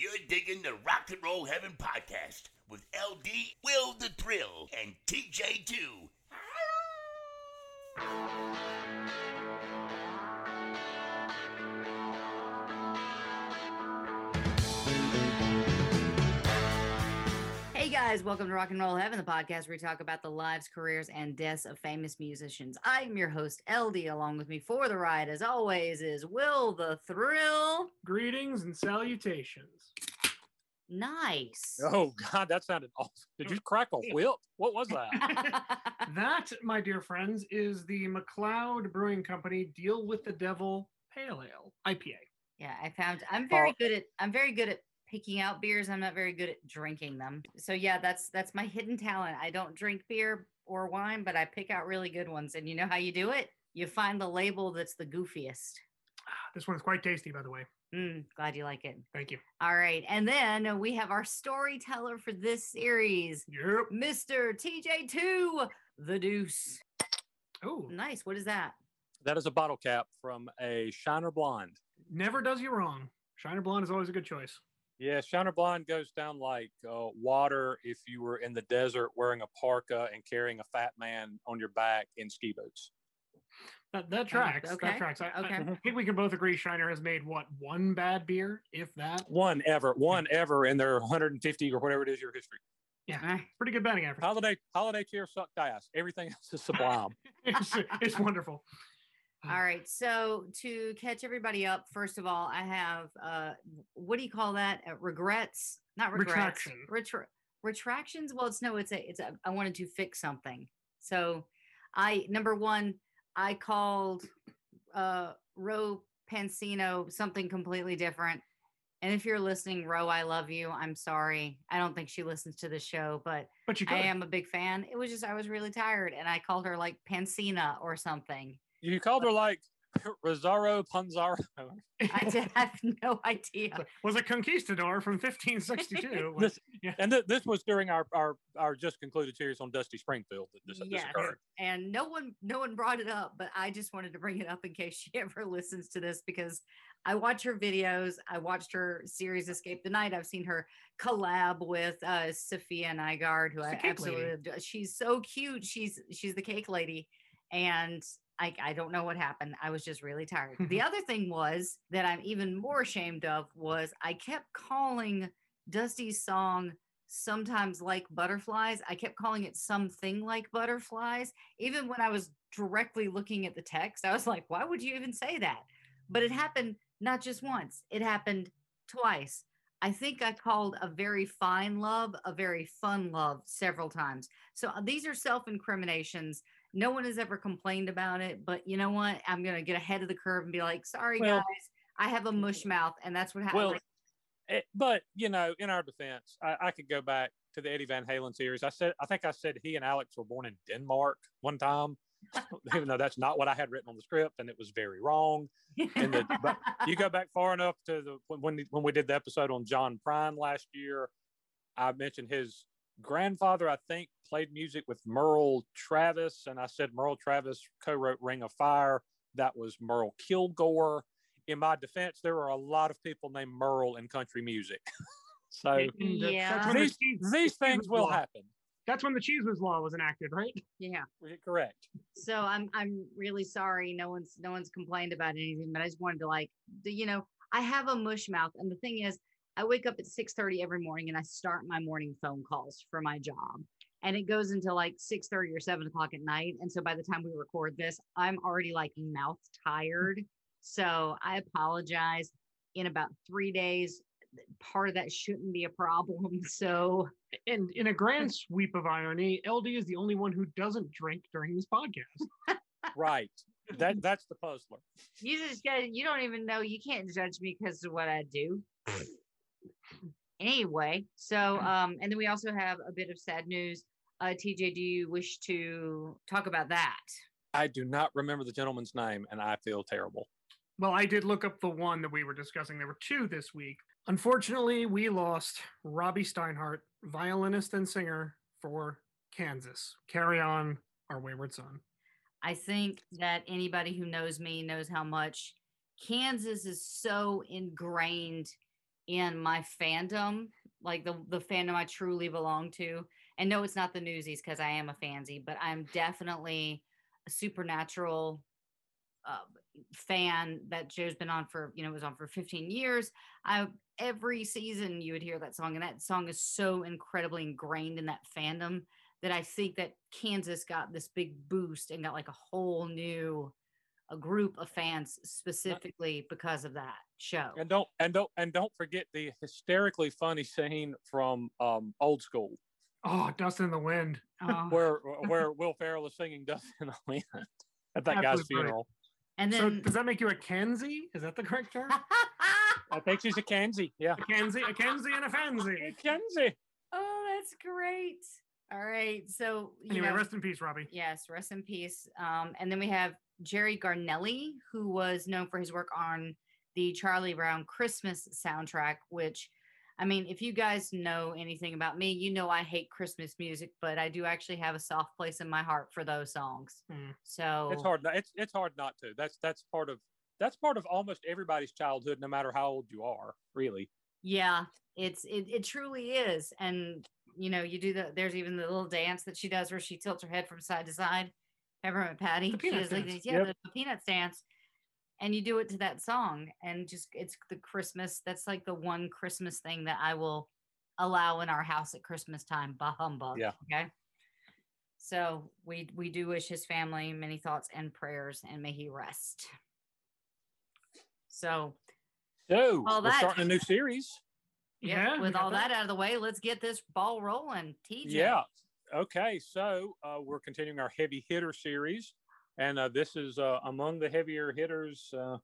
You're digging the Rock and Roll Heaven podcast with LD, Will the Thrill, and TJ2. Hey guys, welcome to Rock and Roll Heaven, the podcast where we talk about the lives, careers, and deaths of famous musicians. I'm your host, LD. Along with me for the ride, as always, is Will the Thrill. Greetings and salutations. Nice. Oh God, that sounded awful. Did you crack a whip? What was that? That, my dear friends, is the McLeod Brewing Company Deal with the Devil Pale Ale IPA. yeah, I found I'm uh, very good at I'm very good at picking out beers. I'm not very good at drinking them. So yeah, that's that's my hidden talent. I don't drink beer or wine, but I pick out really good ones. And you know how you do it? You find the label that's the goofiest. This one is quite tasty, by the way. Mm, glad you like it. Thank you. All right. And then we have our storyteller for this series, Yep. Mr. TJ2, the Deuce. Oh, Nice. What is that? that is a bottle cap from a Shiner Blonde. never does you wrong. Shiner Blonde is always a good choice. Yeah, Shiner Blonde goes down like uh, water if you were in the desert wearing a parka and carrying a fat man on your back in ski boots. That that tracks. okay, That tracks. I, I- okay. I think we can both agree Shiner has made what one bad beer, if that. One ever, one ever in their 150 or whatever it is your history. Yeah, Ah, pretty good batting average. Holiday holiday cheer sucked ass. Everything else is sublime. it's, it's wonderful. All right. So to catch everybody up, first of all, I have uh what do you call that? Uh, regrets? Not regrets. Retraction. Retra- retractions. Well, it's no, it's a it's a I wanted to fix something. So I number one, I called uh Ro Pansino something completely different. And if you're listening, Ro, I love you. I'm sorry. I don't think she listens to the show, but But you I am a big fan. It was just I was really tired and I called her like Pansina or something. You called her like Rosario Panzaro. I did have no idea. was a conquistador from 1562. This- yeah. And th- this was during our, our our just concluded series on Dusty Springfield that this, this occurred. And no one no one brought it up, but I just wanted to bring it up in case she ever listens to this because I watch her videos. I watched her series Escape the Night. I've seen her collab with uh Sophia Nygaard, who She's I cake lady. absolutely adore. she's so cute. She's she's the cake lady. And I, I don't know what happened. I was just really tired. the other thing was that I'm even more ashamed of was I kept calling Dusty's song sometimes like butterflies. I kept calling it something like butterflies. Even when I was directly looking at the text, I was like, why would you even say that? But it happened not just once, it happened twice. I think I called a very fine love a very fun love several times. So uh, these are self incriminations. No one has ever complained about it, but you know what? I'm going to get ahead of the curve and be like, sorry, Well- guys, I have a mush mouth. And that's what happened. Well, Eh, but you know, in our defense, I, I could go back to the Eddie Van Halen series. I said, I think I said he and Alex were born in Denmark one time, even though that's not what I had written on the script, and it was very wrong. in the- but You go back far enough to the when when, when we did the episode on John Prine last year. I mentioned his grandfather. I think played music with Merle Travis, and I said Merle Travis co-wrote Ring of Fire. That was Merle Kilgore. In my defense, there are a lot of people named Merle in country music. so Yeah. That's the these, these things will law. happen. That's when the cheese was law was enacted, right? yeah. Correct. So I'm I'm really sorry. No one's no one's complained about anything, but I just wanted to like, you know, I have a mush mouth, and the thing is, I wake up at 6:30 every morning and I start my morning phone calls for my job. And it goes until like 6:30 or 7 o'clock at night. And so by the time we record this, I'm already like mouth mm. tired. So I apologize. In about three days, part of that shouldn't be a problem. So And in a grand sweep of irony, LD is the only one who doesn't drink during this podcast. Right. That that's the puzzler. you just got you don't even know you can't judge me because of what I do. Anyway, so um, and then we also have a bit of sad news. Uh, TJ, do you wish to talk about that? I do not remember the gentleman's name, and I feel terrible. Well, I did look up the one that we were discussing. There were two this week. Unfortunately, we lost Robbie Steinhardt, violinist and singer for Kansas. Carry on, our wayward son. I think that anybody who knows me knows how much Kansas is so ingrained in my fandom, like the the fandom I truly belong to. And no, it's not the newsies because I am a fansy, but I'm definitely a supernatural uh, fan. That Joe's been on for you know was on for 15 years. I every season you would hear that song, and that song is so incredibly ingrained in that fandom that I think that Kansas got this big boost and got like a whole new a group of fans specifically because of that show. And don't and don't and don't forget the hysterically funny scene from um, Old School, Oh, Dust in the Wind. Oh. where where Will Ferrell is singing "Dust in the Wind" at that guy's Absolutely right. funeral. and so then does that make you a Kenzie? Is that the correct term? I think she's a Kenzie. Yeah, A Kenzie, a Kenzie, and a Fanzie. Kenzie. oh, that's great. All right. So you Anyway, know, rest in peace, Robbie. Yes, rest in peace. Um, and then we have Jerry Granelli, who was known for his work on the Charlie Brown Christmas soundtrack, which I mean, if you guys know anything about me, you know I hate Christmas music, but I do actually have a soft place in my heart for those songs. Hmm. So It's hard. Not, it's it's hard not to. That's that's part of that's part of almost everybody's childhood, no matter how old you are. Really. Yeah, it's it, it truly is. And you know, you do the there's even the little dance that she does where she tilts her head from side to side. Peppermint Patty. The she peanut does like dance. yeah, Yep. the, the peanuts dance. And you do it to that song, and just it's the Christmas. That's like the one Christmas thing that I will allow in our house at Christmas time. Bah humbug. Yeah. Okay. So we we do wish his family many thoughts and prayers, and may he rest. So So All we're that- starting a new series. yeah, we with got all that out of the way, let's get this ball rolling. TJ. Yeah. Okay. So uh, we're continuing our heavy hitter series, and uh, this is uh, among the heavier hitters uh,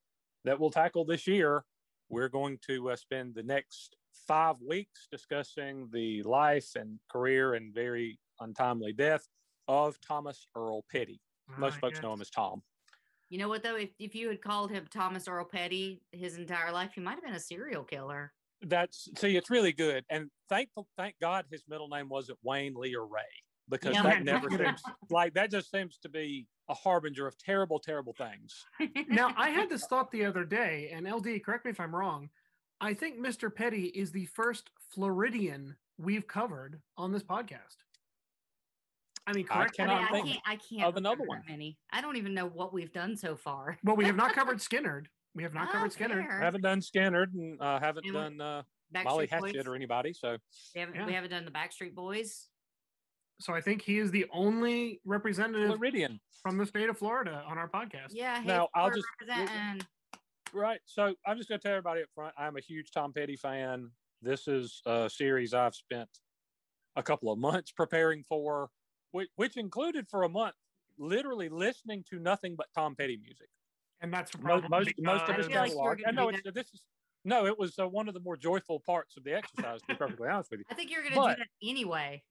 that we'll tackle this year. We're going to uh, spend the next five weeks discussing the life and career and very untimely death of Thomas Earl Petty. Most folks know him as Tom. You know what though? If if you had called him Thomas Earl Petty his entire life, he might have been a serial killer. That's see, it's really good, and thankful, thank God his middle name wasn't Wayne Lee or Ray because Yeah. that never seems like that just seems to be a harbinger of terrible, terrible things. now I had this thought the other day, and LD, correct me if I'm wrong. I think Mr. Petty is the first Floridian we've covered on this podcast. I mean, I correct. I, cannot I'm I think can't. I can't. of another one. Many. I don't even know what we've done so far. Well, we have not covered Skynyrd. We have not Oh, covered Skynyrd. fair. Haven't done Skinner and uh, haven't And done uh, Backstreet Molly Boys. Hatchet or anybody. So We haven't. Yeah. We haven't done the Backstreet Boys. So I think he is the only representative Floridian, from the state of Florida on our podcast. Yeah. Hey, Now, I'll just- representing. right? So I'm just going to tell everybody up front. I'm a huge Tom Petty fan. This is a series I've spent a couple of months preparing for, which, which included for a month literally listening to nothing but Tom Petty music. And that's a most most of I his feel like you were catalog. gonna and no, it's this is no, it was uh, one of the more joyful parts of the exercise. To be perfectly honest with you, I think you're gonna do that anyway.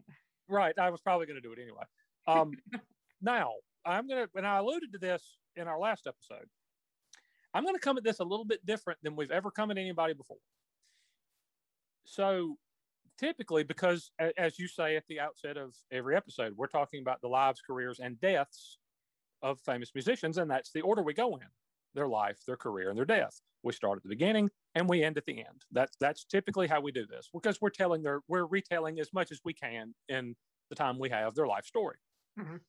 right? I was probably going to do it anyway. Um, now I'm going to, and I alluded to this in our last episode. I'm going to come at this a little bit different than we've ever come at anybody before. So, typically, because as you say at the outset of every episode, we're talking about the lives, careers, and deaths of famous musicians, and that's the order we go in: their life, their career, and their death. We start at the beginning and we end at the end. That's that's typically how we do this because we're telling their we're retelling as much as we can in the time we have their life story. Mhm.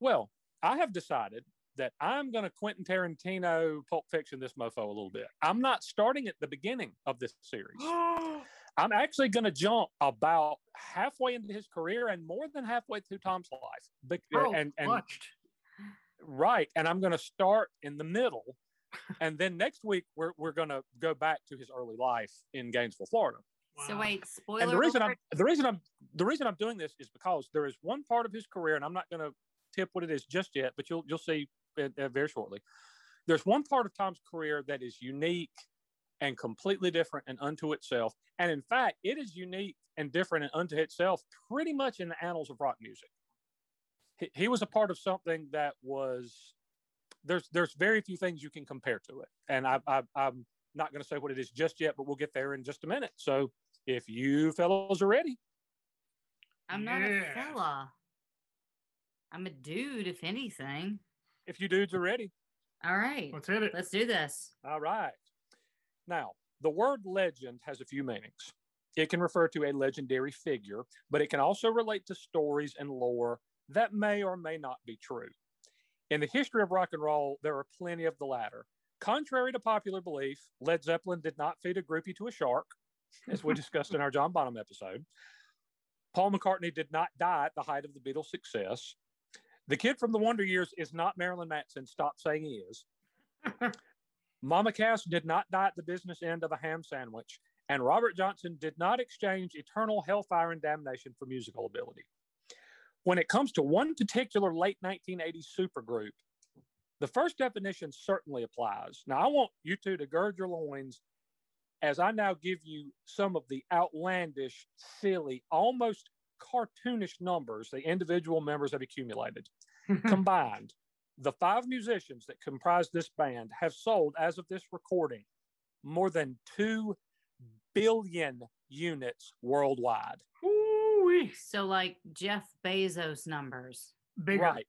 Well, I have decided that I'm going to Quentin Tarantino Pulp Fiction this mofo a little bit. I'm not starting at the beginning of this series. I'm actually going to jump about halfway into his career and more than halfway through Tom's life. Bec- Oh, and, and clutched. Right, and I'm going to start in the middle, and then next week we're we're going to go back to his early life in Gainesville, Florida. So wait, spoiler. and the reason I'm the reason I'm the reason I'm doing this is because there is one part of his career, and I'm not going to tip what it is just yet, but you'll you'll see it, uh, very shortly. There's one part of Tom's career that is unique and completely different and unto itself, and in fact, it is unique and different and unto itself, pretty much in the annals of rock music. He, he was a part of something that was there's there's very few things you can compare to it, and I, I I'm not going to say what it is just yet, but we'll get there in just a minute. So if you fellows are ready, I'm not Yeah. a fella. I'm a dude, if anything. if you dudes are ready, All right, Let's hit it. let's do this. all right. Now, the word legend has a few meanings. It can refer to a legendary figure, but it can also relate to stories and lore that may or may not be true. In the history of rock and roll, there are plenty of the latter. Contrary to popular belief, Led Zeppelin did not feed a groupie to a shark, as we discussed in our John Bonham episode. Paul McCartney did not die at the height of the Beatles' success. The kid from the Wonder Years is not Marilyn Manson. Stop saying he is. Mama Cass did not die at the business end of a ham sandwich, and Robert Johnson did not exchange eternal hellfire and damnation for musical ability. When it comes to one particular late 1980s supergroup, the first definition certainly applies. Now, I want you two to gird your loins as I now give you some of the outlandish, silly, almost cartoonish numbers the individual members have accumulated. Combined, the five musicians that comprise this band have sold, as of this recording, more than 2 billion units worldwide. So like Jeff Bezos numbers. Bigger. Right.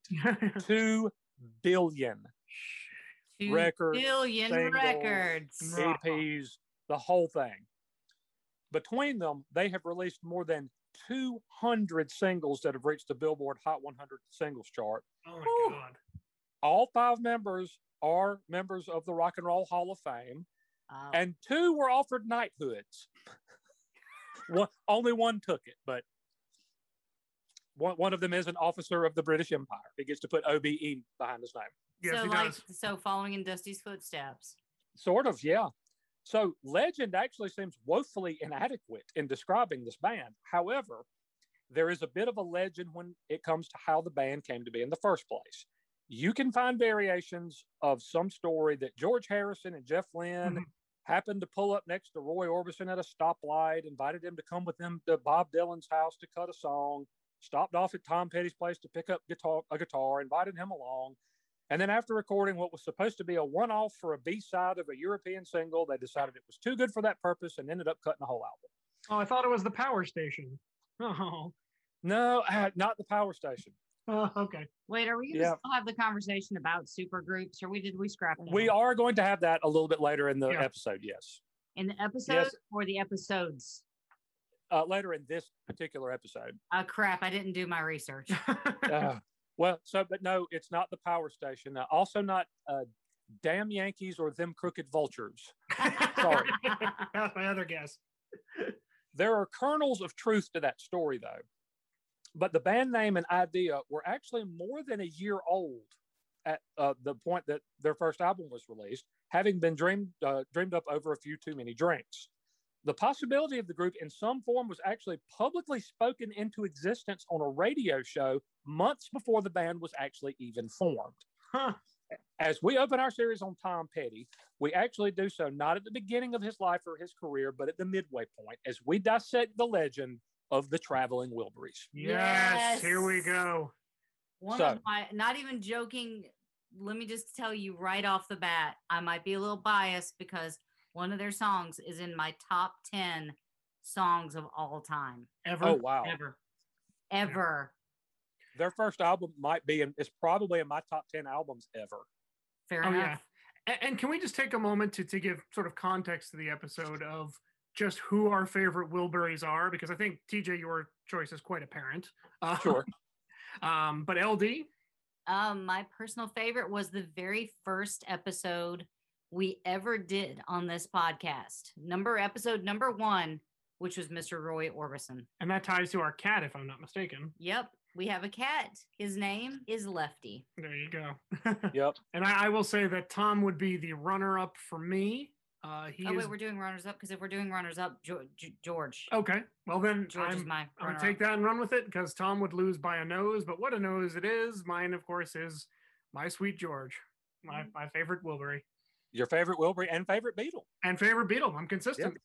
2 billion Two Records, billion singles, records. Right. EPs, the whole thing. Between them, they have released more than 200 singles that have reached the Billboard Hot 100 singles chart. oh Whew. my god. All five members are members of the Rock and Roll Hall of Fame. Oh, and two were offered knighthoods. one, only one took it, but one, one of them is an officer of the British Empire. He gets to put OBE behind his name. Yes, so he like does. so following in Dusty's footsteps. Sort of, yeah. So legend actually seems woefully inadequate in describing this band. However, there is a bit of a legend when it comes to how the band came to be in the first place. You can find variations of some story that George Harrison and Jeff Lynne Mhm. happened to pull up next to Roy Orbison at a stoplight, invited him to come with them to Bob Dylan's house to cut a song, stopped off at Tom Petty's place to pick up guitar, a guitar, invited him along. And then after recording what was supposed to be a one-off for a B-side of a European single, they decided it was too good for that purpose and ended up cutting the whole album. Oh, I thought it was the power station. Oh, No, uh, not the power station. oh okay. Wait, are we gonna Yeah. still have the conversation about super groups or we did we scrap that? We are going to have that a little bit later in the Yeah. episode, yes. in the episode or the episodes? Uh, later in this particular episode. Oh crap, I didn't do my research. Uh, well, so, but no, it's not the power station. Uh, also, not uh, damn Yankees or them crooked vultures. Sorry. That's my other guess. There are kernels of truth to that story, though. But the band name and idea were actually more than a year old at uh, the point that their first album was released, having been dreamed uh, dreamed up over a few too many drinks. The possibility of the group in some form was actually publicly spoken into existence on a radio show months before the band was actually even formed. Huh. As we open our series on Tom Petty, we actually do so not at the beginning of his life or his career, but at the midway point as we dissect the legend of the traveling Wilburys. Yes, here we go. One So- of my not even joking. Let me just tell you right off the bat, I might be a little biased because one of their songs is in my top 10 songs of all time. Ever. Oh, wow. Ever. Ever. Their first album might be, in, it's probably in my top 10 albums ever. Fair Oh, enough. yeah. And, can we just take a moment to, to give sort of context to the episode of just who our favorite Wilburys are? Because I think, TJ, your choice is quite apparent. Uh, Sure. um, but LD, Um, my personal favorite was the very first episode we ever did on this podcast. Number episode number one which was Mr. Roy Orbison. And that ties to our cat, if I'm not mistaken. Yep, we have a cat. His name is Lefty. There you go. Yep. And I, I will say that Tom would be the runner up for me. Uh, he oh is wait, we're doing runners up because if we're doing runners up, George. George, okay. Well, then George is I'm, my I'm gonna runner-up. take that and run with it because Tom would lose by a nose. But what a nose it is! Mine, of course, is my sweet George, my Mm-hmm. my favorite Wilbury Your favorite Wilbury and favorite Beatle. and favorite Beatle. I'm consistent.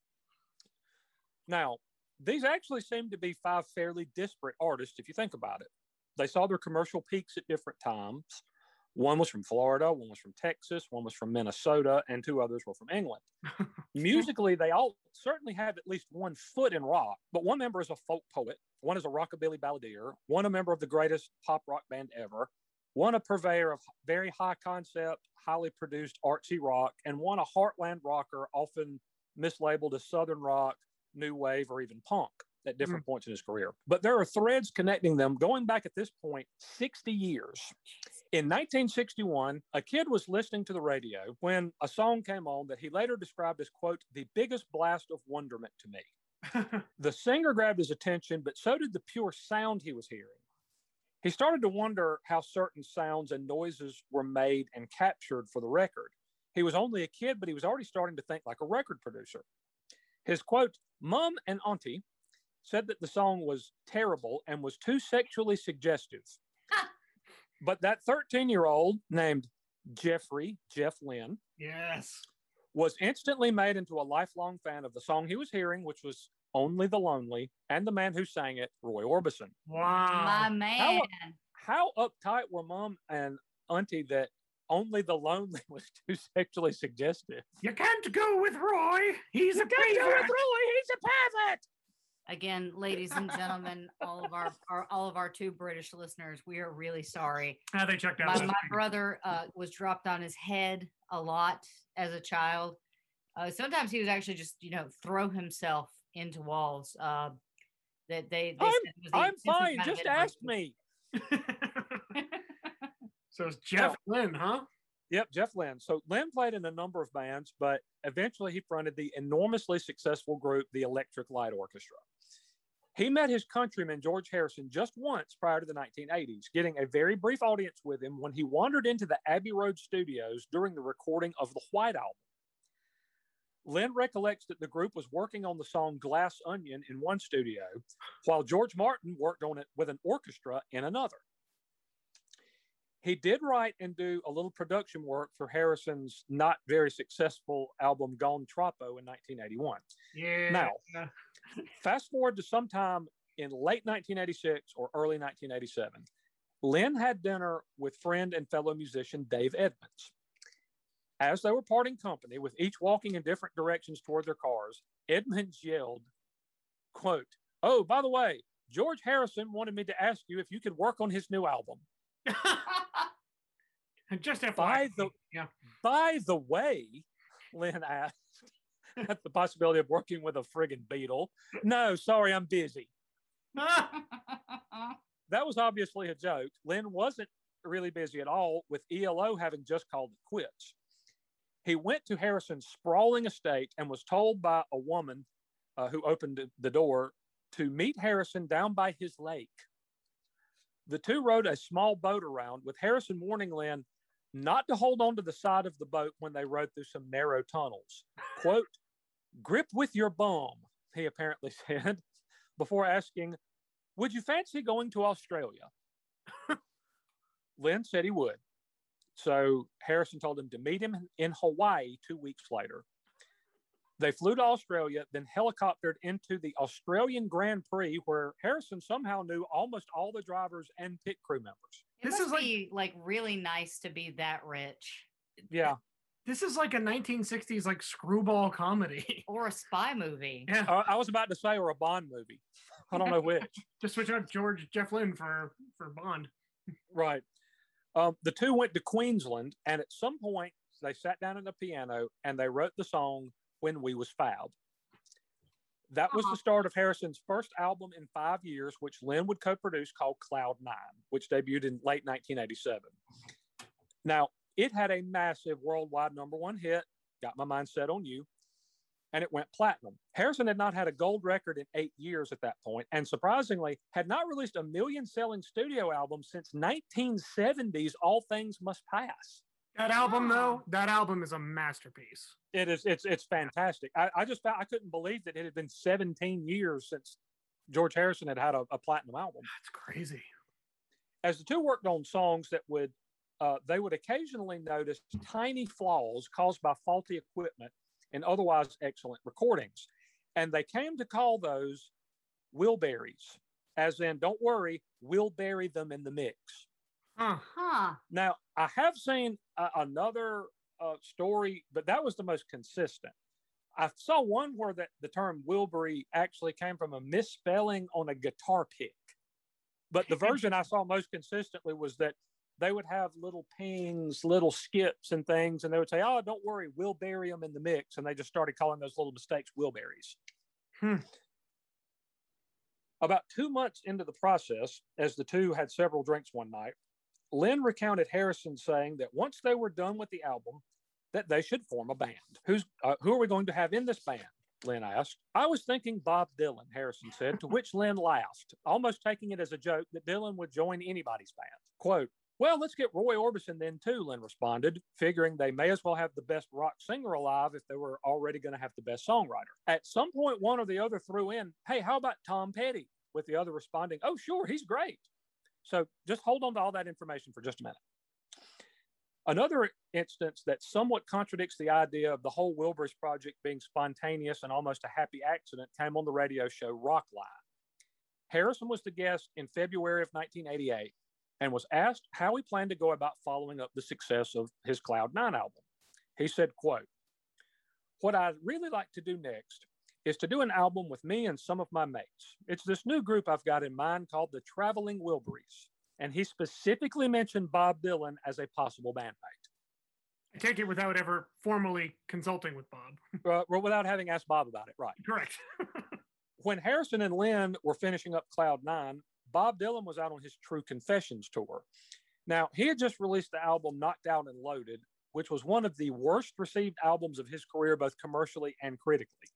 Now, these actually seem to be five fairly disparate artists if you think about it. They saw their commercial peaks at different times. One was from Florida, one was from Texas, one was from Minnesota, and two others were from England. Musically, they all certainly have at least one foot in rock, but one member is a folk poet, one is a rockabilly balladeer, one a member of the greatest pop rock band ever, one a purveyor of very high concept, highly produced artsy rock, and one a heartland rocker, often mislabeled as Southern rock, new wave, or even punk at hmm. different points in his career. But there are threads connecting them going back at this point 60 years. In 1961, a kid was listening to the radio when a song came on that he later described as, quote, the biggest blast of wonderment to me. the singer grabbed his attention, but so did the pure sound he was hearing. He started to wonder how certain sounds and noises were made and captured for the record. He was only a kid, but he was already starting to think like a record producer. His quote, Mom and Auntie said that the song was terrible and was too sexually suggestive. but that 13 year old named Jeffrey, Jeff Lynne, yes. was instantly made into a lifelong fan of the song he was hearing, which was Only the Lonely, and the man who sang it, Roy Orbison. Wow. My man. How uptight were mom and auntie that Only the Lonely was too sexually suggestive? You can't go with Roy. He's a Can't go with. Roy, he's a pervert. Again, ladies and gentlemen, all of our, our all of our two British listeners, we are really sorry. Ah, they checked out. My, my brother uh, was dropped on his head a lot as a child. Uh, sometimes he was actually just, you know, throw himself into walls. Uh, that they, they I'm- said was I'm fine, just ask me. so it's Jeff Lynne, huh? Yep, Jeff Lynne. So Lynne played in a number of bands, but eventually he fronted the enormously successful group, the Electric Light Orchestra. He met his countryman George Harrison just once prior to the 1980s, getting a very brief audience with him when he wandered into the Abbey Road studios during the recording of the White Album. Lynne recollects that the group was working on the song Glass Onion in one studio, while George Martin worked on it with an orchestra in another. He did write and do a little production work for Harrison's not very successful album Gone Troppo in 1981. Yeah. Now, fast forward to sometime in late 1986 or early 1987. Lynn had dinner with friend and fellow musician Dave Edmunds. As they were parting company, with each walking in different directions toward their cars, Edmunds yelled, quote, Oh, by the way, George Harrison wanted me to ask you if you could work on his new album. just FYI. By the yeah. By the way, Lynne asked at the possibility of working with a friggin' Beatle. No, sorry, I'm busy. That was obviously a joke. Lynne wasn't really busy at all, with ELO having just called it quits. He went to Harrison's sprawling estate and was told by a woman uh, who opened the door to meet Harrison down by his lake. The two rowed a small boat around, with Harrison warning Lynne not to hold on to the side of the boat when they rode through some narrow tunnels. Quote, grip with your bum, he apparently said, before asking, Would you fancy going to Australia? Lynne said he would. So Harrison told him to meet him in Hawaii two weeks later. They flew to Australia, then helicoptered into the Australian Grand Prix, where Harrison somehow knew almost all the drivers and pit crew members. It This must is like- be like really nice to be that rich Yeah. This is like a 1960s like screwball comedy. or a spy movie. yeah. I I was about to say, or a Bond movie. I don't know which. Just switch out George Jeff Lynne for for Bond. Right. Um, the two went to Queensland, and at some point they sat down at the piano and they wrote the song "When We Was Fouled." That was Uh-huh. the start of Harrison's first album in five years, which Lynne would co-produce, called Cloud Nine, which debuted in late 1987. Now, it had a massive worldwide number one hit, "Got My Mind Set on You," and it went platinum. Harrison had not had a gold record in eight years at that point, and surprisingly, had not released a million selling studio album since 1970's All Things Must Pass. That album, though, that album is a masterpiece. It is. It's it's fantastic. I, I just found, I couldn't believe that it had been 17 years since George Harrison had had a, a platinum album. That's crazy. As the two worked on songs that would, uh, they would occasionally notice tiny flaws caused by faulty equipment and otherwise excellent recordings, and they came to call those Wilburys, as in, don't worry, we'll bury them in the mix. Huh. Huh. Now, I have seen uh, another uh, story, but that was the most consistent. I saw one where that the term Wilbury actually came from a misspelling on a guitar pick. But the version I saw most consistently was that they would have little pings, little skips, and things, and they would say, "Oh, don't worry, we'll bury them in the mix," and they just started calling those little mistakes Wilburys. Hmm. About two months into the process, as the two had several drinks one night, Lynne recounted Harrison saying that once they were done with the album, that they should form a band. Who's uh, who are we going to have in this band? Lynne asked. I was thinking Bob Dylan, Harrison said, to which Lynne laughed, almost taking it as a joke that Dylan would join anybody's band. Quote, well, let's get Roy Orbison then too, Lynne responded, figuring they may as well have the best rock singer alive if they were already going to have the best songwriter. At some point, one or the other threw in, hey, how about Tom Petty? With the other responding, oh, sure, he's great. So just hold on to all that information for just a minute. Another instance that somewhat contradicts the idea of the whole Wilburys project being spontaneous and almost a happy accident came on the radio show Rockline. Harrison was the guest in February of 1988 and was asked how he planned to go about following up the success of his Cloud Nine album. He said, quote, what I'd really like to do next is to do an album with me and some of my mates. It's this new group I've got in mind called the Traveling Wilburys. And he specifically mentioned Bob Dylan as a possible bandmate. I take it without ever formally consulting with Bob. uh, without having asked Bob about it, right? Correct. when Harrison and Lynne were finishing up Cloud Nine, Bob Dylan was out on his True Confessions tour. Now, he had just released the album Knocked Out and Loaded, which was one of the worst received albums of his career, both commercially and critically.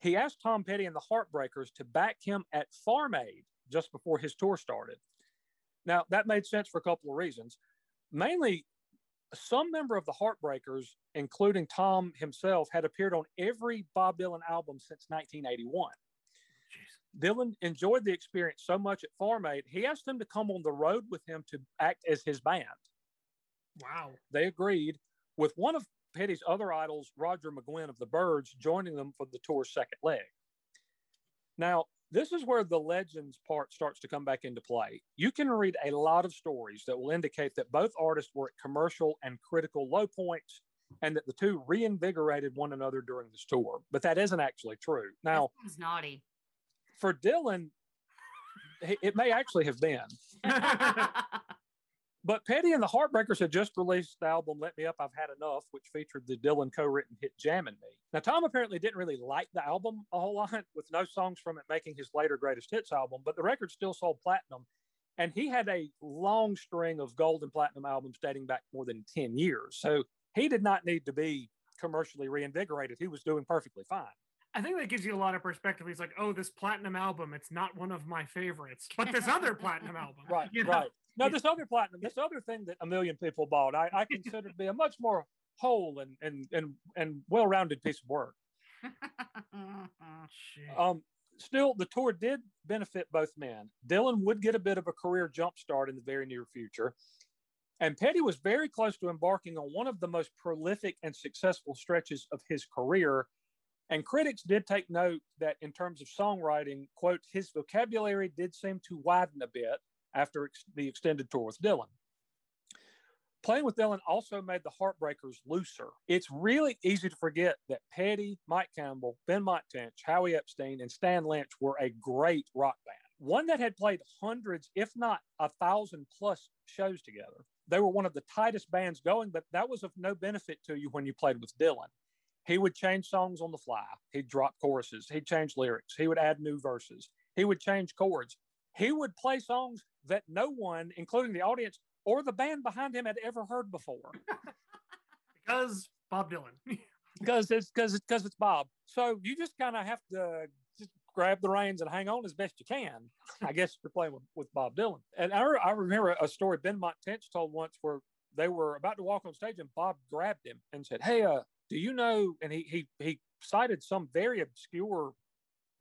He asked Tom Petty and the Heartbreakers to back him at Farm Aid just before his tour started. Now, that made sense for a couple of reasons. Mainly, some member of the Heartbreakers, including Tom himself, had appeared on every Bob Dylan album since 1981. Dylan enjoyed the experience so much at Farm Aid, he asked them to come on the road with him to act as his band. Wow. They agreed, with one of Petty's other idols, Roger McGuinn of the Byrds, joining them for the tour's second leg. Now, this is where the legends part starts to come back into play. You can read a lot of stories that will indicate that both artists were at commercial and critical low points and that the two reinvigorated one another during this tour. But that isn't actually true. Now, It's naughty. For Dylan, it may actually have been. But Petty and the Heartbreakers had just released the album Let Me Up, I've Had Enough, which featured the Dylan co written hit Jammin' Me. Now, Tom apparently didn't really like the album a whole lot, with no songs from it making his later greatest hits album, but the record still sold platinum. And he had a long string of gold and platinum albums dating back more than 10 years. So he did not need to be commercially reinvigorated. He was doing perfectly fine. I think that gives you a lot of perspective. He's like, oh, this platinum album, it's not one of my favorites, but this other platinum album. Right, you know? right. No, this other platinum, this other thing that a million people bought, I, I consider to be a much more whole and and and, and well-rounded piece of work. Um, still, the tour did benefit both men. Dylan would get a bit of a career jumpstart in the very near future. And Petty was very close to embarking on one of the most prolific and successful stretches of his career. And critics did take note that, in terms of songwriting, quote, his vocabulary did seem to widen a bit after ex- the extended tour with Dylan. Playing with Dylan also made the Heartbreakers looser. It's really easy to forget that Petty, Mike Campbell, Benmont Tench, Howie Epstein, and Stan Lynch were a great rock band, one that had played hundreds, if not a thousand plus shows together. They were one of the tightest bands going, but that was of no benefit to you when you played with Dylan. He would change songs on the fly. He'd drop choruses. He'd change lyrics. He would add new verses. He would change chords. He would play songs that no one, including the audience or the band behind him, had ever heard before. because Bob Dylan. because it's because it's because it's Bob. So you just kind of have to just grab the reins and hang on as best you can. I guess you're playing with, with Bob Dylan. And I, I remember a story Benmont Tench told once where they were about to walk on stage and Bob grabbed him and said, Hey, uh, do you know? And he he he cited some very obscure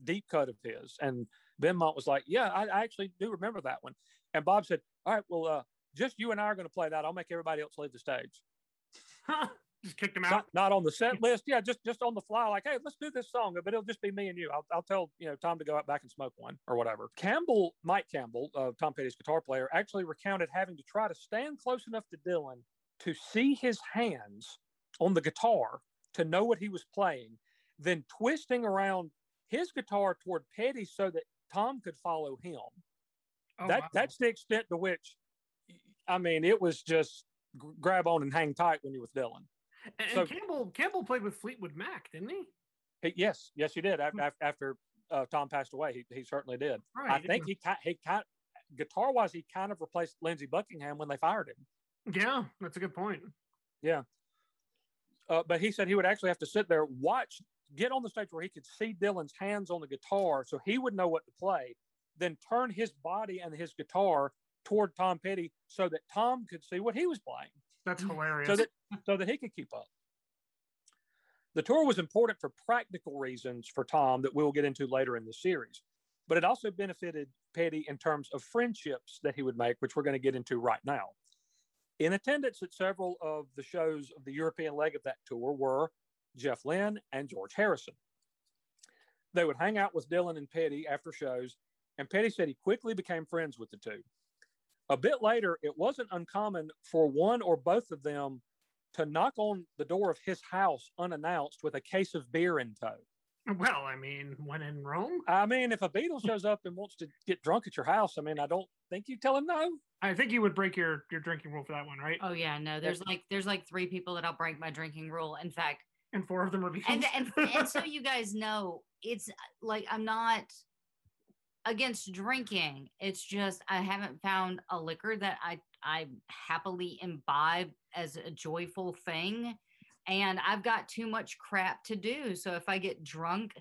deep cut of his. And Benmont was like, Yeah, I, I actually do remember that one. And Bob said, All right, well, uh, just you and I are going to play that. I'll make everybody else leave the stage. just kicked him out. Not, not, on the set list. Yeah, just just on the fly. Like, hey, let's do this song, but it'll just be me and you. I'll, I'll tell you know Tom to go out back and smoke one or whatever. Campbell, Mike Campbell, uh, Tom Petty's guitar player, actually recounted having to try to stand close enough to Dylan to see his hands on the guitar to know what he was playing, then twisting around his guitar toward Petty so that Tom could follow him. Oh, that wow. that's the extent to which, I mean, it was just grab on and hang tight when you're with Dylan. And, so, Campbell Campbell played with Fleetwood Mac, didn't he? he yes, yes, he did. After, hmm. after uh, Tom passed away, he, he certainly did. Right, I think he he kind guitar wise, he kind of replaced Lindsey Buckingham when they fired him. Yeah, that's a good point. Yeah, uh, but he said he would actually have to sit there, watch, get on the stage where he could see Dylan's hands on the guitar, so he would know what to play. Then turn his body and his guitar toward Tom Petty so that Tom could see what he was playing. That's hilarious. So that so that he could keep up. The tour was important for practical reasons for Tom that we'll get into later in the series, but it also benefited Petty in terms of friendships that he would make, which we're going to get into right now. In attendance at several of the shows of the European leg of that tour were Jeff Lynne and George Harrison. They would hang out with Dylan and Petty after shows, and Petty said he quickly became friends with the two. A bit later, it wasn't uncommon for one or both of them to knock on the door of his house unannounced with a case of beer in tow. Well, I mean, when in Rome. I mean, if a Beatle shows up and wants to get drunk at your house, I mean, I don't think you tell him no. I think you would break your your drinking rule for that one, right? Oh yeah, no. There's like there's like three people that I'll break my drinking rule. In fact, and four of them are Beatles. And and, and so you guys know, it's like I'm not against drinking. It's just I haven't found a liquor that I I happily imbibe as a joyful thing. And I've got too much crap to do. So if I get drunk,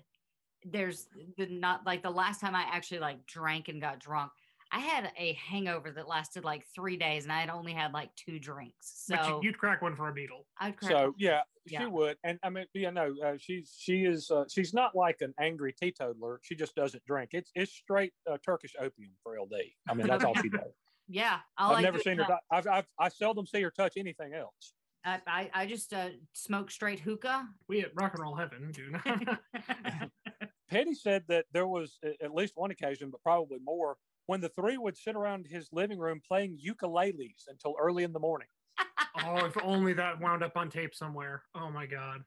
there's the not like the last time I actually like drank and got drunk, I had a hangover that lasted like three days, and I had only had like two drinks. So but you'd crack one for a Beatle. I'd crack. So yeah, yeah, she would, and I mean, yeah, no, uh, she's she is uh, she's not like an angry teetotaler. She just doesn't drink. It's it's straight uh, Turkish opium for LD. I mean, that's all she does. Yeah, I've like never seen her. I've, I've I seldom see her touch anything else. I, I, I just uh, smoke straight hookah. We at rock and roll heaven do. Petty said that there was at least one occasion, but probably more, when the three would sit around his living room playing ukuleles until early in the morning. oh, if only that wound up on tape somewhere. Oh my God.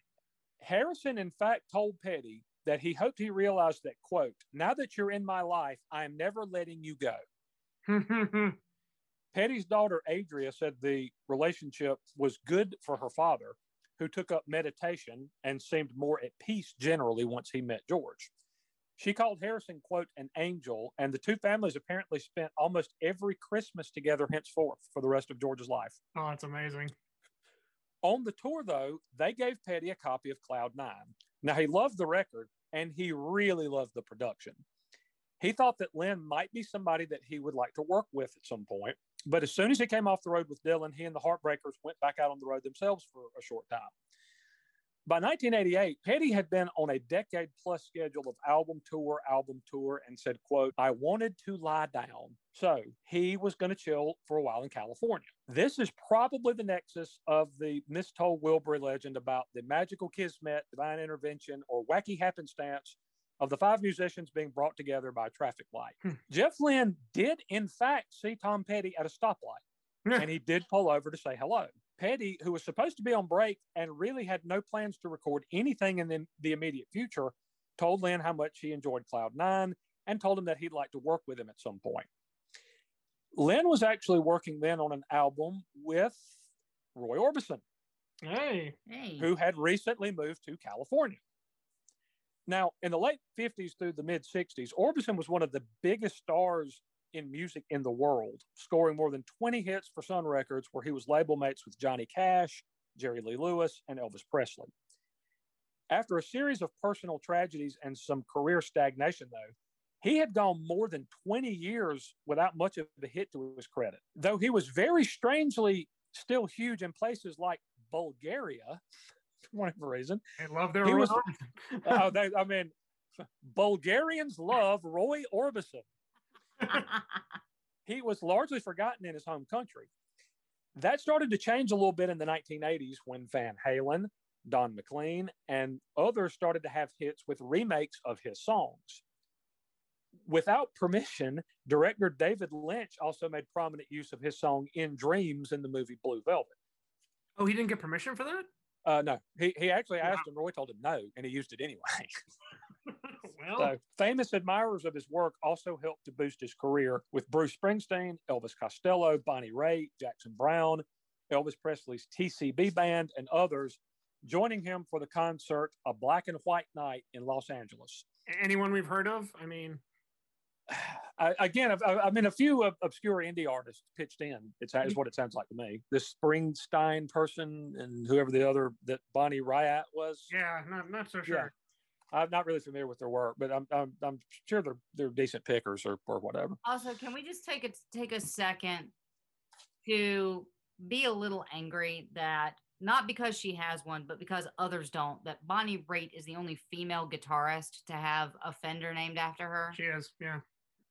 Harrison, in fact, told Petty that he hoped he realized that, quote, now that you're in my life, I am never letting you go. Petty's daughter, Adria, said the relationship was good for her father, who took up meditation and seemed more at peace generally once he met George. She called Harrison, quote, an angel, and the two families apparently spent almost every Christmas together henceforth for the rest of George's life. Oh, that's amazing. On the tour, though, they gave Petty a copy of Cloud Nine. Now, he loved the record and he really loved the production. He thought that Lynne might be somebody that he would like to work with at some point. But as soon as he came off the road with Dylan, he and the Heartbreakers went back out on the road themselves for a short time. By 1988, Petty had been on a decade plus schedule of album tour, album tour, and said, quote, I wanted to lie down. So he was going to chill for a while in California. This is probably the nexus of the mistold Wilbury legend about the magical kismet, divine intervention, or wacky happenstance of the five musicians being brought together by a traffic light. Hmm. Jeff Lynne did, in fact, see Tom Petty at a stoplight, and he did pull over to say hello. Petty, who was supposed to be on break and really had no plans to record anything in the, the immediate future, told Lynne how much he enjoyed Cloud Nine and told him that he'd like to work with him at some point. Lynne was actually working then on an album with Roy Orbison, hey. who had recently moved to California. Now, in the late 50s through the mid 60s, Orbison was one of the biggest stars in music in the world, scoring more than 20 hits for Sun Records, where he was label mates with Johnny Cash, Jerry Lee Lewis, and Elvis Presley. After a series of personal tragedies and some career stagnation, though, he had gone more than 20 years without much of a hit to his credit. Though he was very strangely still huge in places like Bulgaria, for whatever reason. I love their He Roy was- oh, they, I mean, Bulgarians love Roy Orbison. he was largely forgotten in his home country. That started to change a little bit in the 1980s when Van Halen, Don McLean, and others started to have hits with remakes of his songs. Without permission, director David Lynch also made prominent use of his song In Dreams in the movie Blue Velvet. oh, he didn't get permission for that? Uh, no, he, he actually Wow. asked him, Roy told him no, and he used it anyway. well, So, famous admirers of his work also helped to boost his career with Bruce Springsteen, Elvis Costello, Bonnie Raitt, Jackson Browne, Elvis Presley's TCB band, and others joining him for the concert A Black and White Night in Los Angeles. anyone we've heard of? I mean, I, again, I've- I, mean, a few ob- obscure indie artists pitched in. It's is mm-hmm. what it sounds like to me. This Springsteen person and whoever the other that Bonnie Raitt was. yeah, not not so sure. Yeah. I'm not really familiar with their work, but I'm I'm, I'm sure they're they're decent pickers or, or whatever. Also, can we just take a take a second to be a little angry that not because she has one, but because others don't, that Bonnie Raitt is the only female guitarist to have a Fender named after her. She is. Yeah.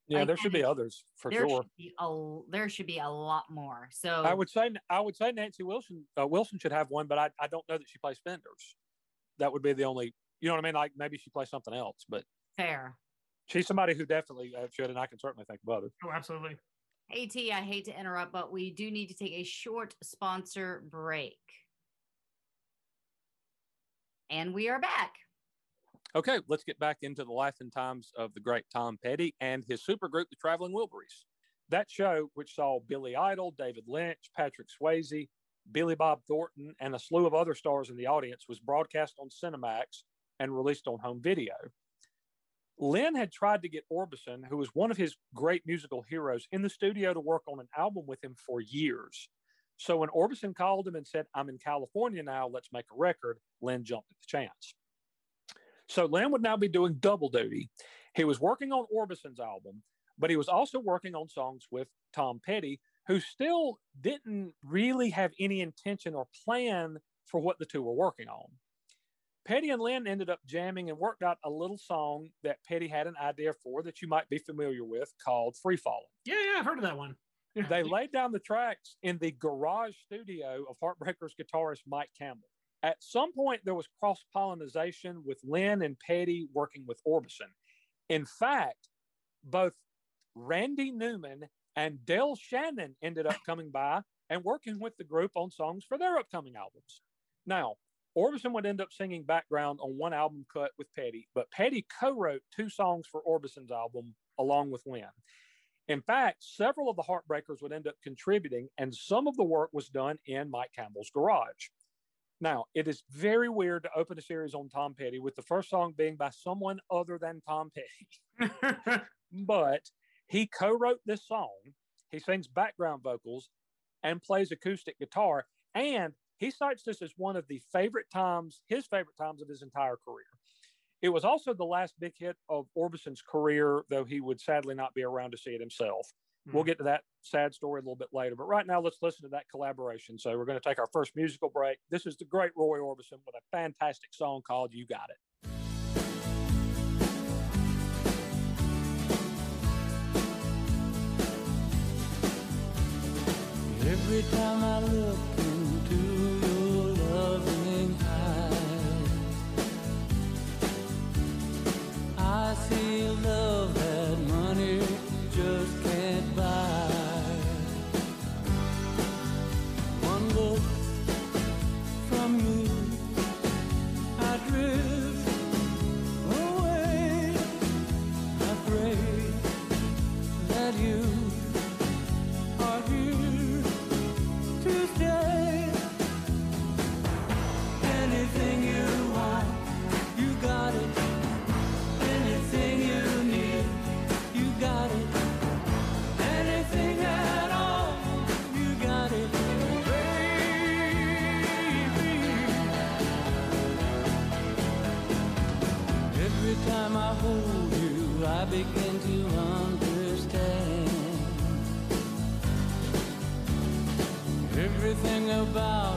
Yeah, Like, there should be others for there sure. should be a there should be a lot more. So I would say I would say Nancy Wilson uh, Wilson should have one, but I, I don't know that she plays Fenders. That would be the only you know what I mean. Like maybe she plays something else, but fair. she's somebody who definitely uh, should, and I can certainly think of others. Oh, absolutely. Hey T, I hate to interrupt, but we do need to take a short sponsor break. And we are back. Okay, let's get back into the life and times of the great Tom Petty and his supergroup, the Traveling Wilburys. That show, which saw Billy Idol, David Lynch, Patrick Swayze, Billy Bob Thornton, and a slew of other stars in the audience, was broadcast on Cinemax and released on home video. Lynne had tried to get Orbison, who was one of his great musical heroes, in the studio to work on an album with him for years. So when Orbison called him and said, I'm in California now, let's make a record, Lynne jumped at the chance. So Lynne would now be doing double duty. He was working on Orbison's album, but he was also working on songs with Tom Petty, who still didn't really have any intention or plan for what the two were working on. Petty and Lynne ended up jamming and worked out a little song that Petty had an idea for that you might be familiar with called Free Falling. Yeah, yeah, I've heard of that one. Yeah. They laid down the tracks in the garage studio of Heartbreakers guitarist Mike Campbell. At some point, there was cross pollination with Lynne and Petty working with Orbison. In fact, both Randy Newman and Del Shannon ended up coming by and working with the group on songs for their upcoming albums. Now, Orbison would end up singing background on one album cut with Petty, but Petty co wrote two songs for Orbison's album along with Lynne. In fact, several of the Heartbreakers would end up contributing, and some of the work was done in Mike Campbell's garage. Now, it is very weird to open a series on Tom Petty with the first song being by someone other than Tom Petty, but he co wrote this song. He sings background vocals and plays acoustic guitar, and he cites this as one of the favorite times, his favorite times of his entire career. It was also the last big hit of Orbison's career, though he would sadly not be around to see it himself. Hmm. We'll get to that sad story a little bit later. But right now, let's listen to that collaboration. So we're going to take our first musical break. This is the great Roy Orbison with a fantastic song called You Got It. Every time I look about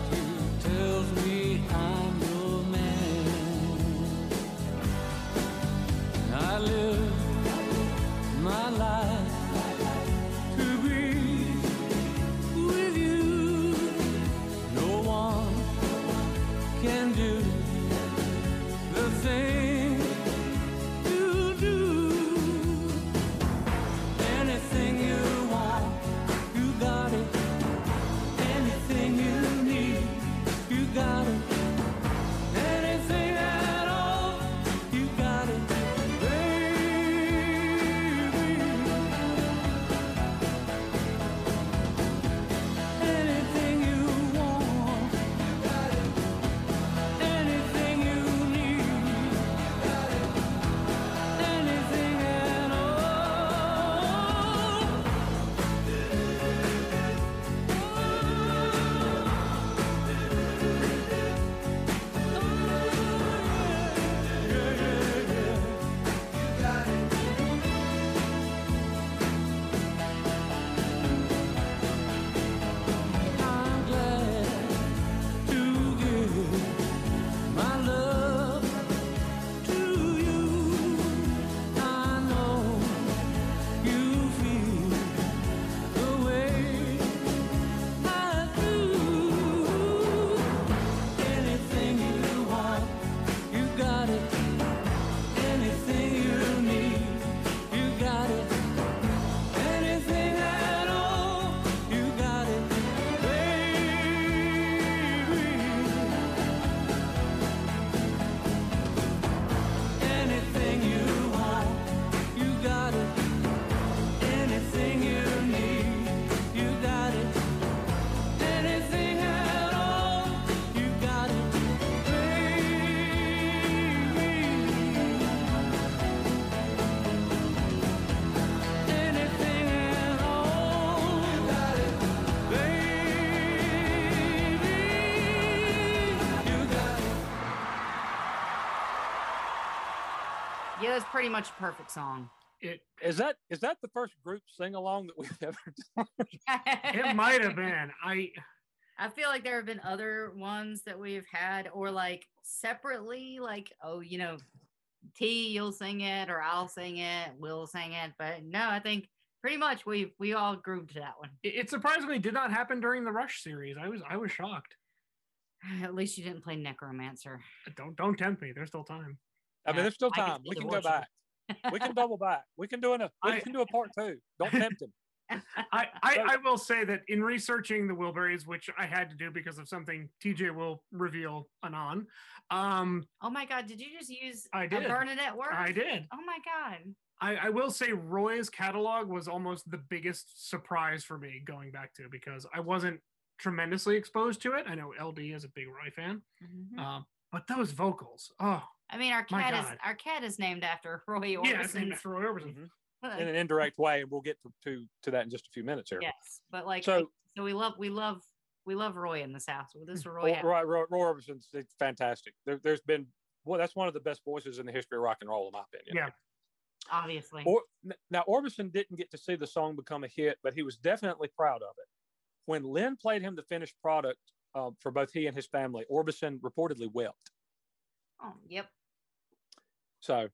Yeah, that's pretty much a perfect song. It Is that is that the first group sing along that we've ever done? it might have been. I I feel like there have been other ones that we've had, or like separately, like, oh, you know, T, you'll sing it, or I'll sing it, we'll sing it. But no, I think pretty much we we all grooved to that one. it it surprisingly did not happen during the Rush series. I was I was shocked. At least you didn't play Necromancer. Don't don't tempt me. There's still time. I mean, there's still I can time. We can go back. We can double back. We can do an, we I- can do a part two. Don't tempt him. I, I, I will say that in researching the Wilburys, which I had to do because of something TJ will reveal anon, um, Oh my God, did you just use I did. Bernadette word? I did. Oh my God. I, I will say Roy's catalog was almost the biggest surprise for me going back to because I wasn't tremendously exposed to it. I know LD is a big Roy fan, Mhm. uh, but those vocals, oh I mean, our cat is our cat is named after Roy Orbison. yeah, it's named after Roy Orbison. Mhm. In an indirect way, and we'll get to, to to that in just a few minutes here. yes, but like, So- so we love we love we love Roy in this house. This is Roy. Roy. Roy, Roy, Roy Orbison's fantastic. There, there's been well, that's one of the best voices in the history of rock and roll, in my opinion. Yeah. obviously. Or, now Orbison didn't get to see the song become a hit, but he was definitely proud of it. When Lynne played him the finished product uh, for both he and his family, Orbison reportedly wept. oh, yep. So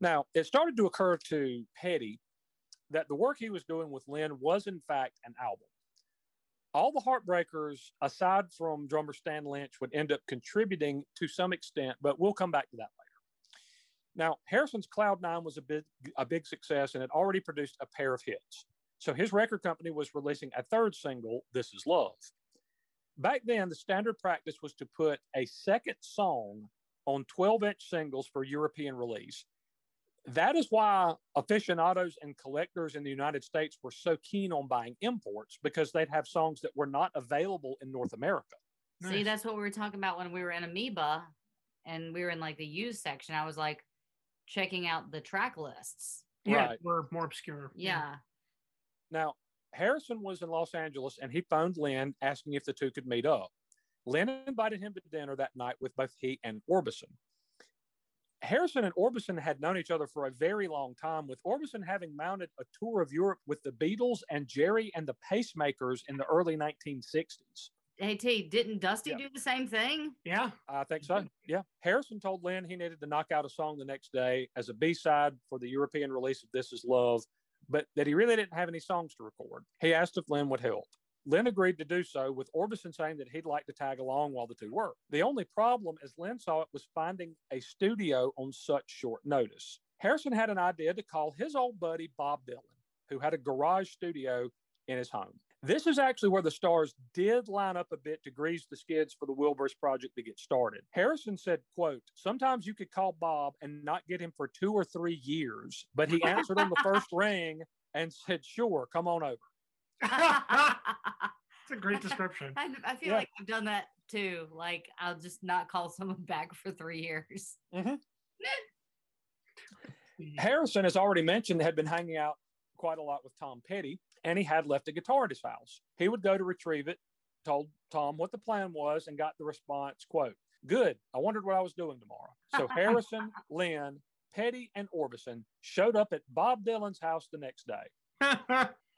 now it started to occur to Petty that the work he was doing with Lynne was in fact an album. All the Heartbreakers, aside from drummer Stan Lynch, would end up contributing to some extent, but we'll come back to that later. Now, Harrison's Cloud Nine was a big, a big success and had already produced a pair of hits. So his record company was releasing a third single, This Is Love. Back then, the standard practice was to put a second song on 12 inch singles for European release. That is why aficionados and collectors in the United States were so keen on buying imports because they'd have songs that were not available in North America. See, Nice. that's what we were talking about when we were in Amoeba and we were in like the used section. I was like checking out the track lists. Yeah, Right. we're more obscure. Yeah. Now, Harrison was in Los Angeles and he phoned Lynne asking if the two could meet up. Lynne invited him to dinner that night with both he and Orbison. Harrison and Orbison had known each other for a very long time, with Orbison having mounted a tour of Europe with the Beatles and Gerry and the Pacemakers in the early 1960s. Hey T, didn't Dusty Yeah. do the same thing? Yeah. I think so. Yeah. Harrison told Lynne he needed to knock out a song the next day as a B side for the European release of This Is Love, but that he really didn't have any songs to record. He asked if Lynne would help. Lynne agreed to do so, with Orbison saying that he'd like to tag along while the two worked. The only problem, as Lynne saw it, was finding a studio on such short notice. Harrison had an idea to call his old buddy Bob Dylan, who had a garage studio in his home. This is actually where the stars did line up a bit to grease the skids for the Wilburys project to get started. Harrison said, quote, sometimes you could call Bob and not get him for two or three years, but he answered on the first ring and said, sure, come on over. I, It's a great description. I feel Yeah. like I've done that too. Like I'll just not call someone back for three years. Mm-hmm. Harrison, as already mentioned, had been hanging out quite a lot with Tom Petty, and he had left a guitar at his house. He would go to retrieve it, told Tom what the plan was, and got the response, quote, good. I wondered what I was doing tomorrow. So Harrison, Lynne, Petty, and Orbison showed up at Bob Dylan's house the next day.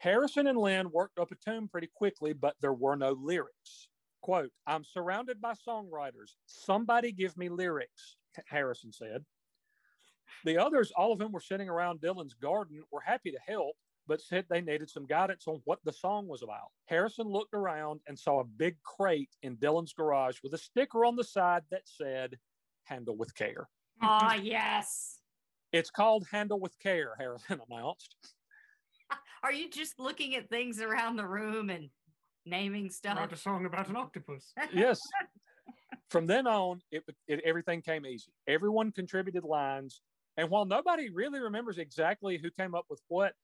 Harrison and Lynne worked up a tune pretty quickly, but there were no lyrics. Quote, I'm surrounded by songwriters. Somebody give me lyrics, Harrison said. The others, all of them were sitting around Dylan's garden, were happy to help, but said they needed some guidance on what the song was about. Harrison looked around and saw a big crate in Dylan's garage with a sticker on the side that said, Handle with care. Oh yes. It's called Handle with Care, Harrison announced. Are you just looking at things around the room and naming stuff? Wrote a song about an octopus. yes. From then on, it, it everything came easy. Everyone contributed lines, and while nobody really remembers exactly who came up with what,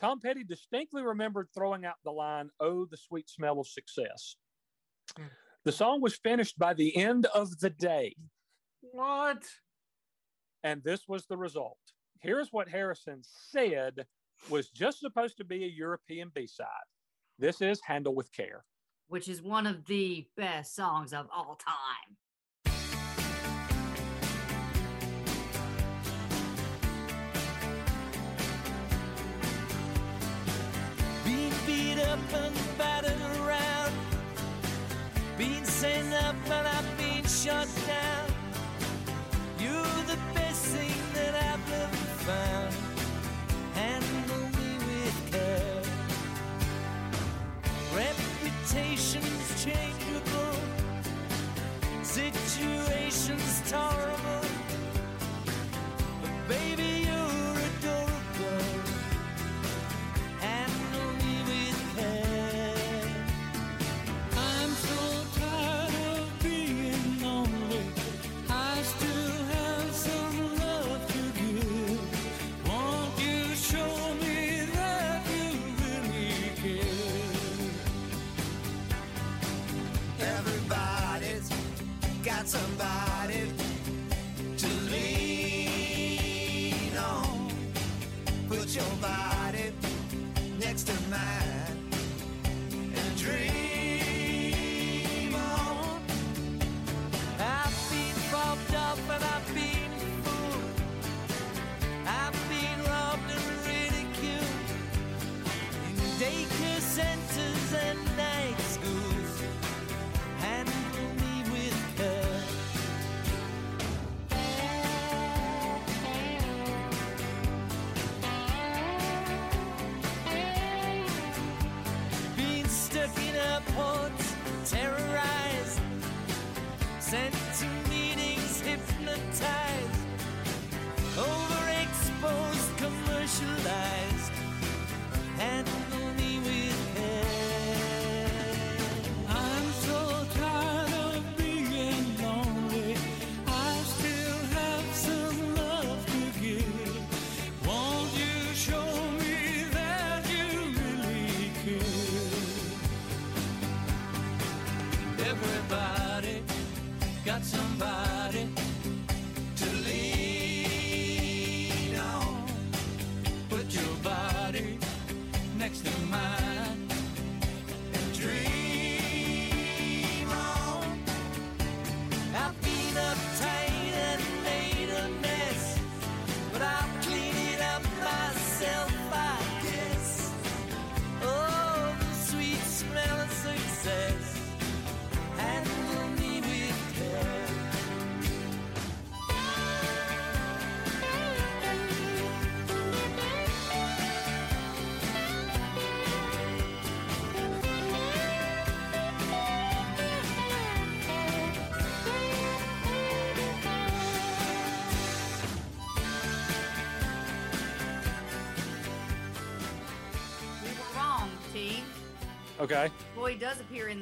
Tom Petty distinctly remembered throwing out the line, "Oh, the sweet smell of success." The song was finished by the end of the day, What? and this was the result. Here's what Harrison said was just supposed to be a European B-side. This is "Handle with Care." Which is one of the best songs of all time. Being beat up and battered around. Being sent up and I've been shut down. Situation's tolerable. But baby,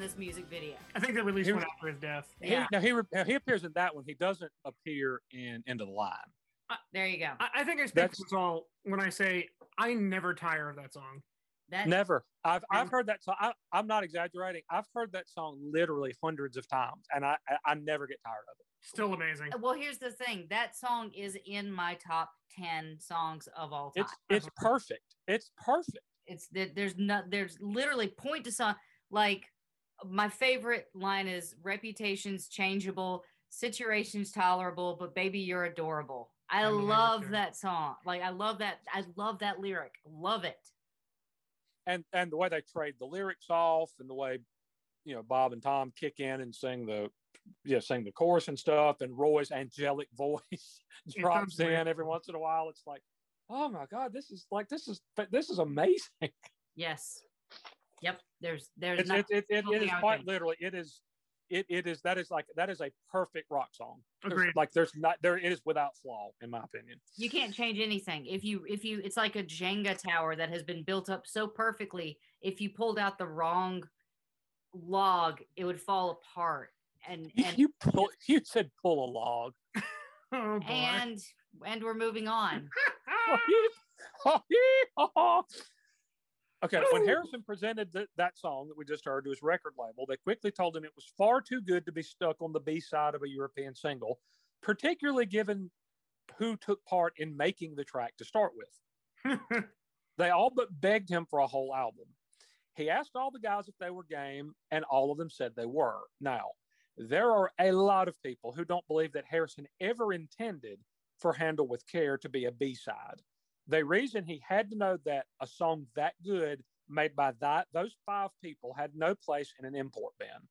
this music video. I think they released Here- one after his death. He, Yeah. now he now, he appears in that one. He doesn't appear in End of the Line. Uh, there you go. I, I think I speak That's- for all when I say I never tire of that song. That Never. I've I've heard that song. I, I'm not exaggerating. I've heard that song literally hundreds of times, and I I, I never get tired of it. Still amazing. well, here's the thing. That song is in my top ten songs of all time. It's it's perfect. It's perfect. It's that there's not there's literally point to song like my favorite line is reputations changeable, situations tolerable, but baby you're adorable. I I love that song. Like I love that. I love that lyric. Love it. and and the way they trade the lyrics off and the way you know bob and tom kick in and sing the yeah sing the chorus and stuff and roy's angelic voice drops in every once in a while it's like oh my god this is like this is this is amazing Yes. Yep. There's there's it's not, it, it, it, it nothing is I quite think. literally it is it, it is that is like that is a perfect rock song. There's- Agreed. like there's not there it is without flaw in my opinion. You can't change anything. If you if you it's like a jenga tower that has been built up so perfectly if you pulled out the wrong log it would fall apart and you, and you pull you said pull a log. Oh and and we're moving on okay, when Harrison presented th- that song that we just heard to his record label, they quickly told him it was far too good to be stuck on the B side of a European single, particularly given who took part in making the track to start with. They all but begged him for a whole album. He asked all the guys if they were game, and all of them said they were. Now, there are a lot of people who don't believe that Harrison ever intended for Handle with Care to be a B side. The reason he had to know that a song that good made by that those five people had no place in an import band.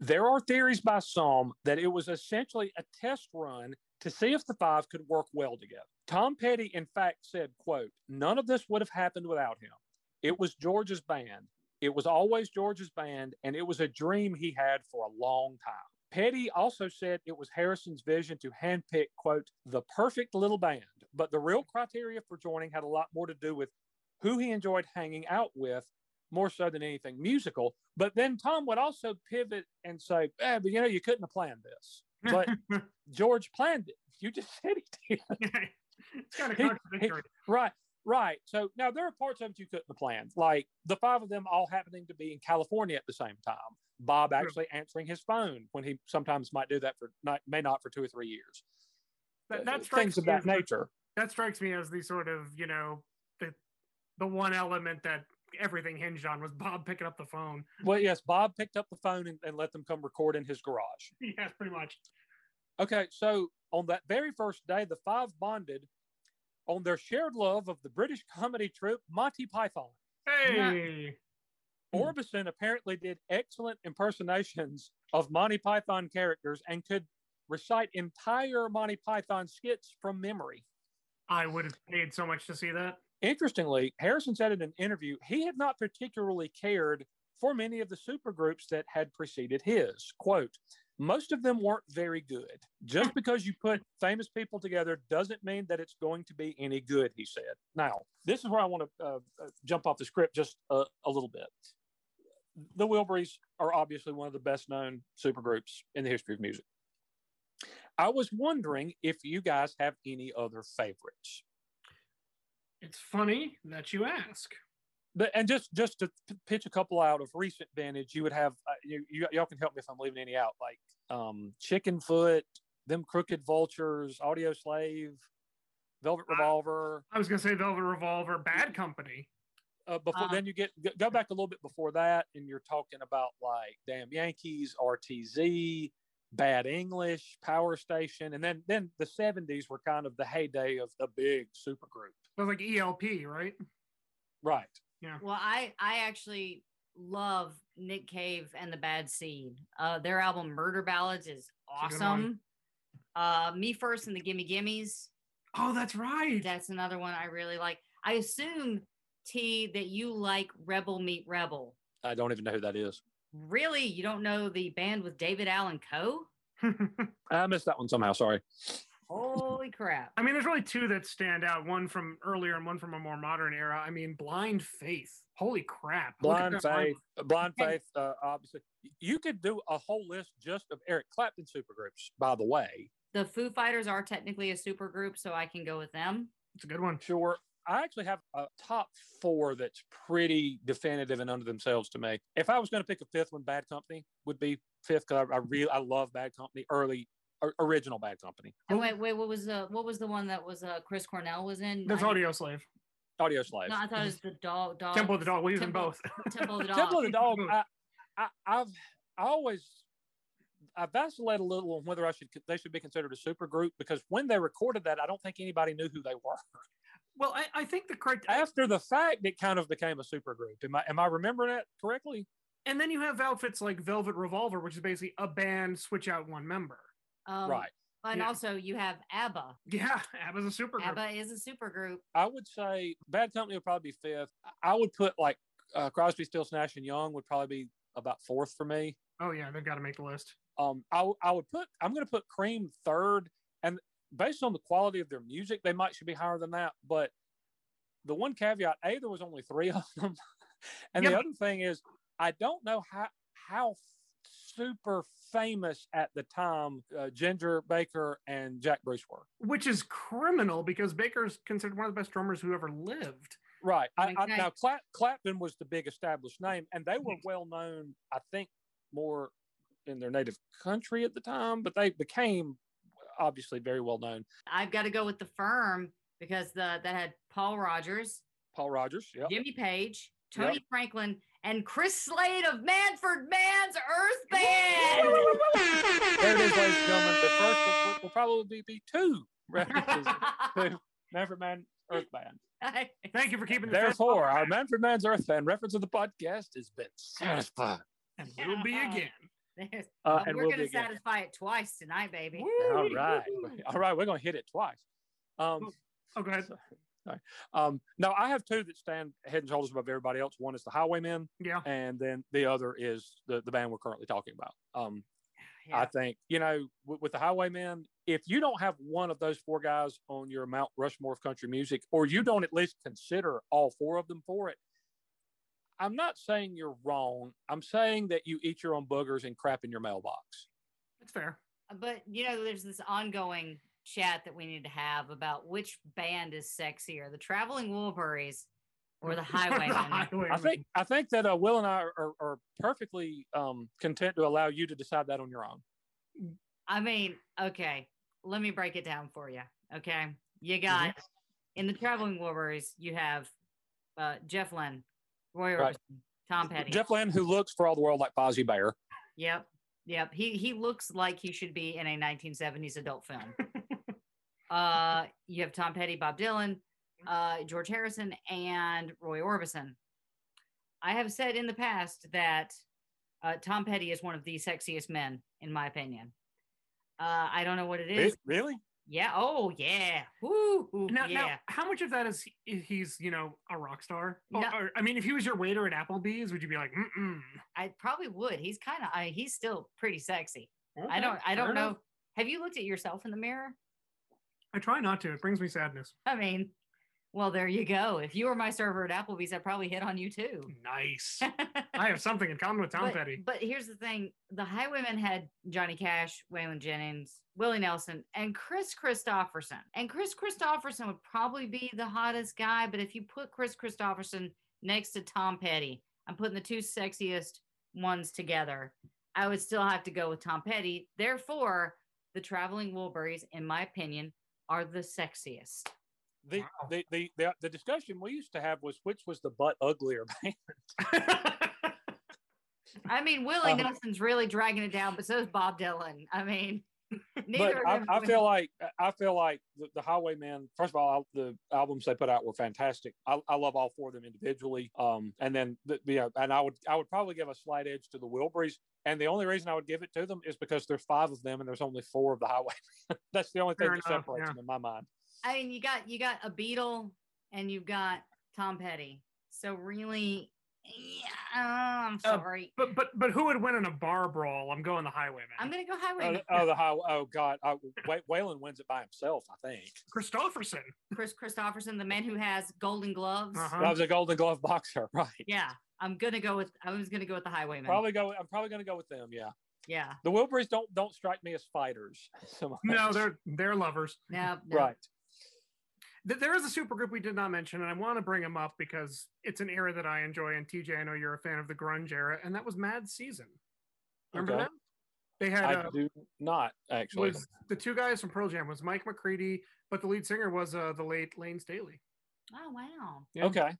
There are theories by some that it was essentially a test run to see if the five could work well together. Tom Petty, in fact, said, quote, none of this would have happened without him. It was George's band. It was always George's band, and it was a dream he had for a long time. Petty also said it was Harrison's vision to handpick, quote, the perfect little band. But the real criteria for joining had a lot more to do with who he enjoyed hanging out with, more so than anything musical. But then Tom would also pivot and say, eh, but you know, you couldn't have planned this. But George planned it. You just said he did. it's kind of he- contradictory. Right, right. So now there are parts of it you couldn't have planned, like the five of them all happening to be in California at the same time. Bob actually answering his phone when he sometimes might do that for not may not for two or three years. That, Uh, that strikes things of that nature. That strikes me as the sort of you know the the one element that everything hinged on was Bob picking up the phone. Well, yes, Bob picked up the phone and, and let them come record in his garage. yes, pretty much. Okay, so on that very first day, the five bonded on their shared love of the British comedy troupe Monty Python. Hey, Hmm. Orbison apparently did excellent impersonations of Monty Python characters and could recite entire Monty Python skits from memory. I would have paid so much to see that. Interestingly, Harrison said in an interview he had not particularly cared for many of the supergroups that had preceded his. Quote, most of them weren't very good. Just because you put famous people together doesn't mean that it's going to be any good, he said. Now, this is where I want to uh, uh, jump off the script just a, a little bit. The Wilburys are obviously one of the best known supergroups in the history of music. I was wondering if you guys have any other favorites. It's funny that you ask. But and just just to p- pitch a couple out of recent vintage, you would have uh, you, you y'all can help me if I'm leaving any out, like um, Chickenfoot, them Crooked Vultures, Audioslave, Velvet. Revolver. I was gonna say Velvet Revolver, Bad Company. Uh, before Uh, then, you get go back a little bit before that, and you're talking about like Damn Yankees, RTZ, Bad English, Power Station, and then then the '70s were kind of the heyday of the big supergroup, That was like ELP, right? right? Yeah. Well, I I actually love Nick Cave and the Bad Seed. Uh, their album Murder Ballads is It's a good awesome. Uh, Me First and the Gimme Gimmes. Oh, that's right. That's another one I really like. I assume T that you like Rebel Meet Rebel. I don't even know who that is. Really, you don't know the band with David Allan Coe? I missed that one somehow. Sorry. Holy crap! I mean, there's really two that stand out. One from earlier and one from a more modern era. I mean, Blind Faith. Holy crap! Blind Faith, lineup. Blind Faith, uh, obviously. You could do a whole list just of Eric Clapton supergroups, by the way. The Foo Fighters are technically a supergroup, so I can go with them. It's a good one. Sure. I actually have a top four that's pretty definitive and under themselves to me. If I was going to pick a fifth one, Bad Company would be fifth because I, I really I love Bad Company, early original Bad Company. And wait, wait, what was the what was the one that was uh Chris Cornell was in? That's I- Audio Slave. Audioslave. No, I thought it was the dog. dog Temple of the Dog. We use them Temple- both. Temple of the Dog. Temple of the Dog. I, I, I've I always I vacillate a little on whether I should they should be considered a super group because when they recorded that, I don't think anybody knew who they were. Well, I, I think the correct. After the fact, it kind of became a super group. Am I am I remembering that correctly? And then you have outfits like Velvet Revolver, which is basically a band switch out one member. Um, right. And Yeah. also you have ABBA. Yeah, ABBA's a super group. ABBA is a super group. I would say Bad Company would probably be fifth. I would put like uh, Crosby, Stills, Nash and Young would probably be about fourth for me. Oh yeah, they've got to make the list. Um, I, w- I would put I'm going to put Cream third, and based on the quality of their music, they might should be higher than that. But the one caveat: a there was only three of them, and Yeah, the other thing is I don't know how how super famous at the time uh, Ginger Baker and Jack Bruce were. Which is criminal because Baker's considered one of the best drummers who ever lived. Right. I, I, now, Clap, Clapton was the big established name, and they were well known, I think, more in their native country at the time, but they became obviously very well known. I've got to go with the firm because the that had Paul Rodgers, Paul Rodgers, yeah. Jimmy Page, Yep. Tony Franklin, and Chris Slade of Manfred Mann's Earth Band. There it is, ladies and gentlemen. The first will, will probably be two references to Manfred Mann Earth Band. Thank you for keeping the Therefore, our Manfred Mann's Earth Band reference of the podcast has been satisfied. and will be again. There's- Uh, and we're we'll gonna be again. satisfy it twice tonight, baby. All right. All right. We're going to hit it twice. Um, Oh, go ahead. Sorry. Sorry. Um, no, I have two that stand head and shoulders above everybody else. One is the Highwaymen, Yeah. and then the other is the, the band we're currently talking about. Um, I think, you know, with, with the Highwaymen, if you don't have one of those four guys on your Mount Rushmore of country music, or you don't at least consider all four of them for it, I'm not saying you're wrong. I'm saying that you eat your own boogers and crap in your mailbox. That's fair. But you know, there's this ongoing chat that we need to have about which band is sexier, the Traveling Wilburys or the Highwaymen. I think I think that uh, Will and I are, are, are perfectly um, content to allow you to decide that on your own. I mean, okay, let me break it down for you. Okay, you got in the Traveling Wilburys, you have uh, Jeff Lynne, Roy Right. Orbison, Tom Petty. Jeff Lynne, who looks for all the world like Fozzie Bear. Yep. Yep. He he looks like he should be in a 1970s adult film. uh you have Tom Petty, Bob Dylan, uh George Harrison, and Roy Orbison. I have said in the past that uh, Tom Petty is one of the sexiest men, in my opinion. Uh, I don't know what it is. Really? Yeah. Oh, yeah. Ooh, Now, yeah. now, how much of that is he- he's you know a rock star? Or, No. or, I mean, if he was your waiter at Applebee's, would you be like, mm I probably would. He's kind of. I he's still pretty sexy. I don't. I don't know. enough. Have you looked at yourself in the mirror? I try not to. It brings me sadness. I mean, well, there you go. If you were my server at Applebee's, I'd probably hit on you too. Nice. I have something in common with Tom but, Petty. but here's the thing: the Highwaymen had Johnny Cash, Waylon Jennings, Willie Nelson, and Kris Kristofferson. And Kris Kristofferson would probably be the hottest guy. But if you put Kris Kristofferson next to Tom Petty, I'm putting the two sexiest ones together. I would still have to go with Tom Petty. Therefore, the Traveling Wilburys, in my opinion, are the sexiest. The, Wow. the, the, the, the discussion we used to have was which was the butt uglier band. I mean, Willie Um, Nelson's really dragging it down, but so is Bob Dylan. I mean, but neither of I, them. I would- feel like I feel like the, the Highwaymen. First of all, the albums they put out were fantastic. I, I love all four of them individually. Um, and then the, the uh, and I would I would probably give a slight edge to the Wilburys. And the only reason I would give it to them is because there's five of them and there's only four of the Highwaymen. That's the only thing Fair that enough, separates yeah. them in my mind. I mean, you got you got a Beatle and you've got Tom Petty. So really, Yeah, oh, I'm Uh, sorry. But but but who would win in a bar brawl? I'm going the Highwayman. I'm gonna go Oh, Highwayman. oh, the high. Oh God, I, Waylon wins it by himself. I think Kristofferson. Kris Kristofferson, the man who has golden gloves. Uh-huh. that was a Golden Glove boxer, right? Yeah, I'm gonna go with. I was gonna go with the Highwayman. Probably go. I'm probably going to go with them. Yeah, Yeah. the Wilburys don't don't strike me as fighters. So much. No, they're they're lovers. No. no. right. Th- There is a supergroup we did not mention, and I want to bring them up because it's an era that I enjoy. And TJ, I know you're a fan of the grunge era, and that was Mad Season. Remember Okay. them? They had I uh, do not actually. was the two guys from Pearl Jam was Mike McCready, but the lead singer was uh, the late Layne Staley. Oh wow. Yeah. Okay.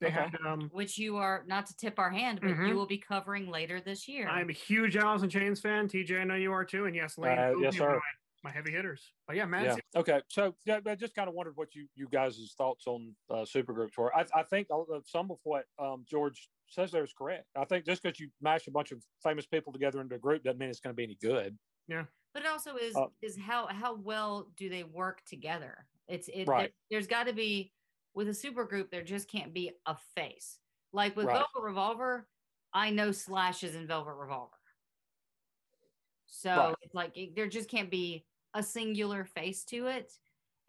They Okay. had um, Which you are not to tip our hand, but Mhm. you will be covering later this year. I'm a huge Alice in Chains fan. TJ, I know you are too. And yes, Lane, Uh, yes, be one sir. My, my heavy hitters. But yeah, Mad yeah. Okay. So yeah, I just kind of wondered what you you guys' thoughts on uh, supergroups were. I, I think some of what um, George says there is correct. I think just because you mash a bunch of famous people together into a group doesn't mean it's going to be any good. Yeah. But it also is Uh, is how how well do they work together? It's it Right. there, has got to be with a super group, there just can't be a face. Like with Right. Velvet Revolver, I know Slash is in Velvet Revolver. So Right. it's like it, there just can't be a singular face to it.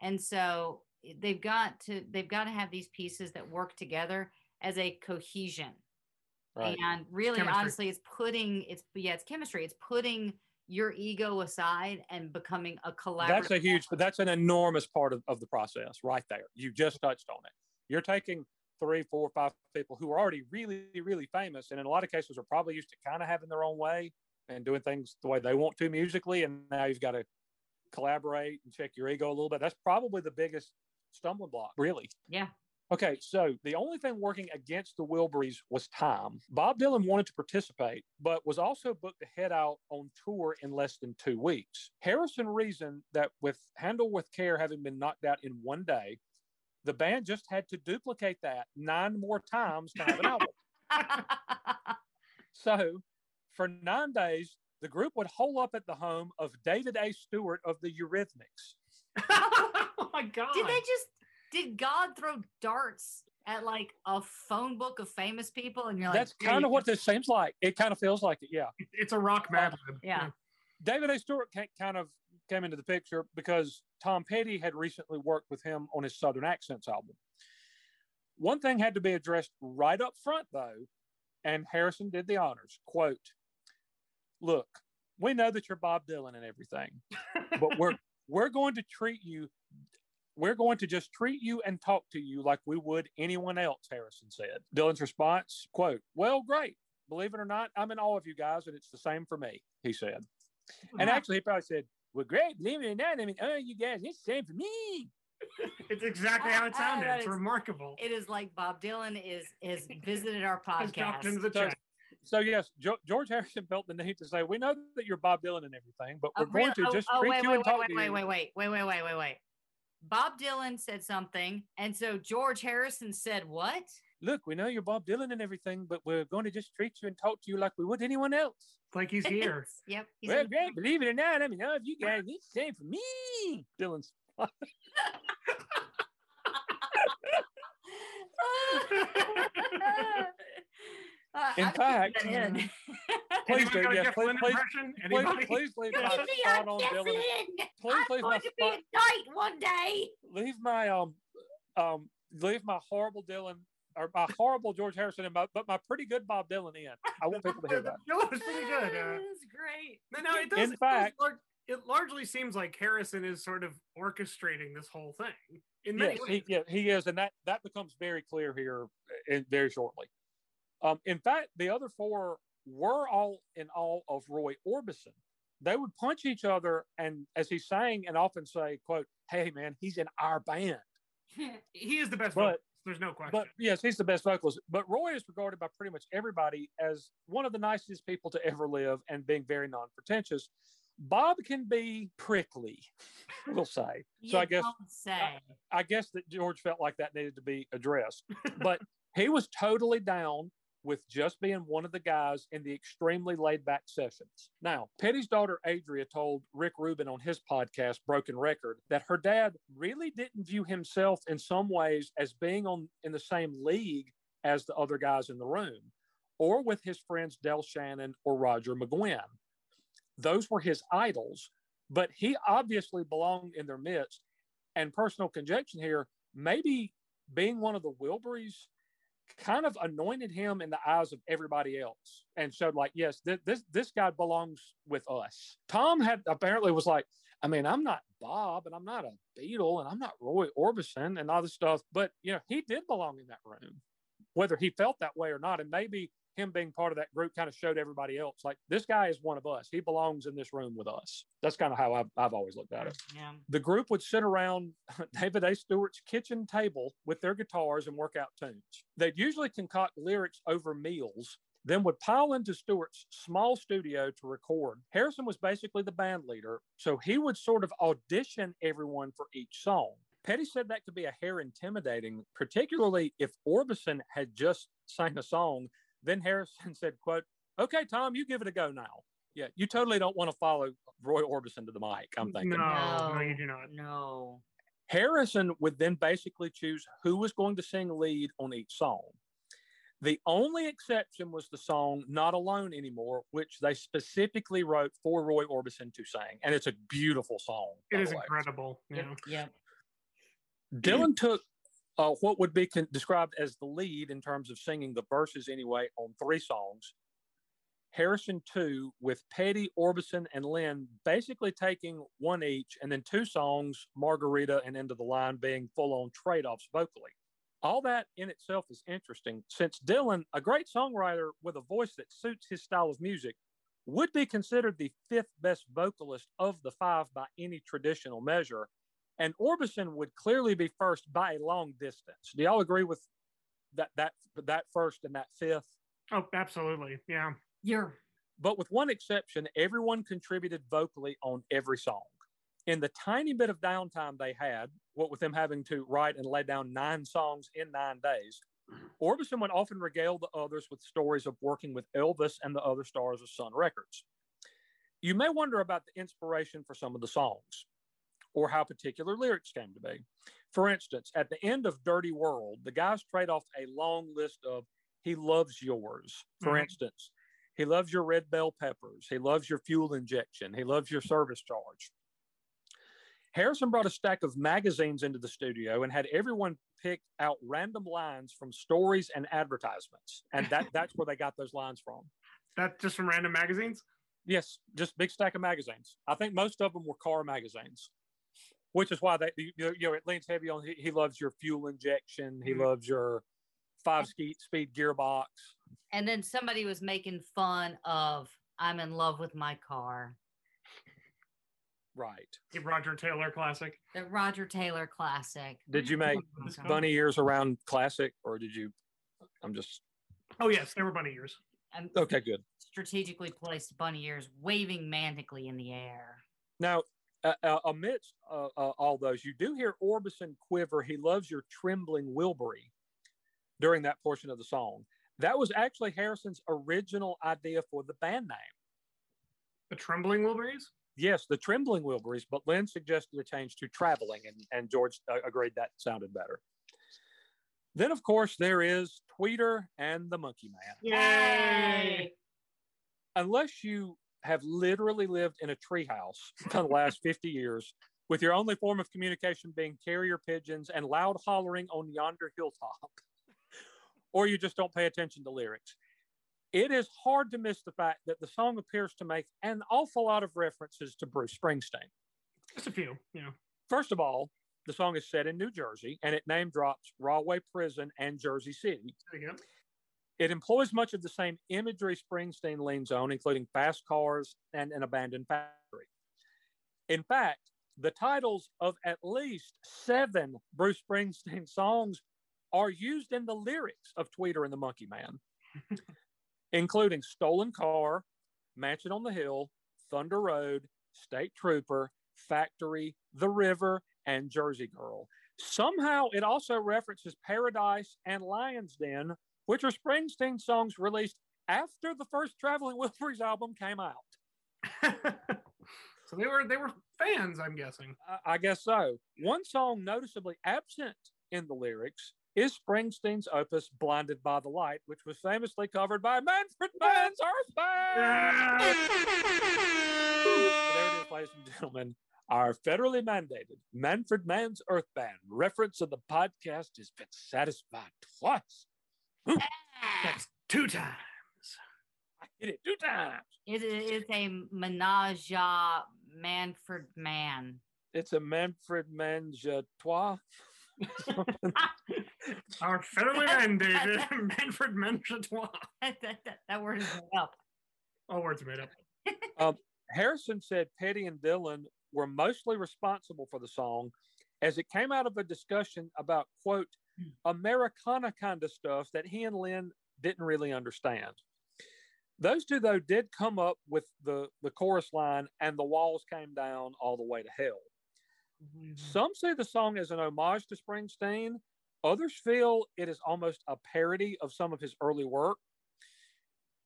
And so they've got to they've got to have these pieces that work together as a cohesion. Right. And really, Chemistry. honestly, it's putting it's yeah, it's chemistry. It's putting your ego aside and becoming a collaborative. That's a huge, but that's an enormous part of, of the process right there. You just touched on it. You're taking three, four, five people who are already really, really famous, and in a lot of cases are probably used to kind of having their own way and doing things the way they want to musically, and now you've got to collaborate and check your ego a little bit. That's probably the biggest stumbling block, really. Yeah. Okay, so the only thing working against the Wilburys was time. Bob Dylan wanted to participate, but was also booked to head out on tour in less than two weeks. Harrison reasoned that with Handle with Care having been knocked out in one day, the band just had to duplicate that nine more times to have an album. So for nine days, the group would hole up at the home of David A. Stewart of the Eurythmics. oh my god! did they just did God throw darts at like a phone book of famous people? And you're like, That's kind of what this seems like. It kind of feels like it, yeah. It's a rock mad lib. Yeah. David A. Stewart kind of came into the picture because Tom Petty had recently worked with him on his Southern Accents album. One thing had to be addressed right up front, though, and Harrison did the honors. Quote, look, we know that you're Bob Dylan and everything, but we're we're going to treat you we're going to just treat you and talk to you like we would anyone else, Harrison said. Dylan's response, quote, well, great. Believe it or not, I'm in awe of you guys, and it's the same for me, he said. And actually, he probably said, well, great. Believe it or not, I mean, oh, you guys, it's the same for me. It's exactly how it sounded. That It's is- remarkable. It is like Bob Dylan is has visited our Has into podcast. the So, chat. So yes, jo- George Harrison felt the need to say, we know that you're Bob Dylan and everything, but Uh, we're going real- to oh, just oh, treat wait, you wait, and talk wait, to wait, you. wait, wait, wait, wait, wait, wait, wait. Bob Dylan said something, and so George Harrison said what? Look, we know you're Bob Dylan and everything, but we're going to just treat you and talk to you like we would anyone else. Like he's here. yep. he's well, in- great. Believe it or not, I mean, oh, you guys, it's the same for me. Dylan's. Uh, In I think fact- in. Please Anybody do, yeah, please- please- Please, please leave my Give spot on Dylan. Lynne. Please I'm leave my going to be spot. a one day. leave my um um leave my horrible Dylan or my horrible George Harrison and my but my pretty good Bob Dylan in. I want people to hear that. It was pretty good. Uh, That's great. no, no, it does. In it does fact- lar- it largely seems like Harrison is sort of orchestrating this whole thing in many Yes, ways. he, yeah, he is, and that that becomes very clear here in, very shortly. Um, in fact, the other four were all in awe of Roy Orbison. They would punch each other, and as he sang, and often say, "quote Hey, man, he's in our band." He is the best. But- There's no question. But yes, he's the best vocalist. But Roy is regarded by pretty much everybody as one of the nicest people to ever live and being very non pretentious. Bob can be prickly, we'll say. So I guess say. I guess that George felt like that needed to be addressed. But he was totally down with just being one of the guys in the extremely laid back sessions. Now, Petty's daughter Adria told Rick Rubin on his podcast, Broken Record, that her dad really didn't view himself in some ways as being on in the same league as the other guys in the room or with his friends Del Shannon or Roger McGuinn. Those were his idols, but he obviously belonged in their midst. And personal conjecture here, maybe being one of the Wilburys kind of anointed him in the eyes of everybody else and showed like yes th- this this guy belongs with us. Tom had apparently was like i mean i'm not bob and i'm not a beatle and i'm not roy orbison and all this stuff but you know he did belong in that room whether he felt that way or not. And maybe him being part of that group kind of showed everybody else like this guy is one of us he belongs in this room with us that's kind of how i've, I've always looked at it Yeah. the group would sit around David A. Stewart's kitchen table with their guitars and work out tunes. They'd usually concoct lyrics over meals, then would pile into Stewart's small studio to record. Harrison was basically the band leader, so he would sort of audition everyone for each song. Petty said that could be a hair intimidating, particularly if Orbison had just sang a song. Then Harrison said, quote, okay, Tom, you give it a go now. Yeah, you totally don't want to follow Roy Orbison to the mic, I'm thinking. No, no, you do not. No. Harrison would then basically choose who was going to sing lead on each song. The only exception was the song Not Alone Anymore, which they specifically wrote for Roy Orbison to sing. And it's a beautiful song. It by is the way. incredible. Yeah. Yep. know. Yep. Dylan took uh, what would be con- described as the lead in terms of singing the verses anyway on three songs. Harrison two with Petty, Orbison, and Lynne basically taking one each, and then two songs, Margarita and End of the Line, being full on trade offs vocally. All that in itself is interesting since Dylan, a great songwriter with a voice that suits his style of music, would be considered the fifth best vocalist of the five by any traditional measure. And Orbison would clearly be first by a long distance. Do y'all agree with that that that first and that fifth? Oh, absolutely. Yeah. You're But with one exception, everyone contributed vocally on every song. In the tiny bit of downtime they had, what with them having to write and lay down nine songs in nine days, Orbison would often regale the others with stories of working with Elvis and the other stars of Sun Records. You may wonder about the inspiration for some of the songs or how particular lyrics came to be. For instance, at the end of Dirty World, the guys trade off a long list of He loves yours. For Mhm. instance, he loves your red bell peppers. He loves your fuel injection. He loves your service charge. Harrison brought a stack of magazines into the studio and had everyone pick out random lines from stories and advertisements. And that, that's where they got those lines from. That just from random magazines. Yes, just big stack of magazines. I think most of them were car magazines, which is why they you know, you know it leans heavy on he, he loves your fuel injection, he Mhm. loves your five speed speed gearbox. and then somebody was making fun of I'm in love with my car. Right. The Roger Taylor classic. The Roger Taylor classic. Did you make This bunny ears around classic or did you I'm just Oh yes, they were bunny ears. I'm okay, good. strategically placed bunny ears waving manically in the air. Now, uh, uh, amidst uh, uh, all those, you do hear Orbison quiver. He loves your trembling Wilbury during that portion of the song. That was actually Harrison's original idea for the band name. The trembling Wilburys. Yes, the trembling Wilburys, but Lynne suggested a change to traveling, and, and George uh, agreed that sounded better. Then, of course, there is Tweeter and the Monkey Man. Yay! unless you have literally lived in a treehouse for the last 50 years, with your only form of communication being carrier pigeons and loud hollering on yonder hilltop, or you just don't pay attention to lyrics, it is hard to miss the fact that the song appears to make an awful lot of references to Bruce Springsteen. Just a few. Know. First of all, the song is set in New Jersey and it name drops Rahway Prison and Jersey City, There you go. It employs much of the same imagery Springsteen leans on, including fast cars and an abandoned factory. In fact, the titles of at least seven Bruce Springsteen songs are used in the lyrics of Tweeter and the Monkey Man, including Stolen Car, Mansion on the Hill, Thunder Road, State Trooper, Factory, The River, and Jersey Girl. Somehow it also references Paradise and Lion's Den, which are Springsteen songs released after the first Traveling Wilburys album came out. so they were they were fans, I'm guessing. I- I guess so. One song noticeably absent in the lyrics is Springsteen's opus "Blinded by the Light," which was famously covered by Manfred Mann's Earth Band. there it is, ladies and gentlemen. Our federally mandated Manfred Mann's Earth Band reference of the podcast has been satisfied twice. That's two times. I hit it two times. It is a menage a Manfred Mann. It's a Manfred Mange trois. Our federally mandated Manfred Menchatois. that, that, that word is made up. All words are made up. Um, Harrison said Petty and Dylan were mostly responsible for the song as it came out of a discussion about, quote, Americana kind of stuff that he and Lynne didn't really understand. Those two, though, did come up with the, the chorus line, and the walls came down all the way to hell. Mm-hmm. Some say the song is an homage to Springsteen. Others feel it is almost a parody of some of his early work.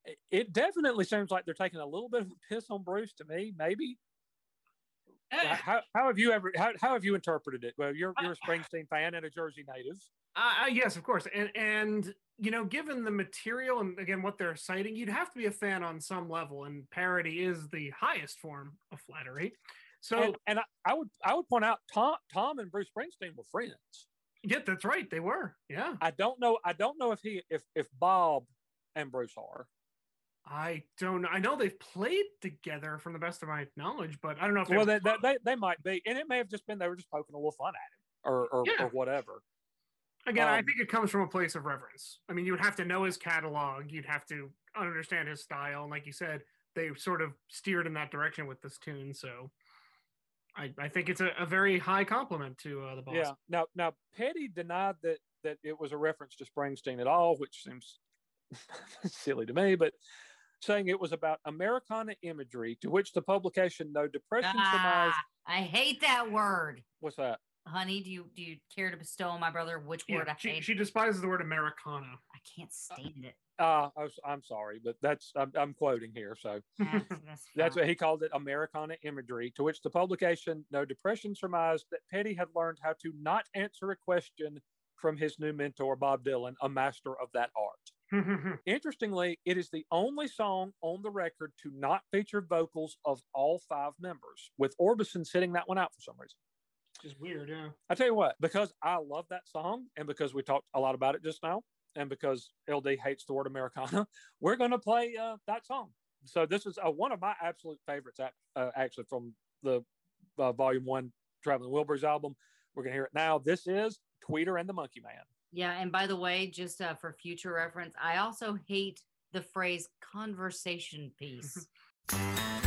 It- It definitely seems like they're taking a little bit of a piss on Bruce to me, maybe. How, how have you ever how, how have you interpreted it? Well, you're you're a Springsteen fan and a Jersey native. Uh, uh, yes, of course. And and you know, given the material and again what they're citing, you'd have to be a fan on some level, and parody is the highest form of flattery. So and and I, I would I would point out Tom Tom and Bruce Springsteen were friends. yeah, that's right. They were. Yeah. I don't know I don't know if he if if Bob and Bruce are. I don't know. I know they've played together from the best of my knowledge, but I don't know if they Well, they, they, they, they might be, and it may have just been they were just poking a little fun at him or or, Yeah. or whatever. Again, I Um, think it comes from a place of reverence. I mean, you would have to know his catalog, you'd have to understand his style, and like you said, they sort of steered in that direction with this tune. So, I, I think it's a, a very high compliment to uh, the boss. Yeah. Now now Petty denied that that it was a reference to Springsteen at all, which seems silly to me, but saying it was about Americana imagery, to which the publication No Depression surmised. Ah, I hate that word. What's that? Honey, do you do you care to bestow on my brother which Yeah, word I she, hate? she despises the word Americana. I can't stand it. Uh, I was, I'm sorry, but that's I'm, I'm quoting here. So That's, that's that's what he called it, Americana imagery. To which the publication No Depression surmised that Petty had learned how to not answer a question from his new mentor Bob Dylan, a master of that art. Interestingly, it is the only song on the record to not feature vocals of all five members, with Orbison sitting that one out for some reason. Just weird, yeah. I tell you what, because I love that song, and because we talked a lot about it just now, and because LD hates the word Americana, we're going to play uh, that song. So this is uh, one of my absolute favorites, uh, actually, from the uh, Volume One Traveling Wilburys album. We're going to hear it now. This is Tweeter and the Monkey Man. Yeah, and by the way, just uh, for future reference, I also hate the phrase conversation piece.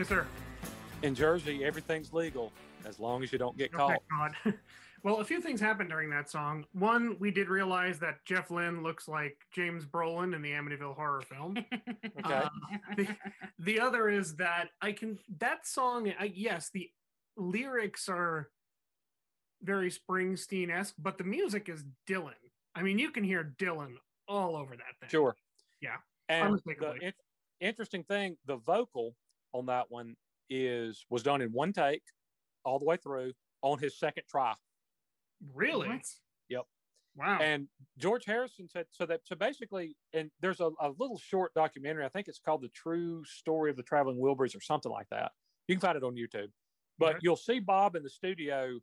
Yes, sir. in Jersey, everything's legal as long as you don't get Okay, caught. Well, a few things happened during that song. One, we did realize that Jeff Lynne looks like James Brolin in the Amityville horror film. Okay. Uh, the, the other is that I can that song. I, yes, the lyrics are very Springsteen esque, but the music is Dylan. I mean, you can hear Dylan all over that thing. Sure. Yeah. And the Unmistakably. in- interesting thing, the vocal on that one is was done in one take, all the way through on his second try. Really? What? Yep. Wow. And George Harrison said so that so basically, and there's a, a little short documentary. I think it's called "The True Story of the Traveling Wilburys" or something like that. You can find it on YouTube. But Okay. you'll see Bob in the studio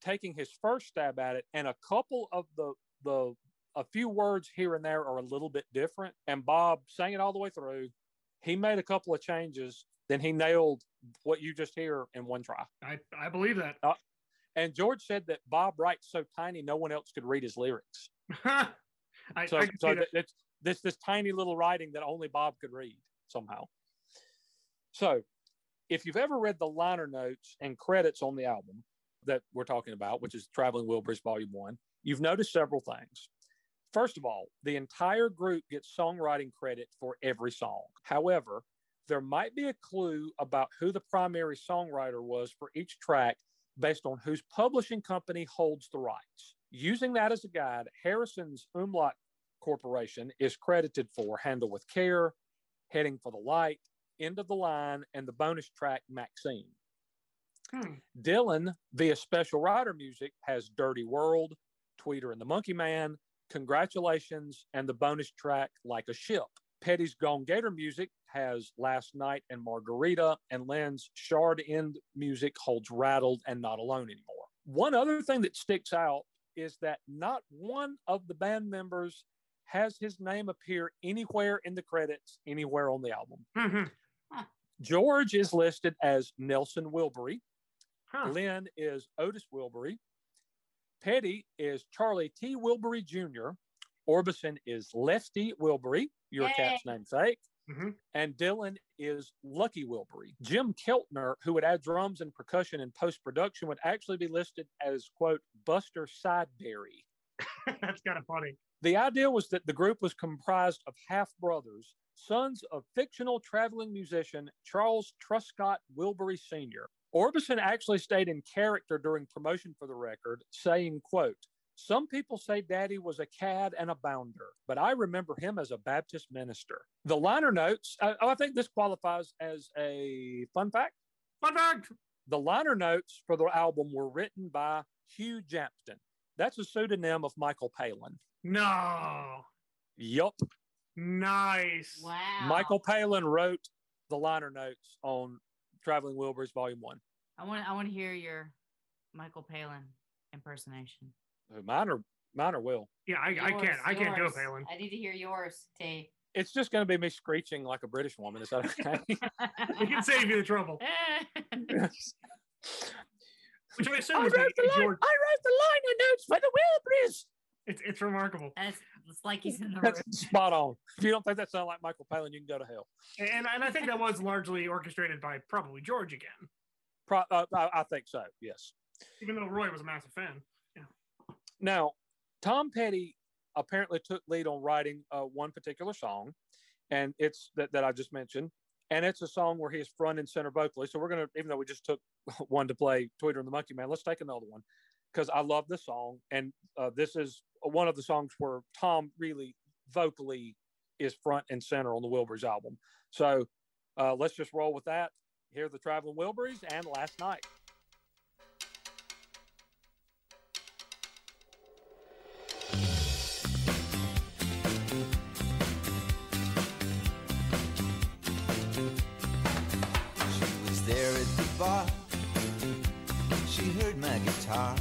taking his first stab at it, and a couple of the the a few words here and there are a little bit different. And Bob sang it all the way through. He made a couple of changes, then he nailed what you just hear in one try. I, I believe that. Uh, and George said that Bob writes so tiny no one else could read his lyrics. I, So, I so that it's this this tiny little writing that only Bob could read somehow. So, if you've ever read the liner notes and credits on the album that we're talking about, which is Traveling Wilburys Volume One, you've noticed several things. First of all, the entire group gets songwriting credit for every song. However, there might be a clue about who the primary songwriter was for each track based on whose publishing company holds the rights. Using that as a guide, Harrison's Umlaut Corporation is credited for Handle with Care, Heading for the Light, End of the Line, and the bonus track Maxine. Hmm. Dylan, via special rider music, has Dirty World, Tweeter and the Monkey Man, Congratulations, and the bonus track Like a Ship. Petty's Gone Gator music has Last Night and Margarita, and Lynne's Shard End music holds Rattled and Not Alone anymore. One other thing that sticks out is that not one of the band members has his name appear anywhere in the credits, anywhere on the album. Mhm. George is listed as Nelson Wilbury. Huh. Lynne is Otis Wilbury. Petty is Charlie T. Wilbury Jr. Orbison is Lefty Wilbury, your Yay. cat's namesake. Mhm. And Dylan is Lucky Wilbury. Jim Keltner, who would add drums and percussion in post production, would actually be listed as, quote, Buster Sideberry. That's kind of funny. The idea was that the group was comprised of half brothers, sons of fictional traveling musician Charles Truscott Wilbury Sr. Orbison actually stayed in character during promotion for the record, saying, quote, some people say daddy was a cad and a bounder, but I remember him as a Baptist minister. The liner notes, uh, oh, I think this qualifies as a fun fact. Fun fact. The liner notes for the album were written by Hugh Jampton. That's a pseudonym of Michael Palin. No. Yup. Nice. Wow. Michael Palin wrote the liner notes on Traveling Wilburys Volume One. I want I want to hear your Michael Palin impersonation. Mine are mine are will. Yeah, I, I can't. I can't do it. Palin. I need to hear yours, T. It's just going to be me screeching like a British woman. Is that okay? We can save you the trouble. Which I assume I wrote, the the, line, George. I wrote the line. liner notes for the Wilburys. It's, it's remarkable. That's it's like he's in the room. That's spot on. If you don't think that sounds like Michael Palin, you can go to hell. And, and I think that was largely orchestrated by probably George again, Pro, uh, I, I think so. Yes. even though Roy was a massive fan. Now, Tom Petty apparently took lead on writing uh, one particular song, and it's that, that I just mentioned. And it's a song where he is front and center vocally. So we're going to, even though we just took one to play Tweeter and the Monkey Man, let's take another one because I love this song. And uh, this is one of the songs where Tom really vocally is front and center on the Wilburys album. So uh, let's just roll with that. Here are the Traveling Wilburys and Last Night. My guitar.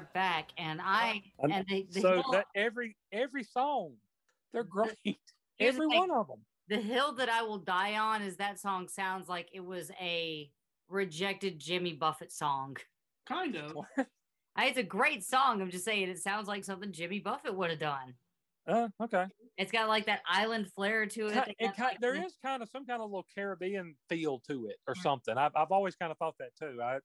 Are back, and I And and the, the so hill, that every every song, they're great. Here's the every thing. one of them. the hill that I will die on is that song sounds like it was a rejected Jimmy Buffett song. Kind of. I- It's a great song. I'm just saying it sounds like something Jimmy Buffett would have done. Uh, okay. It's got like that island flair to it. Ki- They it got, ki- like, there the- is kind of some kind of little Caribbean feel to it or something. I've, I've always kind of thought that too. I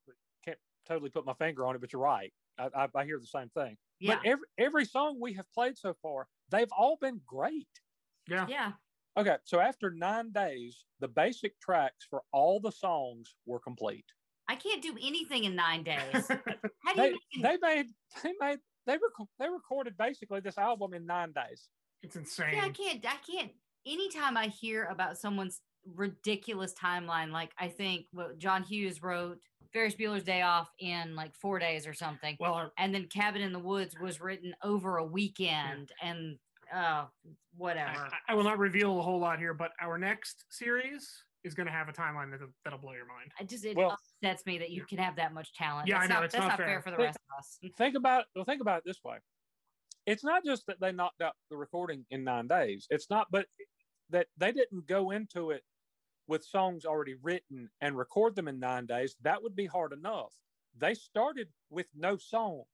can't totally put my finger on it, but you're right. I, I, I hear the same thing. Yeah, But every every song we have played so far, they've all been great. Yeah. yeah. Okay, so after nine days, the basic tracks for all the songs were complete. I can't do anything in nine days. How do They you make they made they made they rec- they recorded basically this album in nine days. It's insane. Yeah, I can't. I can't. Anytime I hear about someone's ridiculous timeline, like I think what John Hughes wrote Ferris Bueller's Day Off in like four days or something, Well, our- and then Cabin in the Woods was written over a weekend, and uh, whatever. I, I will not reveal a whole lot here, but our next series is going to have a timeline that'll, that'll blow your mind. I just it Well- upsets me that you can have that much talent. Yeah, that's I know, Not, it's that's not not fair. fair for the But- rest of us. Think about well, think about it this way. It's not just that they knocked out the recording in nine days. It's not, but that they didn't go into it with songs already written and record them in nine days. That would be hard enough. They started with no songs.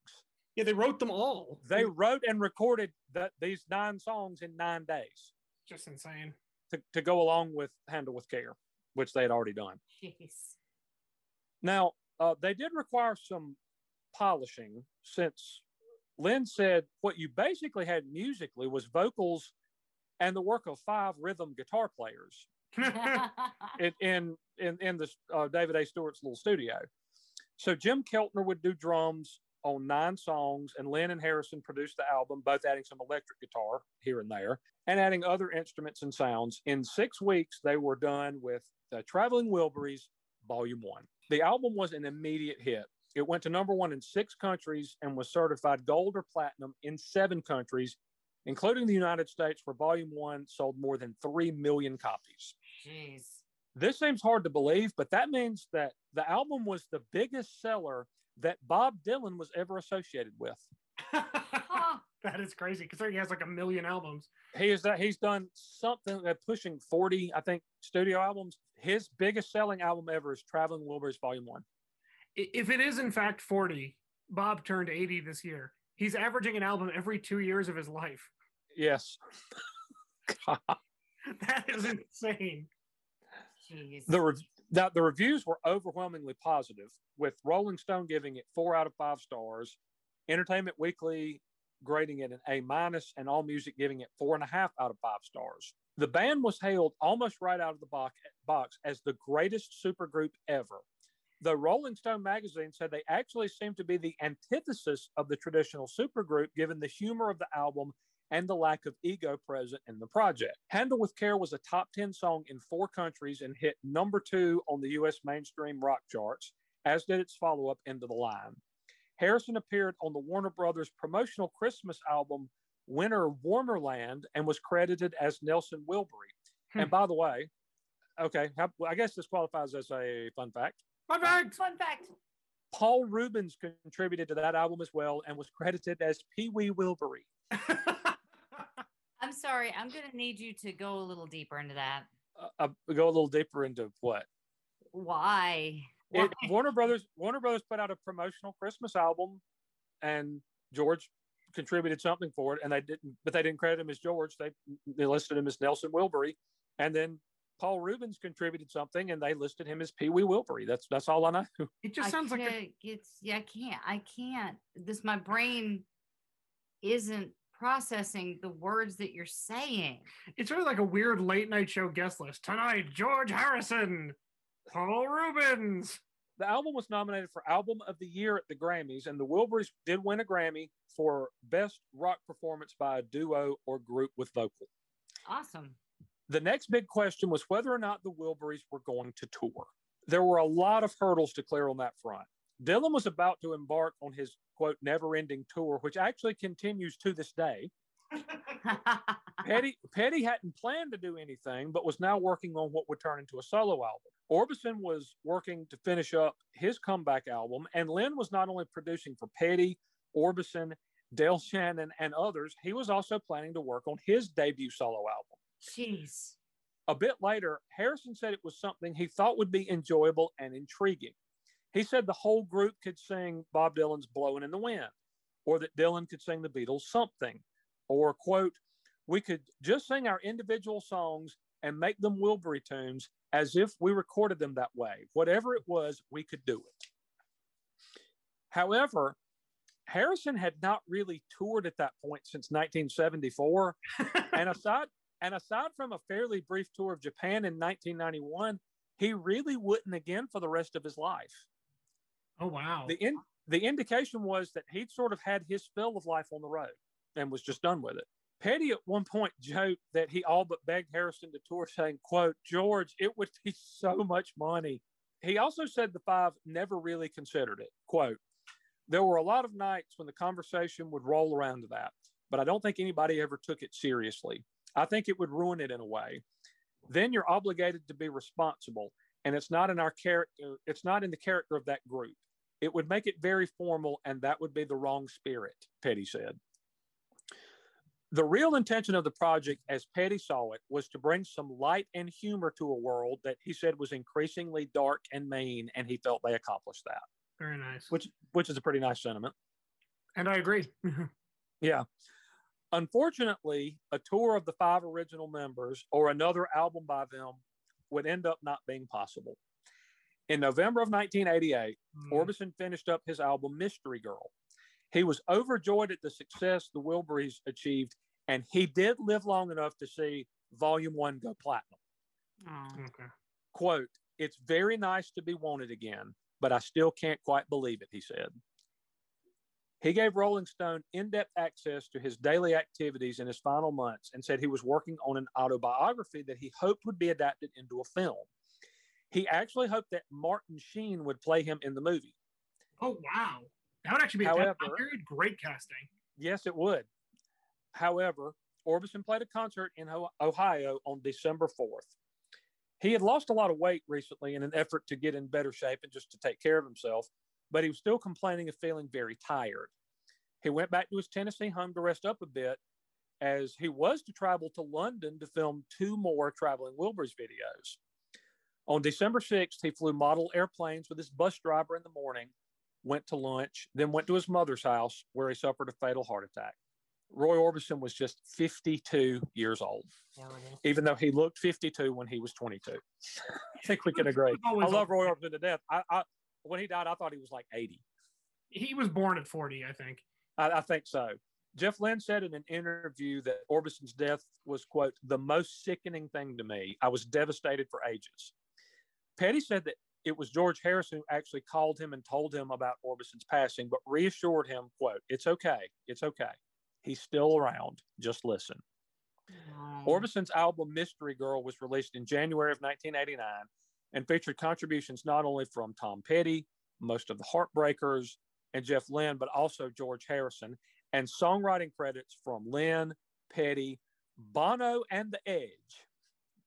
Yeah, they wrote them all. They wrote and recorded that these nine songs in nine days just insane. to, to go along with Handle with Care, which they had already done. Jeez. Now, uh, they did require some polishing since Lynne said what you basically had musically was vocals and the work of five rhythm guitar players in in in, in the uh, David A. Stewart's little studio. So Jim Keltner would do drums on nine songs, and Lynne and Harrison produced the album, both adding some electric guitar here and there, and adding other instruments and sounds. In six weeks, they were done with the Traveling Wilburys Volume One. The album was an immediate hit. It went to number one in six countries and was certified gold or platinum in seven countries, including the United States, where Volume One sold more than three million copies. Jeez. This seems hard to believe, but that means that the album was the biggest seller that Bob Dylan was ever associated with. That is crazy because he has like a million albums. He is that he's done something uh, pushing 40, I think, studio albums. His biggest selling album ever is Traveling Wilburys Volume One. If it is in fact 40, Bob turned 80 this year. He's averaging an album every two years of his life. Yes. That is insane. Jeez. the rev- that the reviews were overwhelmingly positive, with Rolling Stone giving it four out of five stars, Entertainment Weekly grading it an A minus, and All Music giving it four and a half out of five stars. The band was hailed almost right out of the box, box as the greatest supergroup ever. The Rolling Stone magazine said they actually seemed to be the antithesis of the traditional supergroup, given the humor of the album and the lack of ego present in the project. Handle with Care was a top 10 song in four countries and hit number two on the US mainstream rock charts, as did its follow up, End of the Line. Harrison appeared on the Warner Brothers promotional Christmas album, Winter Warnerland, and was credited as Nelson Wilbury. Hmm. And by the way, okay, I guess this qualifies as a fun fact. Fun fact. Fun fact. Paul Reubens contributed to that album as well and was credited as Pee Wee Wilbury. I'm sorry. I'm going to need you to go a little deeper into that. Uh, uh, go a little deeper into what Why? it, Warner Brothers. Warner Brothers put out a promotional Christmas album, and George contributed something for it, and they didn't, but they didn't credit him as George. They they listed him as Nelson Wilbury, and then Paul Reubens contributed something, and they listed him as Pee Wee Wilbury. That's that's all I know. It just I sounds like a, it's yeah. I can't. I can't. This my brain isn't processing the words that you're saying. it's really like a weird late night show guest list. Tonight, George Harrison, Paul Reubens. The album was nominated for Album of the Year at the Grammys, and the Wilburys did win a Grammy for Best Rock Performance by a Duo or Group with Vocal. Awesome. The next big question was whether or not the Wilburys were going to tour. There were a lot of hurdles to clear on that front. Dylan was about to embark on his quote never ending tour, which actually continues to this day. Petty, Petty hadn't planned to do anything, but was now working on what would turn into a solo album. Orbison was working to finish up his comeback album, and Lynne was not only producing for Petty, Orbison, Del Shannon, and others, he was also planning to work on his debut solo album. Jeez. A bit later, Harrison said it was something he thought would be enjoyable and intriguing. He said the whole group could sing Bob Dylan's Blowing in the Wind, or that Dylan could sing the Beatles' Something, or, quote, we could just sing our individual songs and make them Wilbury tunes as if we recorded them that way. Whatever it was, we could do it. However, Harrison had not really toured at that point since 1974. and aside and aside from a fairly brief tour of Japan in 1991, he really wouldn't again for the rest of his life. Oh wow. The in, the indication was that he'd sort of had his fill of life on the road and was just done with it. Petty at one point joked that he all but begged Harrison to tour, saying, quote, George, it would be so much money. He also said the five never really considered it. Quote, there were a lot of nights when the conversation would roll around to that, but I don't think anybody ever took it seriously. I think it would ruin it in a way. Then you're obligated to be responsible, and it's not in our character, it's not in the character of that group. It would make it very formal, and that would be the wrong spirit, Petty said. The real intention of the project, as Petty saw it, was to bring some light and humor to a world that he said was increasingly dark and mean, and he felt they accomplished that, Very nice. which which is a pretty nice sentiment. and I agree. Yeah. Unfortunately, a tour of the five original members or another album by them would end up not being possible. In November of 1988, Mm. Orbison finished up his album Mystery Girl. He was overjoyed at the success the Wilburys achieved, and he did live long enough to see Volume One go platinum. Oh. okay. Quote, It's very nice to be wanted again, but I still can't quite believe it, he said. He gave Rolling Stone in depth access to his daily activities in his final months and said he was working on an autobiography that he hoped would be adapted into a film. He actually hoped that Martin Sheen would play him in the movie. Oh wow. That would actually be a However- period. Great casting. Yes, it would. However, Orbison played a concert in Ohio on December 4th. He had lost a lot of weight recently in an effort to get in better shape and just to take care of himself, but he was still complaining of feeling very tired. He went back to his Tennessee home to rest up a bit as he was to travel to London to film two more Traveling Wilburys videos. On December 6th, he flew model airplanes with his bus driver in the morning, went to lunch, then went to his mother's house where he suffered a fatal heart attack. Roy Orbison was just 52 years old, even though he looked 52 when he was 22. I think we can agree. I love Roy. Orbison to death. I, I, when he died, I thought he was like 80. He was born at 40, I think. I, I think so. Jeff Lynne said in an interview that Orbison's death was, quote, the most sickening thing to me. I was devastated for ages. Petty said that it was George Harrison who actually called him and told him about Orbison's passing, but reassured him, quote, it's okay. It's okay. He's still around. Just listen. Oh. Orbison's album Mystery Girl was released in January of 1989 and featured contributions not only from Tom Petty, most of the Heartbreakers, and Jeff Lynne, but also George Harrison, and songwriting credits from Lynne, Petty, Bono, and The Edge.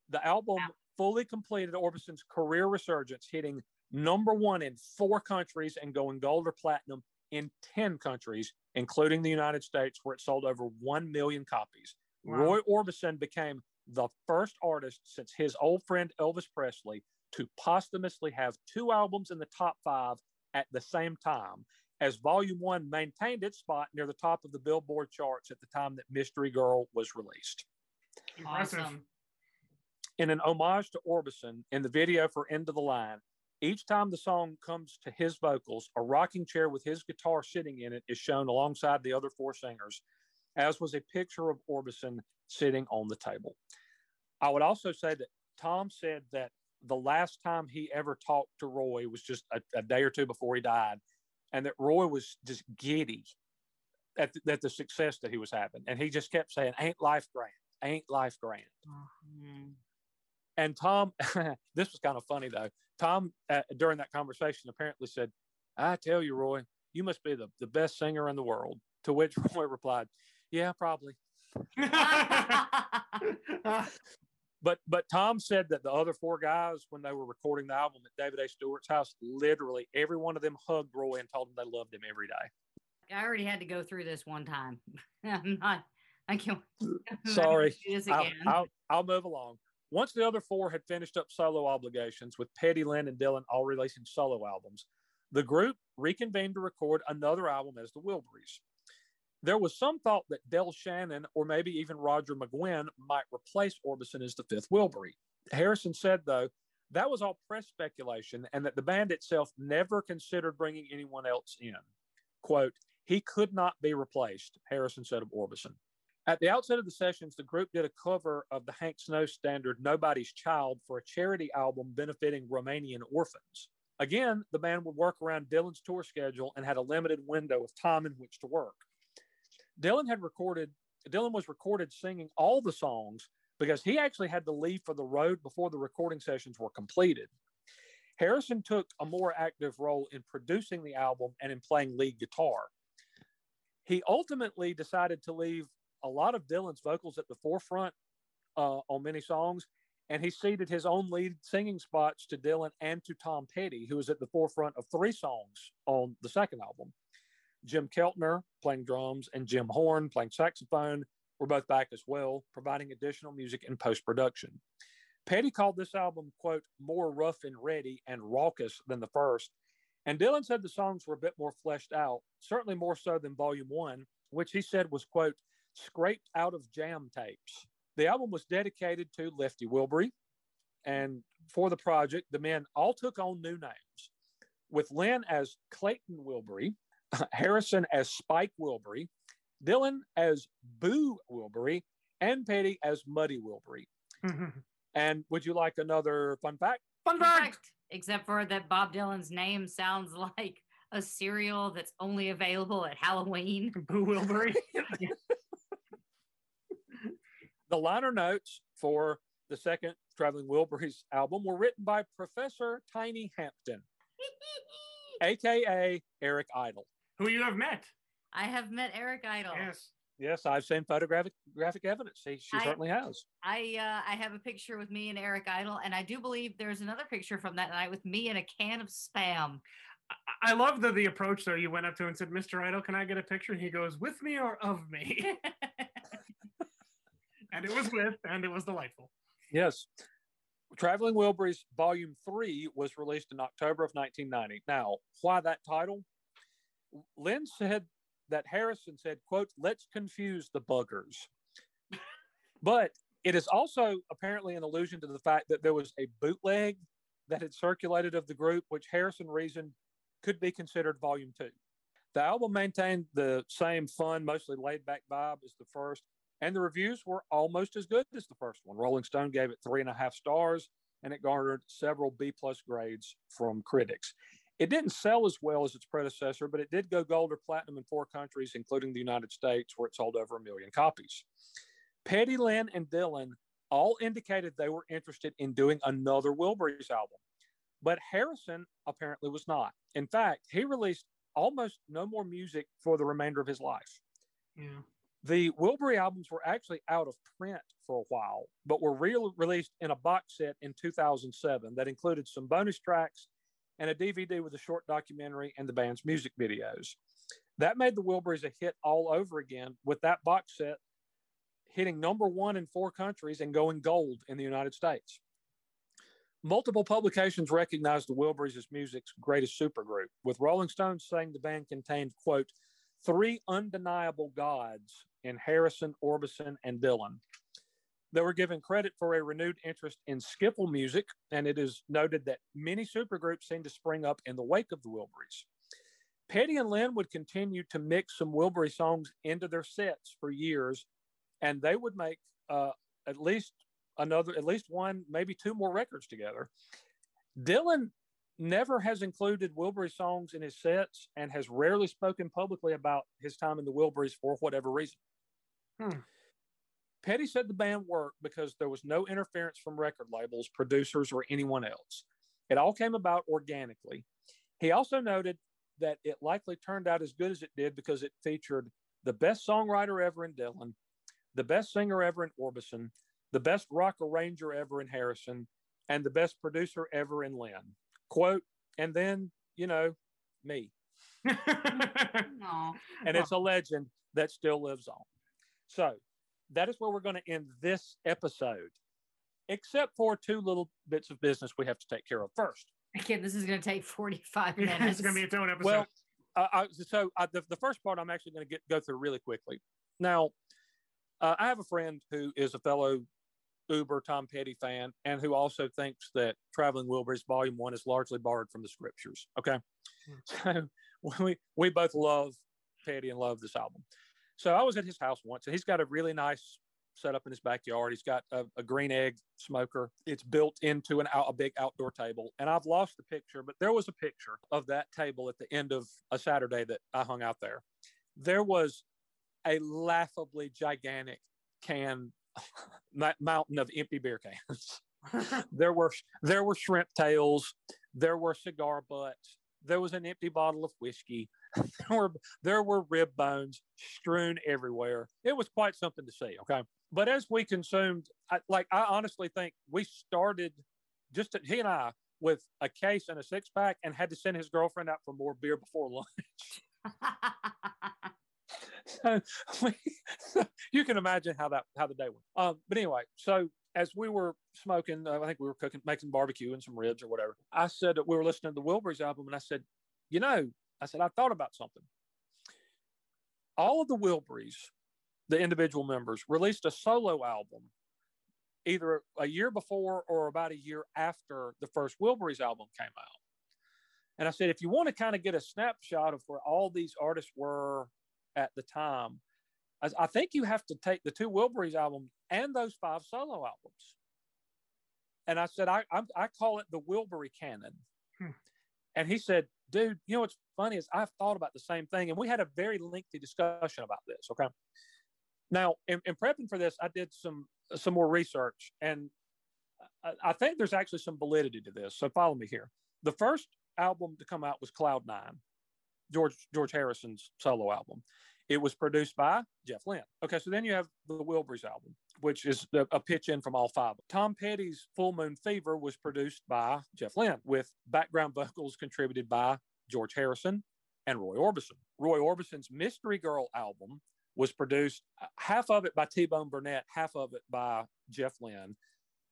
The album fully completed Orbison's career resurgence, hitting number one in four countries and going gold or platinum in 10 countries, including the United States, where it sold over 1 million copies. Wow. Roy Orbison became the first artist since his old friend Elvis Presley to posthumously have two albums in the top five at the same time, as Volume One maintained its spot near the top of the Billboard charts at the time that Mystery Girl was released. Impressive. Awesome. In an homage to Orbison, in the video for End of the Line, each time the song comes to his vocals, a rocking chair with his guitar sitting in it is shown alongside the other four singers, as was a picture of Orbison sitting on the table. I would also say that Tom said that the last time he ever talked to Roy was just a, a day or two before he died, and that Roy was just giddy at the, at the success that he was having. And he just kept saying, Ain't life grand? Ain't life grand? Mm. And Tom, this was kind of funny though. Tom, uh, during that conversation, apparently said, I tell you, Roy, you must be the, the best singer in the world. To which Roy replied, Yeah, probably. But but Tom said that the other four guys, when they were recording the album at David A. Stewart's house, literally every one of them hugged Roy and told him they loved him every day. I already had to go through this one time. I'm not. I can't. I'm not gonna Sorry. I'll. I'll, I'll move along. Once the other four had finished up solo obligations, with Petty, Lynne, and Dylan all releasing solo albums, the group reconvened to record another album as the Wilburys. There was some thought that Del Shannon or maybe even Roger McGuinn might replace Orbison as the fifth Wilbury. Harrison said, though, that was all press speculation and that the band itself never considered bringing anyone else in. Quote, he could not be replaced, Harrison said of Orbison. At the outset of the sessions, the group did a cover of the Hank Snow standard Nobody's Child for a charity album benefiting Romanian orphans. Again, the band would work around Dylan's tour schedule and had a limited window of time in which to work. Dylan had recorded, Dylan was recorded singing all the songs because he actually had to leave for the road before the recording sessions were completed. Harrison took a more active role in producing the album and in playing lead guitar. He ultimately decided to leave a lot of Dylan's vocals at the forefront uh, on many songs, and he ceded his own lead singing spots to Dylan and to Tom Petty, who was at the forefront of three songs on the second album. Jim Keltner playing drums and Jim Horn playing saxophone were both back as well, providing additional music and post production. Petty called this album, quote, more rough and ready and raucous than the first. And Dylan said the songs were a bit more fleshed out, certainly more so than Volume One, which he said was, quote, scraped out of jam tapes. The album was dedicated to Lefty Wilbury. And for the project, the men all took on new names, with Lynne as Clayton Wilbury, Harrison as Spike Wilbury, Dylan as Boo Wilbury, and Petty as Muddy Wilbury. Mm-hmm. And would you like another fun fact? Fun fact! Except for that Bob Dylan's name sounds like a cereal that's only available at Halloween. Boo Wilbury. The liner notes for the second Traveling Wilburys album were written by Professor Tiny Hampton, aka Eric Idle. Who you have met. I have met Eric Idle. Yes. Yes, I've seen photographic graphic evidence. She, she I- certainly has. I uh, I have a picture with me and Eric Idle, and I do believe there's another picture from that night with me and a can of spam. I- I love the the approach though. You went up to him and said, "Mr. Idle, can I get a picture?" And he goes, "With me or of me?" and it was with, and it was delightful. Yes. Traveling Wilburys Volume 3 was released in October of 1990. Now, why that title? Lynne said that Harrison said, quote, let's confuse the buggers. but it is also apparently an allusion to the fact that there was a bootleg that had circulated of the group, which Harrison reasoned could be considered volume two. The album maintained the same fun, mostly laid back vibe as the first, and the reviews were almost as good as the first one. Rolling Stone gave it three and a half stars, and it garnered several B plus grades from critics. It didn't sell as well as its predecessor, but it did go gold or platinum in four countries, including the United States, where it sold over a million copies. Petty, Lynne, and Dylan all indicated they were interested in doing another Wilburys album, but Harrison apparently was not. In fact, he released almost no more music for the remainder of his life. Yeah. The Wilbury albums were actually out of print for a while, but were re released in a box set in 2007 that included some bonus tracks and a DVD with a short documentary and the band's music videos. That made the Wilburys a hit all over again, with that box set hitting number one in four countries and going gold in the United States. Multiple publications recognized the Wilburys as music's greatest supergroup, with Rolling Stones saying the band contained, quote, three undeniable gods in Harrison, Orbison, and Dylan. They were given credit for a renewed interest in skiffle music, and it is noted that many supergroups seemed to spring up in the wake of the Wilburys. Petty and Lynne would continue to mix some Wilbury songs into their sets for years, and they would make uh, at least another, at least one, maybe two more records together. Dylan never has included Wilbury songs in his sets and has rarely spoken publicly about his time in the Wilburys for whatever reason. Hmm. Petty said the band worked because there was no interference from record labels, producers, or anyone else. It all came about organically. He also noted that it likely turned out as good as it did because it featured the best songwriter ever in Dylan, the best singer ever in Orbison, the best rock arranger ever in Harrison, and the best producer ever in Lynne. Quote, and then, you know, me. Aw. and it's a legend that still lives on. So that is where we're going to end this episode, except for two little bits of business we have to take care of first. Again, this is going to take 45 Yeah, minutes. it's gonna be its own episode. Well, uh, I, so I, the, the first part I'm actually going to get go through really quickly. Now, uh, I have a friend who is a fellow Uber Tom Petty fan and who also thinks that Traveling Wilburys Volume One is largely borrowed from the scriptures. Okay, so we we both love Petty and love this album. So I was at his house once, and he's got a really nice setup in his backyard. He's got a, a green egg smoker. It's built into an out, a big outdoor table, and I've lost the picture, but there was a picture of that table at the end of a Saturday that I hung out there. There was a laughably gigantic can mountain of empty beer cans. there were there were shrimp tails, there were cigar butts, there was an empty bottle of whiskey, there were there were rib bones strewn everywhere. It was quite something to see. Okay, but as we consumed, I, like I honestly think we started just he and I with a case and a six pack, and had to send his girlfriend out for more beer before lunch. so, we, so you can imagine how that how the day went. Um, but anyway, so as we were smoking, uh, I think we were cooking, making barbecue and some ribs or whatever. I said that we were listening to the Wilburys album, and I said, you know, I said I thought about something. All of the Wilburys, the individual members, released a solo album either a year before or about a year after the first Wilburys album came out. And I said, if you want to kind of get a snapshot of where all these artists were at the time, I, I think you have to take the two Wilburys albums and those five solo albums. And I said, I, I, I call it the Wilbury canon. Hmm. And he said, dude, you know what's funny is I've thought about the same thing. And we had a very lengthy discussion about this. Okay. Now, in, in prepping for this, I did some some more research, and I, I think there's actually some validity to this. So follow me here. The first album to come out was Cloud Nine, George George Harrison's solo album. It was produced by Jeff Lynne. Okay, so then you have the Wilburys album, which is a, pitch in from all five. Tom Petty's Full Moon Fever was produced by Jeff Lynne, with background vocals contributed by George Harrison and Roy Orbison. Roy Orbison's Mystery Girl album was produced uh, half of it by T Bone Burnett, half of it by Jeff Lynne.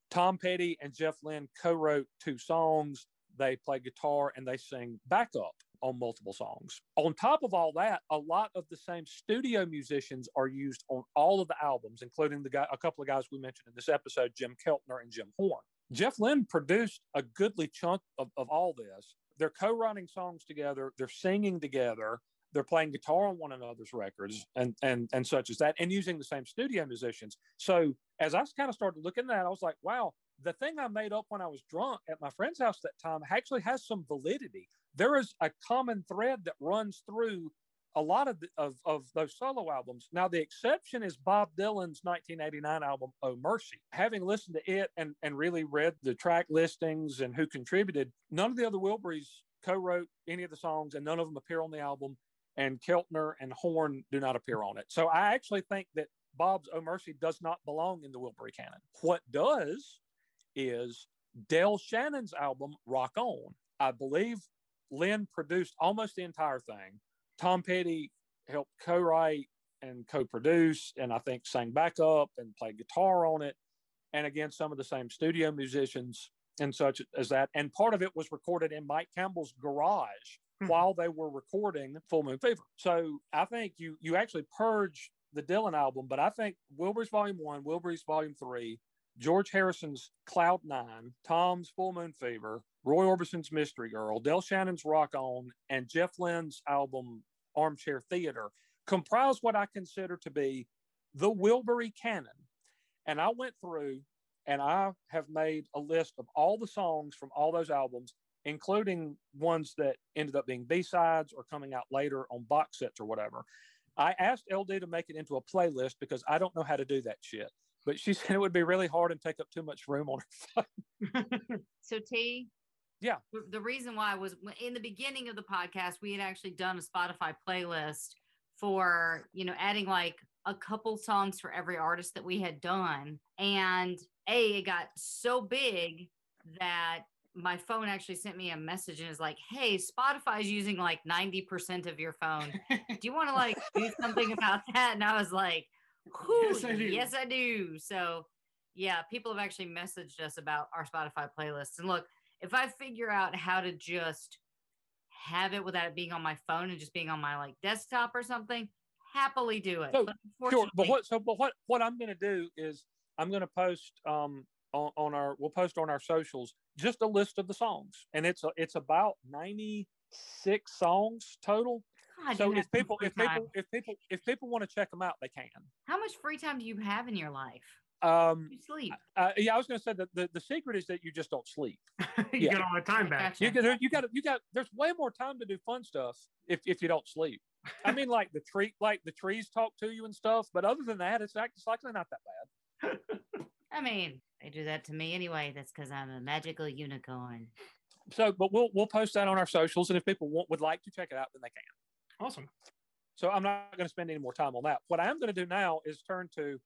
Tom Petty and Jeff Lynne co wrote two songs. They play guitar and they sing backup on multiple songs. On top of all that, a lot of the same studio musicians are used on all of the albums, including the guy, a couple of guys we mentioned in this episode, Jim Keltner and Jim Horn. Jeff Lynne produced a goodly chunk of, of all this. They're co writing songs together, they're singing together, they're playing guitar on one another's records and and and such as that and using the same studio musicians so as i kind of started looking at that i was like wow the thing i made up when i was drunk at my friend's house that time actually has some validity there is a common thread that runs through a lot of, the, of, of those solo albums. Now, the exception is Bob Dylan's 1989 album, Oh Mercy. Having listened to it and, and really read the track listings and who contributed, none of the other Wilburys co wrote any of the songs and none of them appear on the album and Keltner and Horn do not appear on it. So I actually think that Bob's Oh Mercy does not belong in the Wilbury canon. What does is Del Shannon's album Rock On. I believe Lynne produced almost the entire thing. Tom Petty helped co-write and co-produce, and I think sang backup and played guitar on it. And again, some of the same studio musicians and such as that. And part of it was recorded in Mike Campbell's garage Hmm. while they were recording Full Moon Fever. So I think you you actually purge the Dylan album, but I think Wilburys Volume One, Wilburys Volume Three, George Harrison's Cloud Nine, Tom's Full Moon Fever, Roy Orbison's Mystery Girl, Del Shannon's Rock On, and Jeff Lynne's album Armchair Theater comprise what I consider to be the Wilbury canon. And I went through and I have made a list of all the songs from all those albums, including ones that ended up being B sides or coming out later on box sets or whatever. I asked LD to make it into a playlist because I don't know how to do that shit. But she said it would be really hard and take up too much room on her phone. So T, Yeah. the- reason why was in the beginning of the podcast, we had actually done a Spotify playlist for you know adding like a couple songs for every artist that we had done, and a it got so big that my phone actually sent me a message and is like, "Hey, Spotify's using like ninety percent of your phone. Do you want to like do something about that?" And I was like, "Whew, Yes, I do. Yes, I do." So, yeah, people have actually messaged us about our Spotify playlists. And look, if I figure out how to just have it without it being on my phone and just being on my like desktop or something, happily do it. So, But Sure, but what? So, but what? What I'm going to do is I'm going to post um on, on our we'll post on our socials just a list of the songs, and it's a, it's about 96 songs total. God, so if have some people if people if people if people want to check them out, they can. how much free time do you have in your life? Um, You sleep. uh, yeah, I was going to say that the, the secret is that you just don't sleep. you Yeah. get all the time back. gotcha. You got you got you got. There's way more time to do fun stuff if if you don't sleep. I mean, like the tree, like the trees talk to you and stuff. But other than that, it's act- it's actually not that bad. I mean, they do that to me anyway. That's because I'm a magical unicorn. So, but we'll we'll post that on our socials, and if people want, would like to check it out, then they can. Awesome. So I'm not going to spend any more time on that. What I am going to do now is turn to,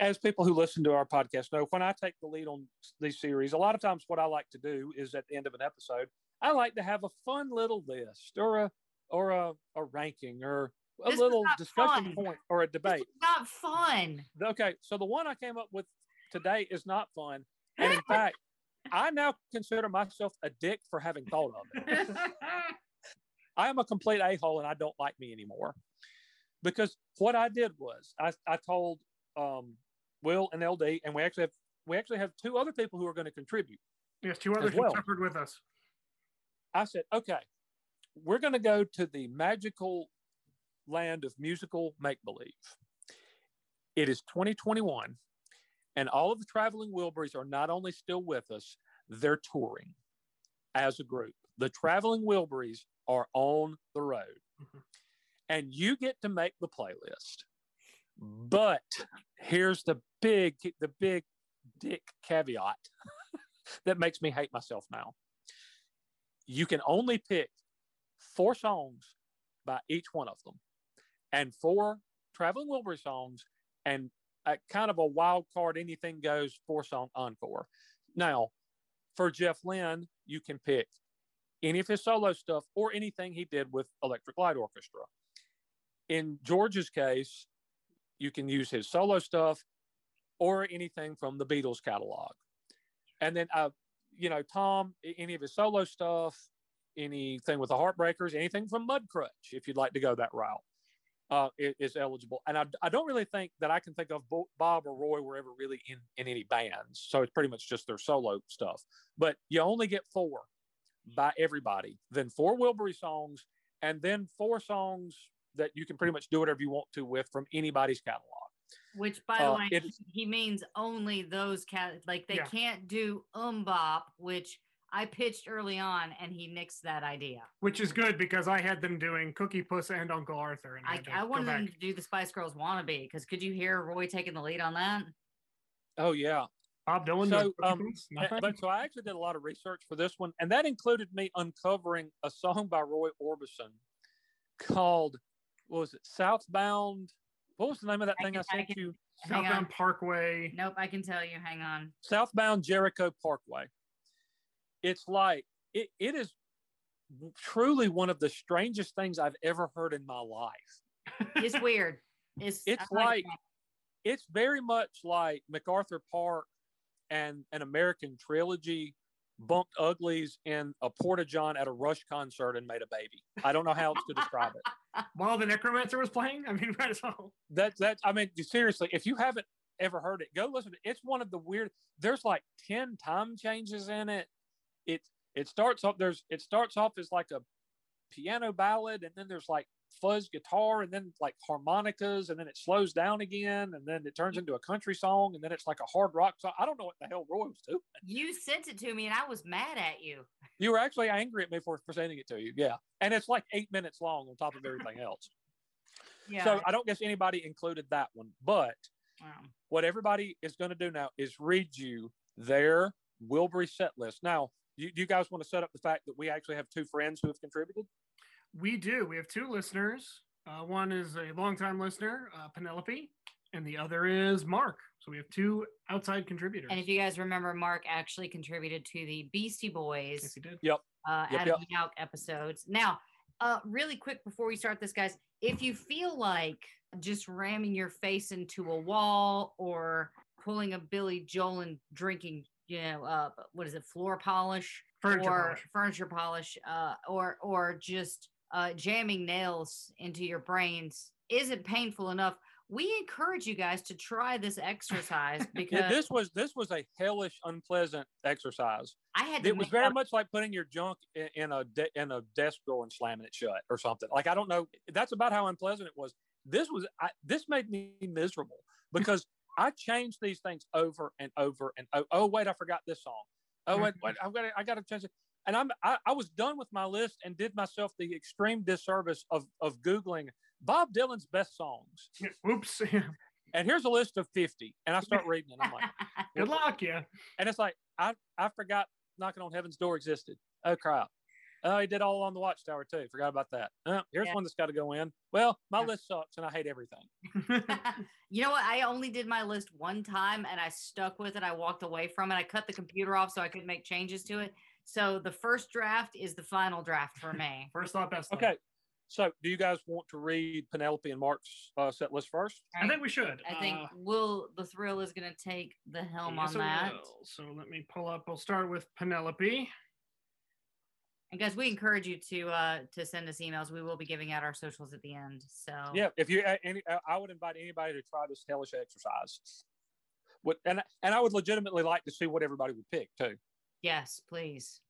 as people who listen to our podcast know, when I take the lead on these series, a lot of times what I like to do is at the end of an episode, I like to have a fun little list or a or a, a ranking or a This little discussion fun. point or a debate. not fun. Okay, so the one I came up with today is not fun, and in fact, I now consider myself a dick for having thought of it. I am a complete a hole and I don't like me anymore. Because what I did was I, I told um, Will and LD, and we actually have we actually have two other people who are going to contribute. Yes, two others well. who suffered with us. I said, okay, we're going to go to the magical land of musical make believe. It is 2021, and all of the traveling Wilburys are not only still with us, they're touring as a group. The traveling Wilburys are on the road, Mhm. and you get to make the playlist. But here's the big, the big dick caveat that makes me hate myself now. You can only pick four songs by each one of them and four traveling wilbur songs. And a kind of a wild card anything goes four song encore. Now for jeff lynne you can pick any of his solo stuff or anything he did with electric light orchestra. In george's case you can use his solo stuff or anything from the beatles catalog and then uh, you know, Tom, any of his solo stuff, anything with the Heartbreakers, anything from Mudcrutch, if you'd like to go that route, uh, is, eligible. And I, I don't really think that I can think of Bob or Roy were ever really in, in any bands. So it's pretty much just their solo stuff. But you only get four by everybody, then four Wilbury songs, and then four songs that you can pretty much do whatever you want to with from anybody's catalog. Which, by the Uh, way, it- he means only those cat. Like they Yeah. can't do MMMBop, which I pitched early on, and he nixed that idea. Which is good because I had them doing Cookie Puss and Uncle Arthur. And I, I, I wanted back. them to do the Spice Girls wannabe because could you hear Roy taking the lead on that? Oh, yeah. Bob Dylan. So, doing Cookie um, Puss? Nothing? But so I actually did a lot of research for this one, and that included me uncovering a song by Roy Orbison called what was it? Southbound. What was the name of that I thing I, can- I sent can- you? Southbound on. Parkway. Nope, I can tell you. Hang on. Southbound Jericho Parkway. It's like it, it is truly one of the strangest things I've ever heard in my life. It's weird. It's It's I'm like it's very much like MacArthur Park and an American trilogy bumped uglies in a porta john at a Rush concert and made a baby. I don't know how else to describe it. While the Necromancer was playing? I mean, might as well. That's that. I mean, seriously, if you haven't ever heard it, go listen. to it. It's one of the weird. There's like ten time changes in it. It it starts off. There's it starts off as like a piano ballad, and then there's like fuzz guitar, and then like harmonicas, and then it slows down again, and then it turns mm. into a country song, and then it's like a hard rock song. I don't know what the hell Roy was doing. You sent it to me, and I was mad at you. You were actually angry at me for, sending it to you. Yeah, and it's like eight minutes long on top of everything else. Yeah. So I don't guess anybody included that one, but what everybody is going to do now is read you their Wilbury set list. Now, you, you guys want to set up the fact that we actually have two friends who have contributed? We do. We have two listeners. Uh, one is a longtime listener, uh, Penelope, and the other is Mark. So we have two outside contributors. And if you guys remember, Mark actually contributed to the Beastie Boys Yes, he did. Yep. uh, Yep, Adam Yauch episodes. Now, uh, really quick before we start this, guys, if you feel like just ramming your face into a wall or pulling a Billy Joel and drinking, you know, uh, what is it, floor polish Furniture or polish. furniture polish, uh, or or just uh, jamming nails into your brains isn't painful enough. We encourage you guys to try this exercise Yeah, because this was this was a hellish, unpleasant exercise. I had to It was very up- much like putting your junk in, in a de- in a desk drawer and slamming it shut or something. Like I don't know. That's about how unpleasant it was. This was I, this made me miserable because I changed these things over and over and oh, oh wait, I forgot this song. Oh wait, wait I've got I got to change it. And I'm I, I was done with my list and did myself the extreme disservice of of googling Bob Dylan's best songs. Oops. And here's a list of 50. And I start reading it. I'm like, Good luck, yeah. and it's like I I forgot knocking on heaven's door existed. Oh crap. Oh, he did all on the watchtower too. Forgot about that. Uh, here's Yeah. one that's got to go in. Well, my Yeah. list sucks and I hate everything. you know what? I only did my list one time and I stuck with it. I walked away from it. I cut the computer off so I could make changes to it. So the first draft is the final draft for me. First thought, best thought. Okay. So, do you guys want to read Penelope and Mark's uh, set list first? I think we should. I think Uh, Will the thrill is going to take the helm yes, on that. So let me pull up. We'll start with Penelope. And guys, we encourage you to uh to send us emails. We will be giving out our socials at the end. So Yeah. If you, uh, any, uh, I would invite anybody to try this hellish exercise. What, and and I would legitimately like to see what everybody would pick too. Yes, please.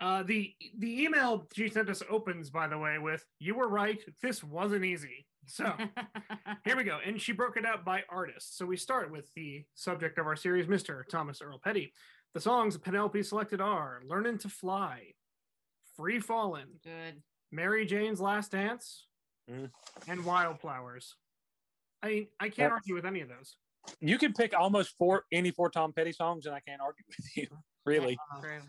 Uh, the the email she sent us opens, by the way, with "You were right. This wasn't easy." So here we go, and she broke it up by artist. So we start with the subject of our series, Mr. Thomas Earl Petty. The songs Penelope selected are "Learning to Fly," "Free Fallin'," Good. "Mary Jane's Last Dance," Mhm. and "Wildflowers." I mean, I can't Yeah. argue with any of those. You can pick almost four any four Tom Petty songs, and I can't argue with you. Really. True.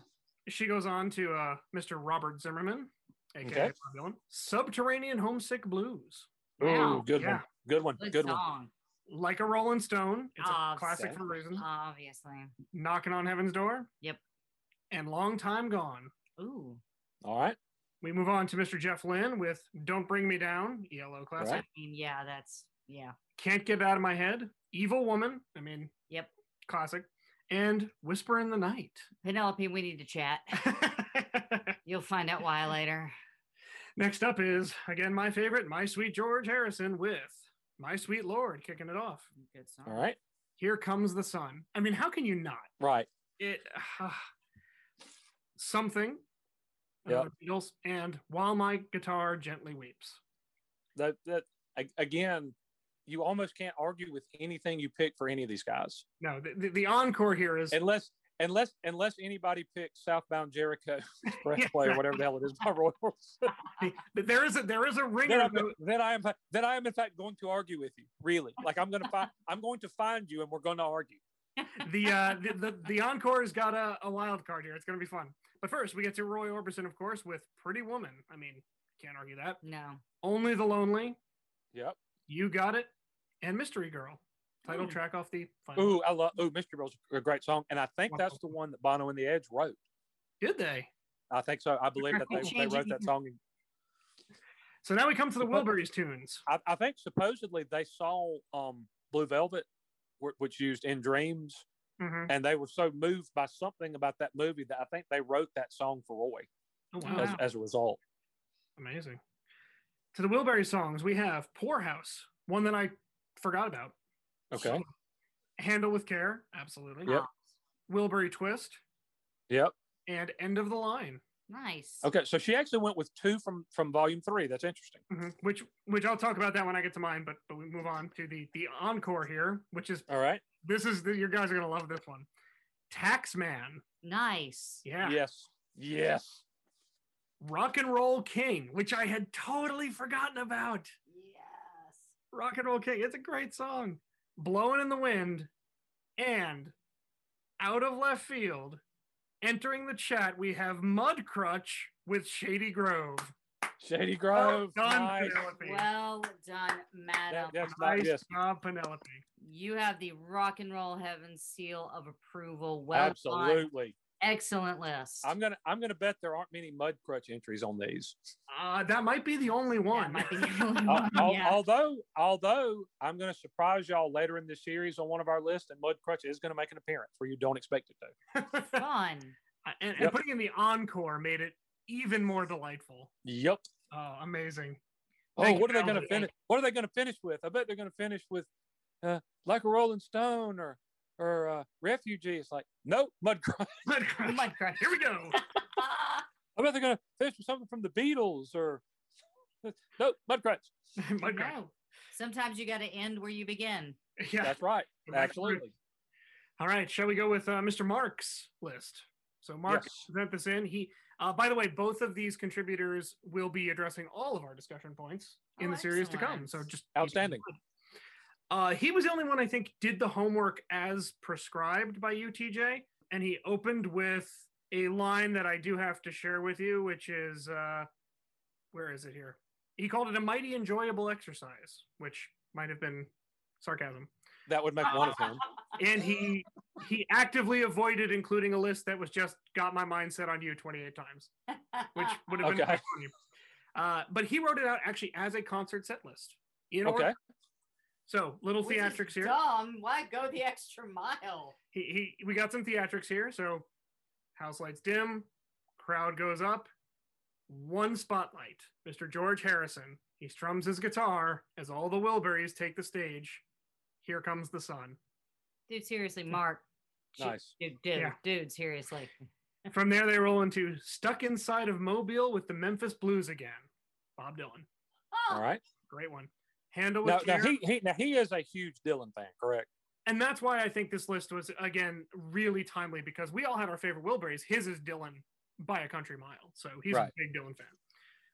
She goes on to uh, Mr. Robert Zimmerman, aka Okay. Bob Dylan, "Subterranean Homesick Blues." Wow. Ooh, good Yeah. one. Good one. Good, Good one. Like a Rolling Stone. It's a classic so- for a reason. Obviously. Knocking on Heaven's Door. Yep. And Long Time Gone. Ooh. All right. We move on to Mr. Jeff Lynne with Don't Bring Me Down, ELO classic. Right. I mean, yeah, that's yeah. Can't Get Out of My Head, Evil Woman. I mean, Yep. classic. And Whisper in the Night. Penelope, we need to chat. You'll find out why later. Next up is, again, my favorite, My Sweet George Harrison with My Sweet Lord kicking it off. Good song. All right. Here Comes the Sun. I mean, how can you not? Right. it something uh, Yep. the Beatles and while my guitar gently weeps That that again, you almost can't argue with anything you pick for any of these guys, no the, the, the encore here is unless unless unless anybody picks Southbound Jericho Expressway Yeah. or whatever the hell it is by Roy Orbison. the- there is a there is a then, ringer I'm, though- then I am then I am in fact going to argue with you. Really, like I'm going to find I'm going to find you and we're going to argue. the uh the, the, the encore has got a, a wild card here it's gonna be fun but first we get to roy orbison of course with pretty woman i mean can't argue that No. only the lonely Yep. you got it and mystery girl title Mm. track off the final Ooh, I love. Ooh, Mystery Girl's a great song, and I think that's the one that Bono and the Edge wrote. did they I think so. I believe that they, they wrote that song. so now we come to the wilburys tunes I, I think supposedly they saw um, Blue Velvet, which used "In Dreams," Mhm. and they were so moved by something about that movie that I think they wrote that song for Roy oh wow as, as a result. Amazing. To the Wilbury songs, we have Poorhouse, one that I forgot about. Okay. Handle with Care, absolutely. Yep. Wilbury Twist Yep. and End of the Line, Nice. Okay. So she actually went with two from from Volume Three. That's interesting. Mhm. which which I'll talk about that when I get to mine. But but we move on to the the encore here, which is All right. this is the, your guys are gonna love this one. Taxman, Nice. yeah. Yes. Yes. Rock and Roll King, which I had totally forgotten about. Yes. Rock and Roll King. It's a great song. Blowing in the Wind. And out of left field, entering the chat, we have Mud Crutch with Shady Grove. Shady Grove. Well done, nice. Penelope. Well done, madam. That- that's not nice yes. job, Penelope. You have the rock and roll heaven seal of approval. Well done. Absolutely. Excellent list. I'm gonna I'm gonna bet there aren't many mud crutch entries on these. Uh, that might be the only one. might be the only Al- one, al- yeah. Although although I'm gonna surprise y'all later in this series on one of our lists, and mud crutch is gonna make an appearance where you don't expect it to. Fun. Uh, and, and Yep. putting in the encore made it even more delightful. Yep. Oh, amazing. Oh, Thank you, what are they going to finish? What are they going to finish with? I bet they're going to finish with, uh, like a Rolling Stone or or uh, Refugee. It's like nope, Mud Crutch. Mud Crutch. Mud Crutch. Here we go. I bet they're going to fish for something from the Beatles or nope, Mud Crutch. Mud Crutch. No. Sometimes you got to end where you begin. Yeah. That's right. Go back to Absolutely. All right, shall we go with uh, Mr. Mark's list? So Mark Yes. sent this in. He, uh, by the way, both of these contributors will be addressing all of our discussion points in Oh, the series to come. So just Outstanding. Uh, he was the only one I think did the homework as prescribed by UTJ, and he opened with a line that I do have to share with you, which is, uh, where is it here? He called it a mighty enjoyable exercise, which might have been sarcasm. That would make one of them. and he he actively avoided including a list that was just got my mind set on you 28 times which would have been Okay. Uh, but he wrote it out actually as a concert set list in Okay. order. So little Which is theatrics here Dumb. Why go the extra mile? he, he we got some theatrics here so house lights dim crowd goes up one spotlight mr george harrison he strums his guitar as all the wilburys take the stage here comes the sun Dude, seriously, Mark. Nice. Dude, dude, Yeah. dude, seriously. From there, they roll into Stuck Inside of Mobile with the Memphis Blues again. Bob Dylan. All right. Great one. Handle Now, with now care. he, he now he is a huge Dylan fan, correct? and that's why I think this list was, again, really timely because we all had our favorite Wilburys. His is Dylan by a country mile. So he's Right. a big Dylan fan.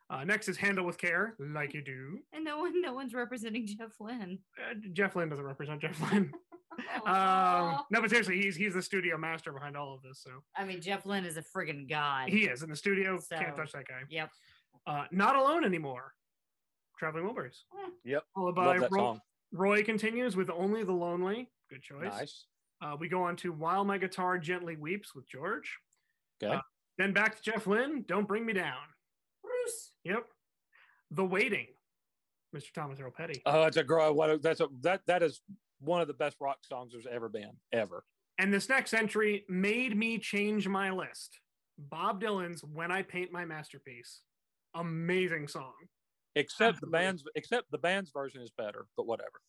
Uh, next is Handle with Care, like you do. And no one, no one's representing Jeff Lynne. Uh, Jeff Lynne doesn't represent Jeff Lynne. um, no, but seriously, he's he's the studio master behind all of this. So I mean, Jeff Lynne is a friggin' god. he is in the studio. Can't touch that guy. Yep. Uh, not alone anymore. Traveling Wilburys. Yep. Followed by Love that Roy, song. Roy continues with Only the Lonely. Good choice. Nice. Uh, we go on to While My Guitar Gently Weeps with George. Okay. Uh, then back to Jeff Lynne, Don't Bring Me Down. Bruce. Yep. The Waiting, Mr. Thomas Earl Petty. Oh, it's a grow. What a- that's a that that is one of the best rock songs there's ever been, ever. And this next entry made me change my list. Bob Dylan's When I Paint My Masterpiece. Amazing song. Except the band's except the band's version is better, but whatever.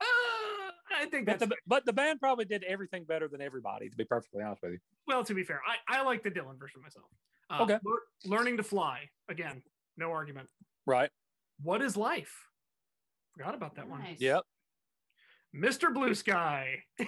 Uh, I think But that's the but the band probably did everything better than everybody. To be perfectly honest with you. well, to be fair, I, I like the Dylan version myself. Uh, Okay. lear- learning to fly. Again, no argument. Right. What is life? Forgot about that one. Nice. Yep. Mr. Blue Sky.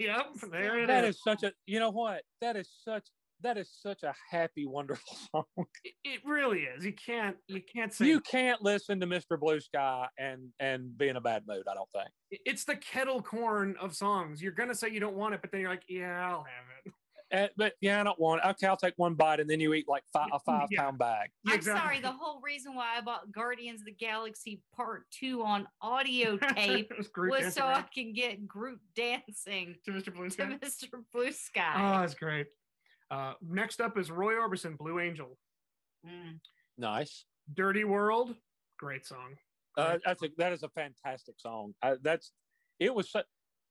yep, there it That is. is such a. You know what? That is such. That is such a happy, wonderful song. It, it really is. You can't you can't say You can't listen to Mr. Blue Sky and and be in a bad mood. I don't think. it's the kettle corn of songs. You're gonna say you don't want it, but then you're like, yeah, I'll have it. Uh, but yeah, I don't want. It. Okay, I'll take one bite, and then you eat like five, a five Yeah. pound bag. I'm exactly. sorry. The whole reason why I bought Guardians of the Galaxy Part Two on audio tape It was Groot was dancing so I can get Groot dancing to Mr. Blue Sky. to Sky. Mr. Blue Sky. Oh, that's great. Uh, next up is Roy Orbison, Blue Angel. Mm. Nice. Dirty World, great song. Uh, that's a that is a fantastic song. I, that's it was su-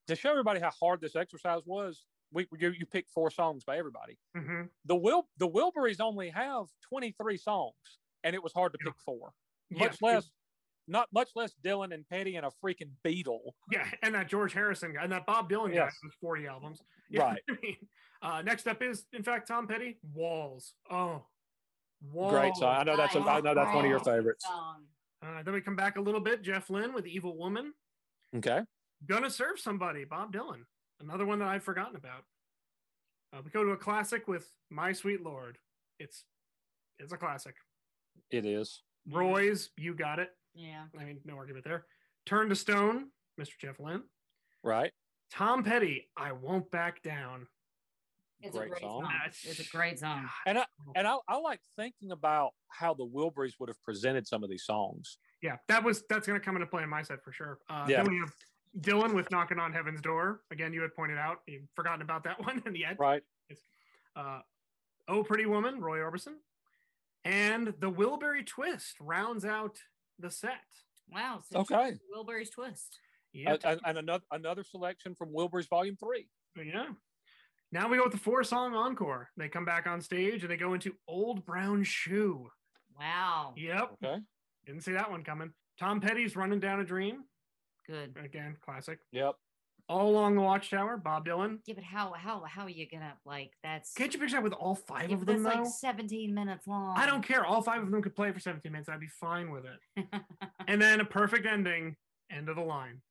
to show everybody how hard this exercise was. We you, you picked four songs by everybody. hmm The Will the Wilburys only have twenty three songs, and it was hard to Yeah. pick four. Yeah, Much less, not much less Dylan and Petty and a freaking Beatle. yeah, and that George Harrison guy, and that Bob Dylan guy Yes. with 40 albums. Yeah, Right. I mean, uh, next up is, in fact, Tom Petty, Walls. Oh, Walls. Great song. I know that's a, I know that's one of your favorites. Uh, then we come back a little bit. Jeff Lynne with Evil Woman. Okay. Gonna Serve Somebody, Bob Dylan. Another one that I'd forgotten about. Uh, we go to a classic with My Sweet Lord. It's it's a classic. It is. Roy's You Got It. Yeah. I mean, no argument there. Turn to Stone, Mr. Jeff Lynne. Right. Tom Petty, I Won't Back Down. It's Great a great song. song. It's a great song. And I and I, I like thinking about how the Wilburys would have presented some of these songs. Yeah, that was that's going to come into play in my set for sure. Uh, Yeah. Then we have Dylan with "Knocking on Heaven's Door." Again, you had pointed out you've forgotten about that one in the end. Right. Uh, "Oh Pretty Woman," Roy Orbison, and the Wilbury Twist rounds out the set. Wow. So Okay. Wilbur's twist. Yeah, Uh, and, and another another selection from Wilburys Volume Three. yeah. Now we go with the four song encore. They come back on stage and they go into "Old Brown Shoe." Wow. Yep, Okay. didn't see that one coming. Tom Petty's "Running Down a Dream." Good. Again, classic. Yep. All along the Watchtower, Bob Dylan. Yeah, but how how how are you gonna like that's Can't you picture that with all five yeah, of them that's though? like 17 minutes long. I don't care. All five of them could play for 17 minutes. I'd be fine with it. and then a perfect ending, end of the line.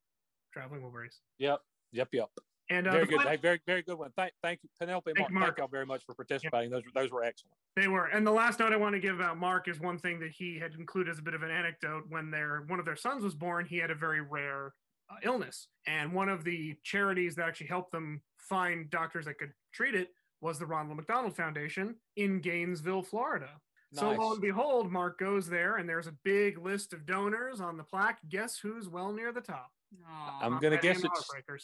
Traveling Wilburys. Yep. Yep. Yep. And uh, very good. fin- Hey, very very good one. Thank thank you, Penelope. Thank Mark, you, thank Mark. y'all very much for participating. Those those were excellent. They were. And the last note I want to give about Mark is one thing that he had included as a bit of an anecdote. When their one of their sons was born, he had a very rare uh, illness, and one of the charities that actually helped them find doctors that could treat it was the Ronald McDonald Foundation in Gainesville, Florida. So lo and behold, Mark goes there, and there's a big list of donors on the plaque. Guess who's well near the top? Aw. I'm gonna guess and it's Heartbreakers.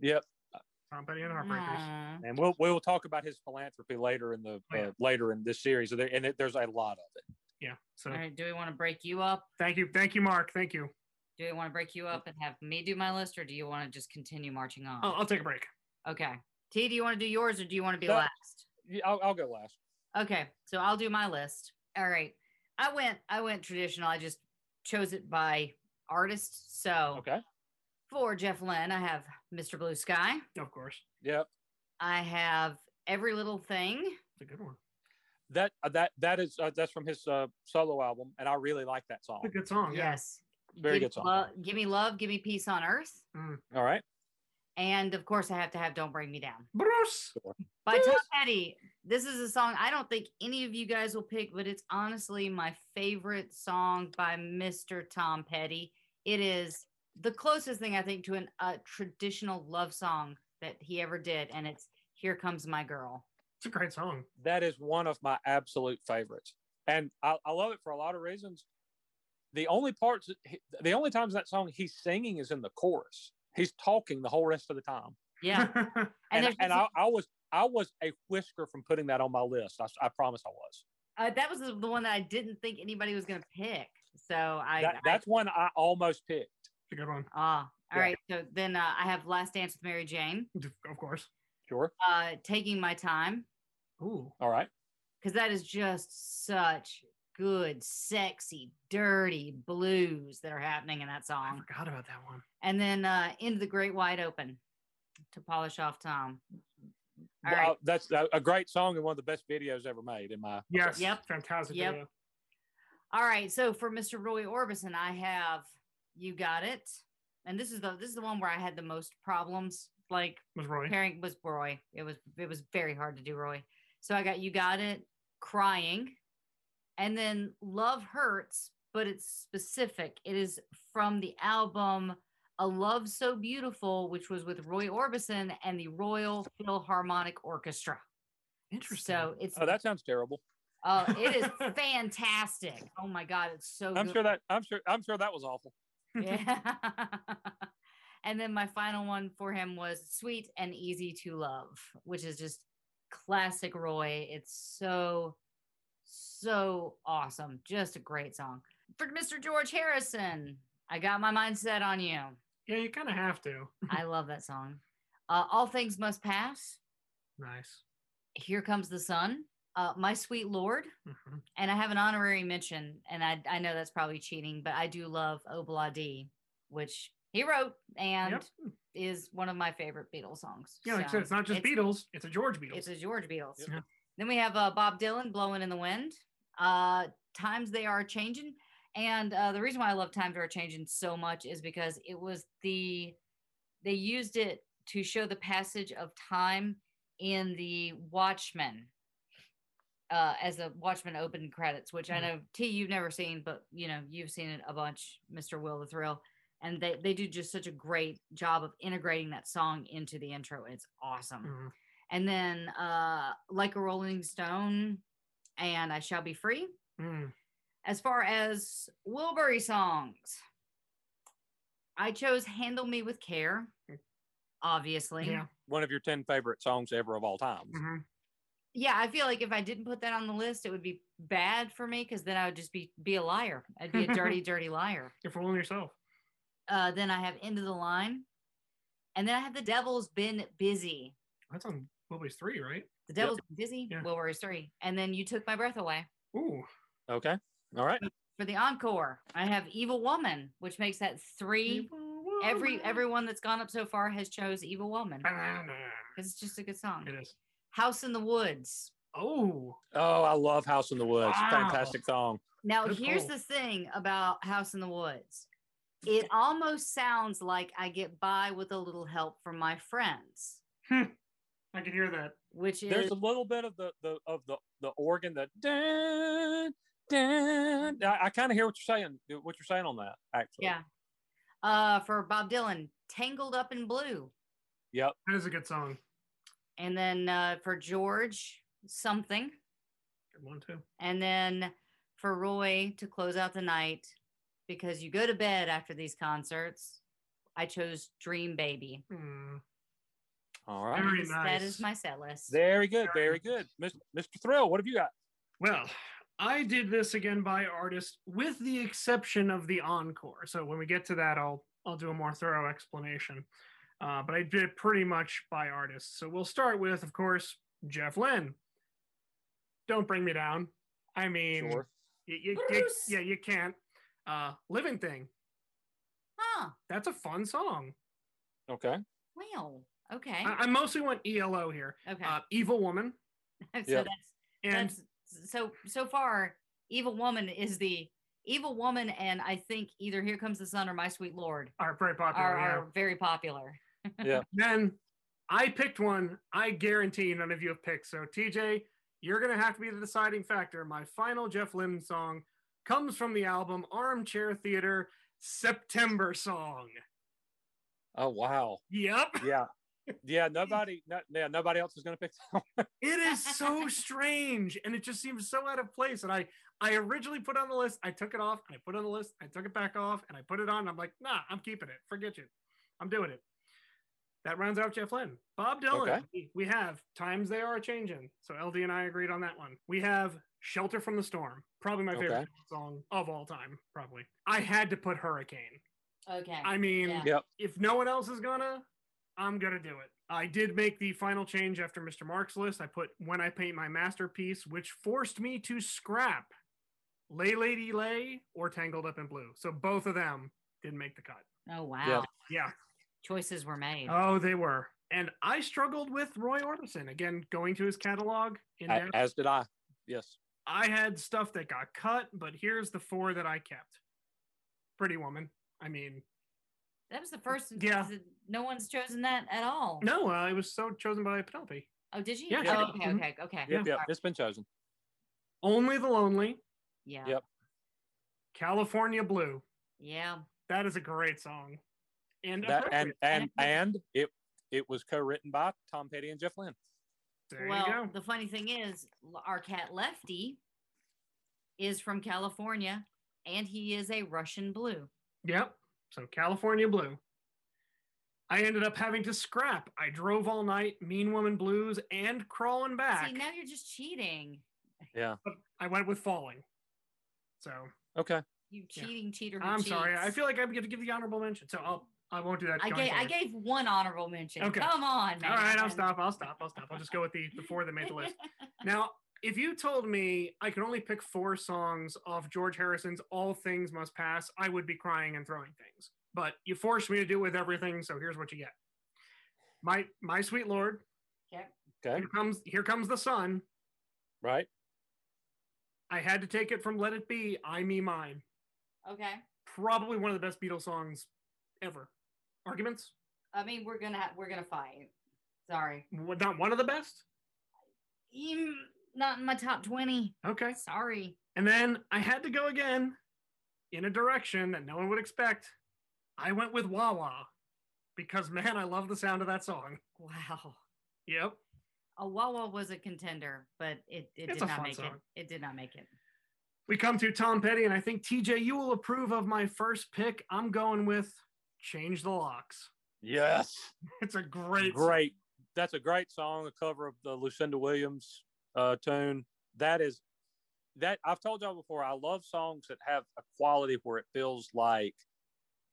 yep. Tom Petty and Heartbreakers. Aw. And we'll we'll talk about his philanthropy later in the Oh, yeah. uh, later in this series. So there, and it, there's a lot of it. Yeah. So All right, do we want to break you up? thank you, thank you, Mark. Thank you. Do we want to break you up and have me do my list, or do you want to just continue marching on? I'll, I'll take a break. Okay. T, do you want to do yours, or do you want to be That- last? Yeah, I'll, I'll go last. Okay, so I'll do my list. All right. I went I went traditional. I just chose it by artist. So Okay. for Jeff Lynne, I have Mr. Blue Sky. Of course, Yep. I have Every Little Thing. it's a good one. That uh, that that is uh, that's from his uh, solo album, and I really like that song. It's a good song. Yeah. Yes. Very give, good song. Lo- give me love, give me peace on earth. Mm. All right. And of course, I have to have Don't Bring Me Down. Bruce. by Tom Petty. This is a song I don't think any of you guys will pick, but it's honestly my favorite song by Mr. Tom Petty. It is the closest thing I think to an, a traditional love song that he ever did, and it's "Here Comes My Girl." It's a great song. That is one of my absolute favorites, and I, I love it for a lot of reasons. The only parts, the only times that song he's singing is in the chorus. He's talking the whole rest of the time, Yeah, and, and, and I, I was I was a whisker from putting that on my list. I, I promise I was. uh, that was the, the one that I didn't think anybody was going to pick. So I, That, I that's one I almost picked. It's a good one. ah, all Yeah. right. So then uh, I have "Last Dance with Mary Jane," Of course. Sure. uh, "Taking My Time." Ooh. All right. because that is just such good, sexy, dirty blues that are happening in that song. I forgot about that one. And then uh, into the great wide open to polish off Tom. All Wow, right. that's a, a great song and one of the best videos ever made in my. Yes. Yep. Fantastic. Yep. video. All right. So for Mr. Roy Orbison, I have you got it. And this is the this is the one where I had the most problems. Like Was Roy. pairing was Roy. It was it was very hard to do Roy. So I got you got it, crying, and then love hurts, but it's specific. It is from the album A Love So Beautiful, which was with Roy Orbison and the Royal Philharmonic Orchestra. Interesting. So it's Oh, that sounds terrible. uh, it is fantastic. Oh my god, it's so I'm good. sure that I'm sure I'm sure that was awful. Yeah. and then my final one for him was Sweet and Easy to Love, which is just classic Roy. It's so, so awesome. Just a great song. For Mr. George Harrison, I got my mind set on you. yeah, you kind of have to. I love that song. Uh, All Things Must Pass. Nice. Here Comes the Sun. Uh, My Sweet Lord. Mhm. And I have an honorary mention, and I, I know that's probably cheating, but I do love Obladi, which he wrote and Yep. is one of my favorite Beatles songs. Yeah, like I So said, it's not just it's- Beatles. It's a George Beatles. It's a George Beatles. Yep. Then we have uh, Bob Dylan, Blowing in the Wind. Uh, Times They Are Changing. And uh, the reason why I love Times They Are Changing so much is because it was the, they used it to show the passage of time in the Watchmen uh, as a Watchmen opening credits, which I Mhm. know T you've never seen, but you know you've seen it a bunch, Mr. Will the Thrill, and they they do just such a great job of integrating that song into the intro. It's awesome. Mhm. And then uh Like a Rolling Stone and I Shall Be Free. Mm. As far as Wilbury songs, I chose Handle Me with Care, obviously. Yeah. One of your 10 favorite songs ever of all time. hmm Yeah, I feel like if I didn't put that on the list, it would be bad for me because then I would just be be a liar. I'd be a dirty, dirty liar. You're fooling yourself. Uh, then I have End of the Line, and then I have The Devil's Been Busy. That's on Wilburys three, right? The Devil's Been Busy. Yeah. Will Worry Three, and then you took my breath away. Ooh. Okay. All right. For the encore, I have Evil Woman, which makes that three. Every everyone that's gone up so far has chose Evil Woman because it's just a good song. It is. House in the Woods. Oh. Oh, I love House in the Woods. Wow. Fantastic song. Now, Good here's pull. the thing about House in the Woods. It almost sounds like I get by with a little help from my friends, hmm. I can hear that. which is There's a little bit of the, the of the the organ that dun, dun. I, I kind of hear what you're saying. What you're saying on that, actually. yeah. Uh, for Bob Dylan, "Tangled Up in Blue," Yep. That is a good song. and then uh, for George, "Something," Good one too. and then for Roy to close out the night, because you go to bed after these concerts. I chose "Dream Baby." Hmm. All right. Very That is- nice. is my set list. Very good. Very good. Mr. Thrill, what have you got? Well, I did this again by artist, with the exception of the encore. So when we get to that, I'll I'll do a more thorough explanation. Uh, but I did it pretty much by artist. So we'll start with, of course, Jeff Lynne. Don't bring me down. I mean, Sure. you, you, you- yeah, you can't. Uh, Living Thing. Huh. That's a fun song. Okay. Well, okay. I, I mostly went ELO here. okay. Uh, Evil Woman. so Yep. that's And that's so so far evil woman is the evil woman and i think either here comes the sun or my sweet lord are very popular. are, yeah. are very popular yeah. then I picked one I guarantee none of you have picked. So, TJ, you're going to have to be the deciding factor. My final Jeff Lynne song comes from the album Armchair Theater September Song. Oh wow. Yep. Yeah. Yeah. Nobody. No, yeah. Nobody else is going to pick that one. It is so strange and it just seems so out of place. And I, I originally put on the list, I took it off, and I put on the list, I took it back off, and I put it on. And I'm like, nah, I'm keeping it. Forget you. I'm doing it. That rounds out Jeff Lynne. Bob Dylan. Okay. we- We have Times They Are Changing. So LD and I agreed on that one. We have Shelter from the Storm. Probably my favorite Okay. song of all time. Probably. I had to put Hurricane. okay I mean, Yeah. Yep. if no one else is gonna, I'm gonna do it. I did make the final change after Mr. Mark's list. I put When I Paint My Masterpiece, which forced me to scrap Lay Lady Lay or Tangled Up in Blue. So both of them didn't make the cut. oh wow Yeah. choices were made Oh, they were. And I struggled with Roy Orbison. Again, going to his catalog in A- depth. As did I. Yes. I had stuff that got cut, but here's the four that I kept. Pretty Woman. I mean, that was the first Yeah. No one's chosen that at all no, uh, it was so chosen by Penelope. oh did you Yeah, oh, okay okay okay Yep. Yep. It's been chosen. Only the Lonely. yeah Yep. California Blue. yeah That is a great song. And That and and and it it was co-written by Tom Petty and Jeff Lynne. there well you go. the funny thing is our cat lefty is from california and he is a russian blue Yep. So California Blue. I ended up having to scrap. I drove all night, Mean Woman Blues, and Crawling Back. see now you're just cheating Yeah. but I went with Falling. So Okay. you Yeah. cheating cheater who I'm sorry. I feel like I get to give the honorable mention. So I'll I won't do that. I gave I gave one honorable mention. Okay. Come on, man. All right, I'll stop. I'll stop. I'll stop. I'll just go with the, the four that made the list. Now, if you told me I could only pick four songs off George Harrison's All Things Must Pass, I would be crying and throwing things. But you forced me to do it with everything, so here's what you get. My my sweet lord, Okay. Okay. here comes here comes the sun. Right. I had to take it from Let It Be, I Me Mine. Okay. Probably one of the best Beatles songs ever. Arguments? I mean, we're gonna ha- we're gonna fight. Sorry. What- Not one of the best? Mm, not in my top twenty. Okay. Sorry. And then I had to go again in a direction that no one would expect. I went with Wah Wah because, man, I love the sound of that song. Wow. Yep. A Wawa was a contender, but it, it It's did a not fun make song. it. It did not make it. We come to Tom Petty, and I think TJ, you will approve of my first pick. I'm going with Change the Locks. Yes. It's a great, great. That's a great song, a cover of the Lucinda Williams uh, tune. That is that I've told y'all before. I love songs that have a quality where it feels like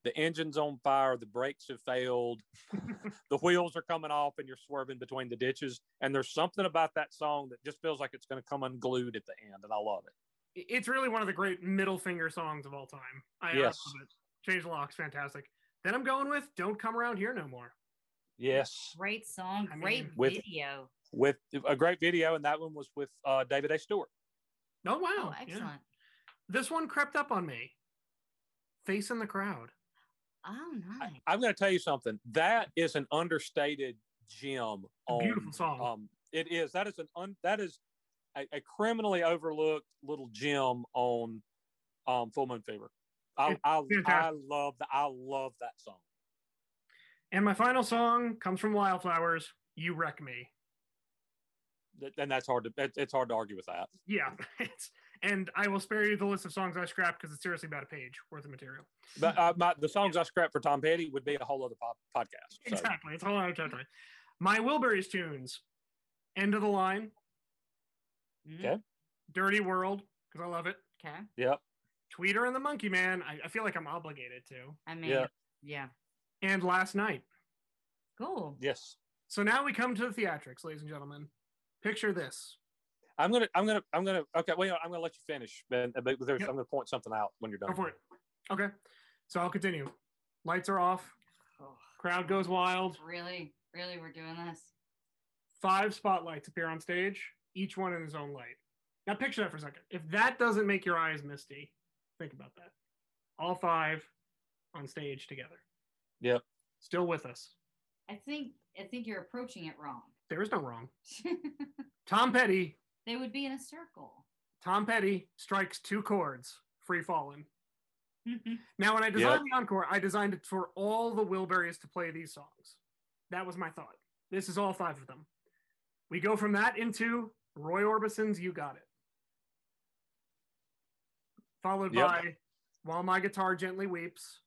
the engine's on fire, the brakes have failed, the wheels are coming off, and you're swerving between the ditches. And there's something about that song that just feels like it's going to come unglued at the end, and I love it. It's really one of the great middle finger songs of all time. I, I Yes. love it. Change the Locks, fantastic. Then I'm going with Don't Come Around Here No More. Yes, Great song, I great mean, with- video. with a great video, and that one was with uh, David A. Stewart. Oh, wow. Oh, Yeah. excellent. This one crept up on me. Face in the Crowd. Oh, nice. I'm going to tell you something. That is an understated gem. On, beautiful song. Um, it is. That is an un, that is a, a criminally overlooked little gem on um, Full Moon Fever. I I, I love that. I love that song. And my final song comes from Wildflowers, You Wreck Me. Th- And that's hard to. It's, it's hard to argue with that. Yeah. It's, and I will spare you the list of songs I scrapped because it's seriously about a page worth of material. But uh, my, the songs I scrapped for Tom Petty would be a whole other po- podcast. So, Exactly. It's a whole other territory. My Wilburys tunes. End of the line. Mm, Okay. Dirty World, because I love it. Okay. Yep. Tweeter and the Monkey Man. I, I feel like I'm obligated to. I mean, Yeah. yeah. And Last Night. Cool. Yes. So now we come to the theatrics, ladies and gentlemen. Picture this. I'm gonna. I'm gonna. I'm gonna. Okay. Wait. I'm gonna let you finish. Ben, but there's, Yep. I'm gonna point something out when you're done. Go for it. Okay. So I'll continue. Lights are off. Oh, Crowd goes wild. really? Really? We're doing this? Five spotlights appear on stage, each one in his own light. Now picture that for a second. If that doesn't make your eyes misty, think about that. All five on stage together. Yep. Still with us. I think I think you're approaching it wrong. There is no wrong. Tom Petty. They would be in a circle. Tom Petty strikes two chords, free falling. Mm-hmm. Now, when I designed the encore, I designed it for all the Wilburys to play these songs. That was my thought. This is all five of them. We go from that into Roy Orbison's You Got It. Followed Yep. by While My Guitar Gently Weeps.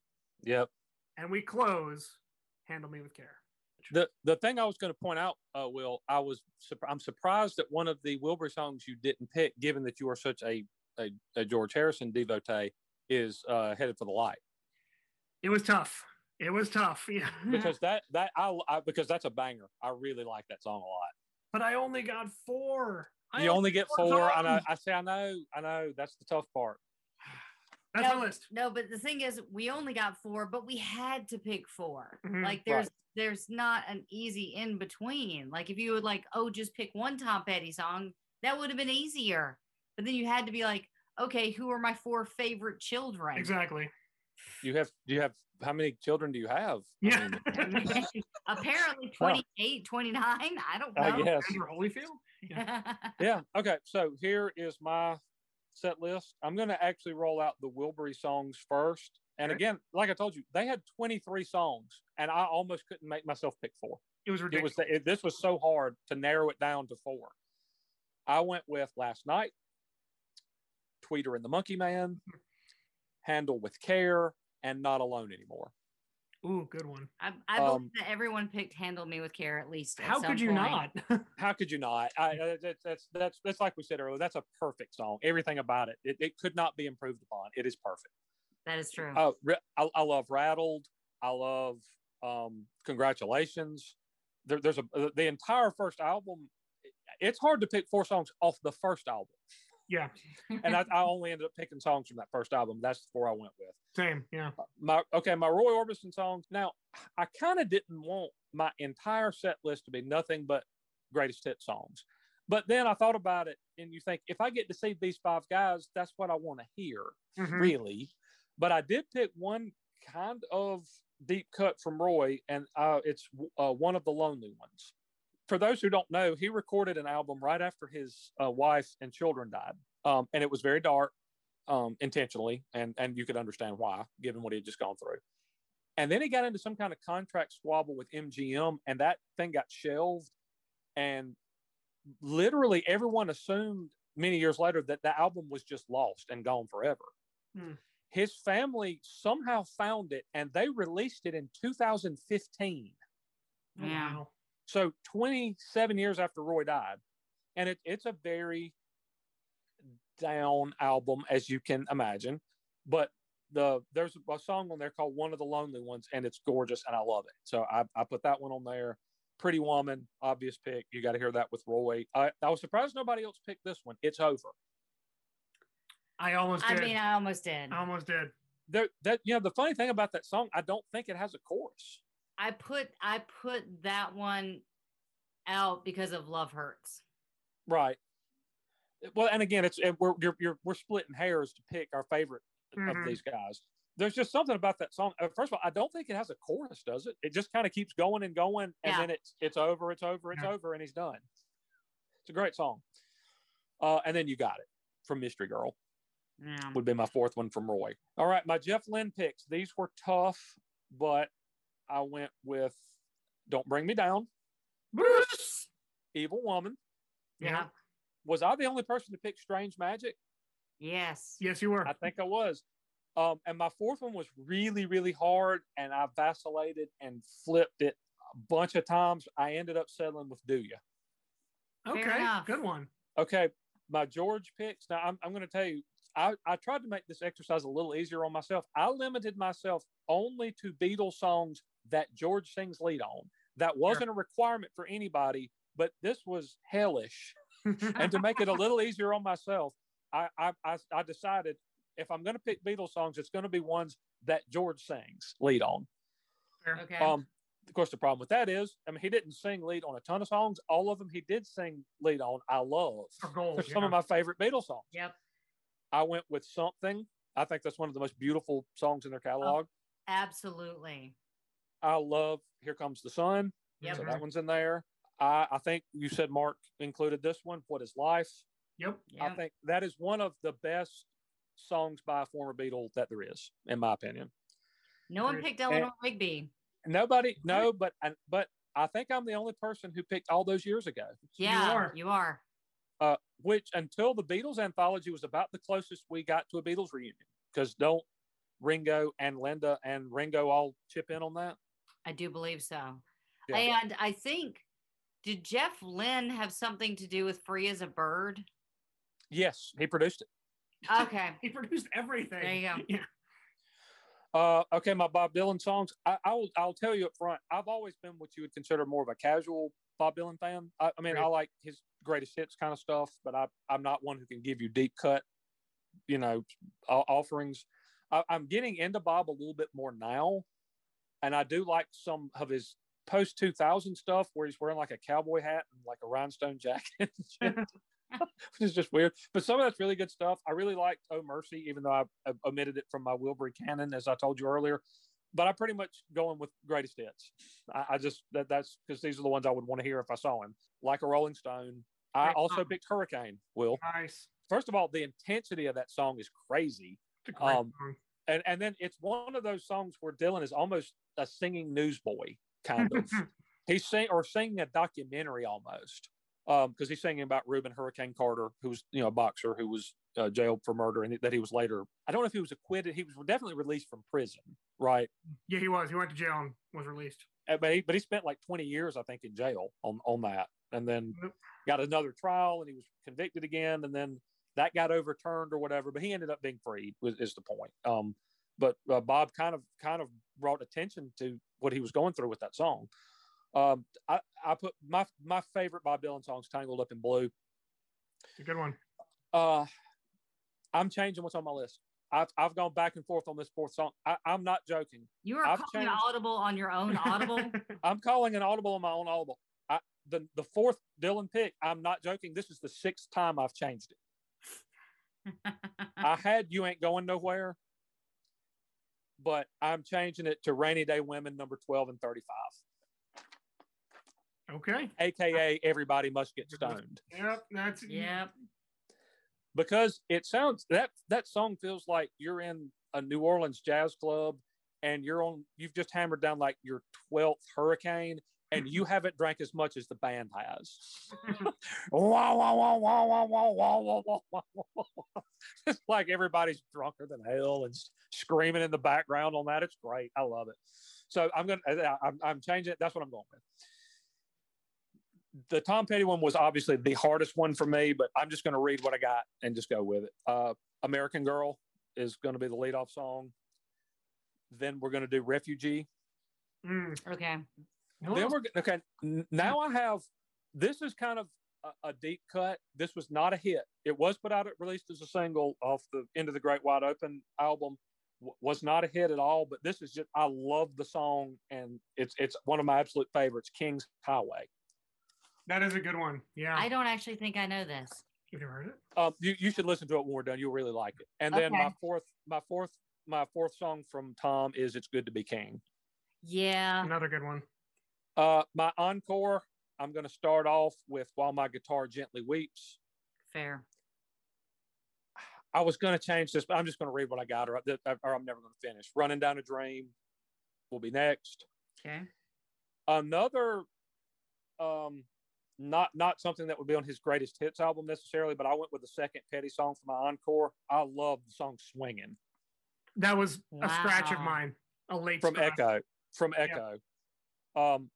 Yep. And we close Handle Me With Care. The the thing I was going to point out, uh, Will, I was I'm surprised that one of the Wilbury songs you didn't pick, given that you are such a a, a George Harrison devotee, is uh, headed for the light It was tough. It was tough. Yeah. because that that I, I because that's a banger. I really like that song a lot. But I only got four. I you only get four four. I know. I say I know. I know. That's the tough part. That's no, my list. No, but the thing is, we only got four, but we had to pick 4 Mhm. Like there's there's not an easy in between. Like if you would like, oh, just pick one Tom Petty song, that would have been easier. But then you had to be like, okay, who are my four favorite children? Exactly. You have. Do you have? How many children do you have? I Yeah. mean, Apparently 28, 29. I don't know. I guess. Evander Holyfield. yeah. Okay. So here is my set list. I'm going to actually roll out the Wilbury songs first. And Okay. again, like I told you, they had 23 songs, and I almost couldn't make myself pick four. It was It ridiculous. was it, this was so hard to narrow it down to four. I went with last night, Tweeter and the Monkey Man, hmm. Handle with Care, and Not Alone Anymore. Ooh, good one. I, I believe Um, that everyone picked "Handle Me with Care" at least. at How some could you point. not? How could you not? I, uh, that's, that's that's that's like we said earlier. That's a perfect song. Everything about it, it, it could not be improved upon. It is perfect. That is true. Uh, I, I love Rattled. I love um, Congratulations. There, there's a the entire first album. It's hard to pick four songs off the first album, yeah, and I, I only ended up picking songs from that first album. That's the four I went with. same. Yeah. My okay, my Roy Orbison songs. Now, I kind of didn't want my entire set list to be nothing but greatest hit songs. But then I thought about it, and you think if I get to see these five guys, that's what I want to hear Mhm. really. But I did pick one kind of deep cut from Roy, and uh, it's uh, one of the lonely ones. For those who don't know, he recorded an album right after his uh, wife and children died, um, and it was very dark, um, intentionally, and and you could understand why, given what he had just gone through. And then he got into some kind of contract squabble with MGM, and that thing got shelved. And literally everyone assumed many years later that the album was just lost and gone forever. Hmm. His family somehow found it and they released it in 2015. Oh, Yeah. wow. So 27 years after Roy died. And it, it's a very down album, as you can imagine. But the there's a song on there called One of the Lonely Ones, and it's gorgeous and I love it. So I, I put that one on there. Pretty Woman, obvious pick. You got to hear that with Roy. I, I was surprised nobody else picked this one. It's over. I almost I mean, I almost did. I almost did. There, that you know, the funny thing about that song, I don't think it has a chorus. I put I put that one out because of Love Hurts. Right. Well, and again, it's and we're you're, you're we're splitting hairs to pick our favorite Mhm. of these guys. There's just something about that song. uh, First of all, I don't think it has a chorus, does it? It just kind of keeps going and going, and Yeah. then it's it's over, it's over, it's Yeah. over, and he's done. It's a great song. Uh, and then you got it from Mystery Girl Yeah. would be my fourth one from Roy. All right, my Jeff Lynne picks. These were tough, but I went with "Don't Bring Me Down," Bruce. "Evil Woman." Yeah. Was I the only person to pick "Strange Magic"? Yes. Yes, you were. I think I was. Um, and my fourth one was really, really hard, and I vacillated and flipped it a bunch of times. I ended up settling with "Do Ya." okay, good one. Okay, my George picks. Now I'm, I'm going to tell you, I, I tried to make this exercise a little easier on myself. I limited myself only to Beatles songs that George sings lead on. That wasn't a requirement for anybody, but this was hellish. and to make it a little easier on myself, I I, I, I decided if I'm going to pick Beatles songs, it's going to be ones that George sings lead on. Okay. Um, of course, the problem with that is, I mean, he didn't sing lead on a ton of songs. All of them he did sing lead on. I love. Gold. They're some yeah. of my favorite Beatles songs. yep. I went with something. I think that's one of the most beautiful songs in their catalog. Absolutely. I love Here Comes the Sun. Yep. So that one's in there. I, I think you said Mark included this one. What is life? Yep. I think that is one of the best songs by a former Beatle that there is, in my opinion. No one picked Eleanor Rigby. Nobody, no, but but I think I'm the only person who picked all those years ago. Yeah, are. you are. Uh, which until the Beatles anthology was about the closest we got to a Beatles reunion. Because don't Ringo and Linda and Ringo all chip in on that? I do believe so. Yeah. And I think, did Jeff Lynne have something to do with Free as a Bird? Yes, he produced it. Okay. He produced everything. There you go. Yeah. Uh, okay, my Bob Dylan songs. I, I'll I'll tell you up front. I've always been what you would consider more of a casual Bob Dylan fan. I, I mean, I like his greatest hits kind of stuff, but I I'm not one who can give you deep cut, you know, o- offerings. I, I'm getting into Bob a little bit more now, and I do like some of his post 2000 stuff where he's wearing like a cowboy hat and like a rhinestone jacket, which is just weird. But some of that's really good stuff. I really liked Oh Mercy, even though I, I omitted it from my Wilbury canon, as I told you earlier. But I'm pretty much going with greatest hits. I, I just that that's because these are the ones I would want to hear if I saw him, like a Rolling Stone. I Great also song. picked Hurricane. Will Nice. first of all, the intensity of that song is crazy, It's a great Um, song. and and then it's one of those songs where Dylan is almost a singing newsboy kind of. he's sing or singing a documentary almost because he's singing about Rubin Hurricane Carter, who's you know a boxer who was uh, jailed for murder and that he was later. I don't know if he was acquitted. He was definitely released from prison, right? Yeah, he was. He went to jail and was released. Uh, But he, but he spent like 20 years, I think, in jail on on that, and then Yep. got another trial, and he was convicted again, and then that got overturned or whatever. But he ended up being freed. Was, is the point? Um, but uh, Bob kind of kind of brought attention to what he was going through with that song. Um, I, I put my my favorite Bob Dylan songs, "Tangled Up in Blue." It's a good one. Uh, I'm changing what's on my list. I've, I've gone back and forth on this fourth song. I, I'm not joking. You are I've calling changed- audible on your own audible. I'm calling an audible on my own audible. I, the the fourth Dylan pick. I'm not joking. This is the sixth time I've changed it. I had "You Ain't Going Nowhere," but I'm changing it to "Rainy Day Women" number twelve and thirty-five, okay. aka "Everybody Must Get Stoned," Yep. That's yep. because it sounds that that song feels like you're in a New Orleans jazz club and you're on. You've just hammered down like your twelfth hurricane, and you haven't drank as much as the band has. It's like everybody's drunker than hell and screaming in the background on that. It's great. I love it. So I'm gonna I'm, I'm changing it. That's what I'm going with. The Tom Petty one was obviously the hardest one for me, but I'm just going to read what I got and just go with it. Uh, American Girl is going to be the leadoff song. Then we're going to do Refugee. Mm. Okay. No, Then we're okay. Now I have this is kind of a, a deep cut. This was not a hit. It was put out, released as a single off the Into the Great Wide Open album. W- was not a hit at all, but this is just I love the song and it's it's one of my absolute favorites. King's Highway. that is a good one. Yeah. I don't actually think I know this. You've never heard it? Um, you, you should listen to it when we're done. You'll really like it. And then Okay. my fourth, my fourth, my fourth song from Tom is "It's Good to Be King." Yeah. Another good one. Uh, my encore, I'm going to start off with "While My Guitar Gently Weeps." Fair. I was going to change this, but I'm just going to read what I got, or, or I'm never going to finish. "Running Down a Dream" will be next. Okay. Another, um, not not something that would be on his greatest hits album necessarily, but I went with the second Petty song for my encore. I love the song "Swinging." That was a scratch of mine. A late from scratch. Echo. From Yeah. Echo. Um,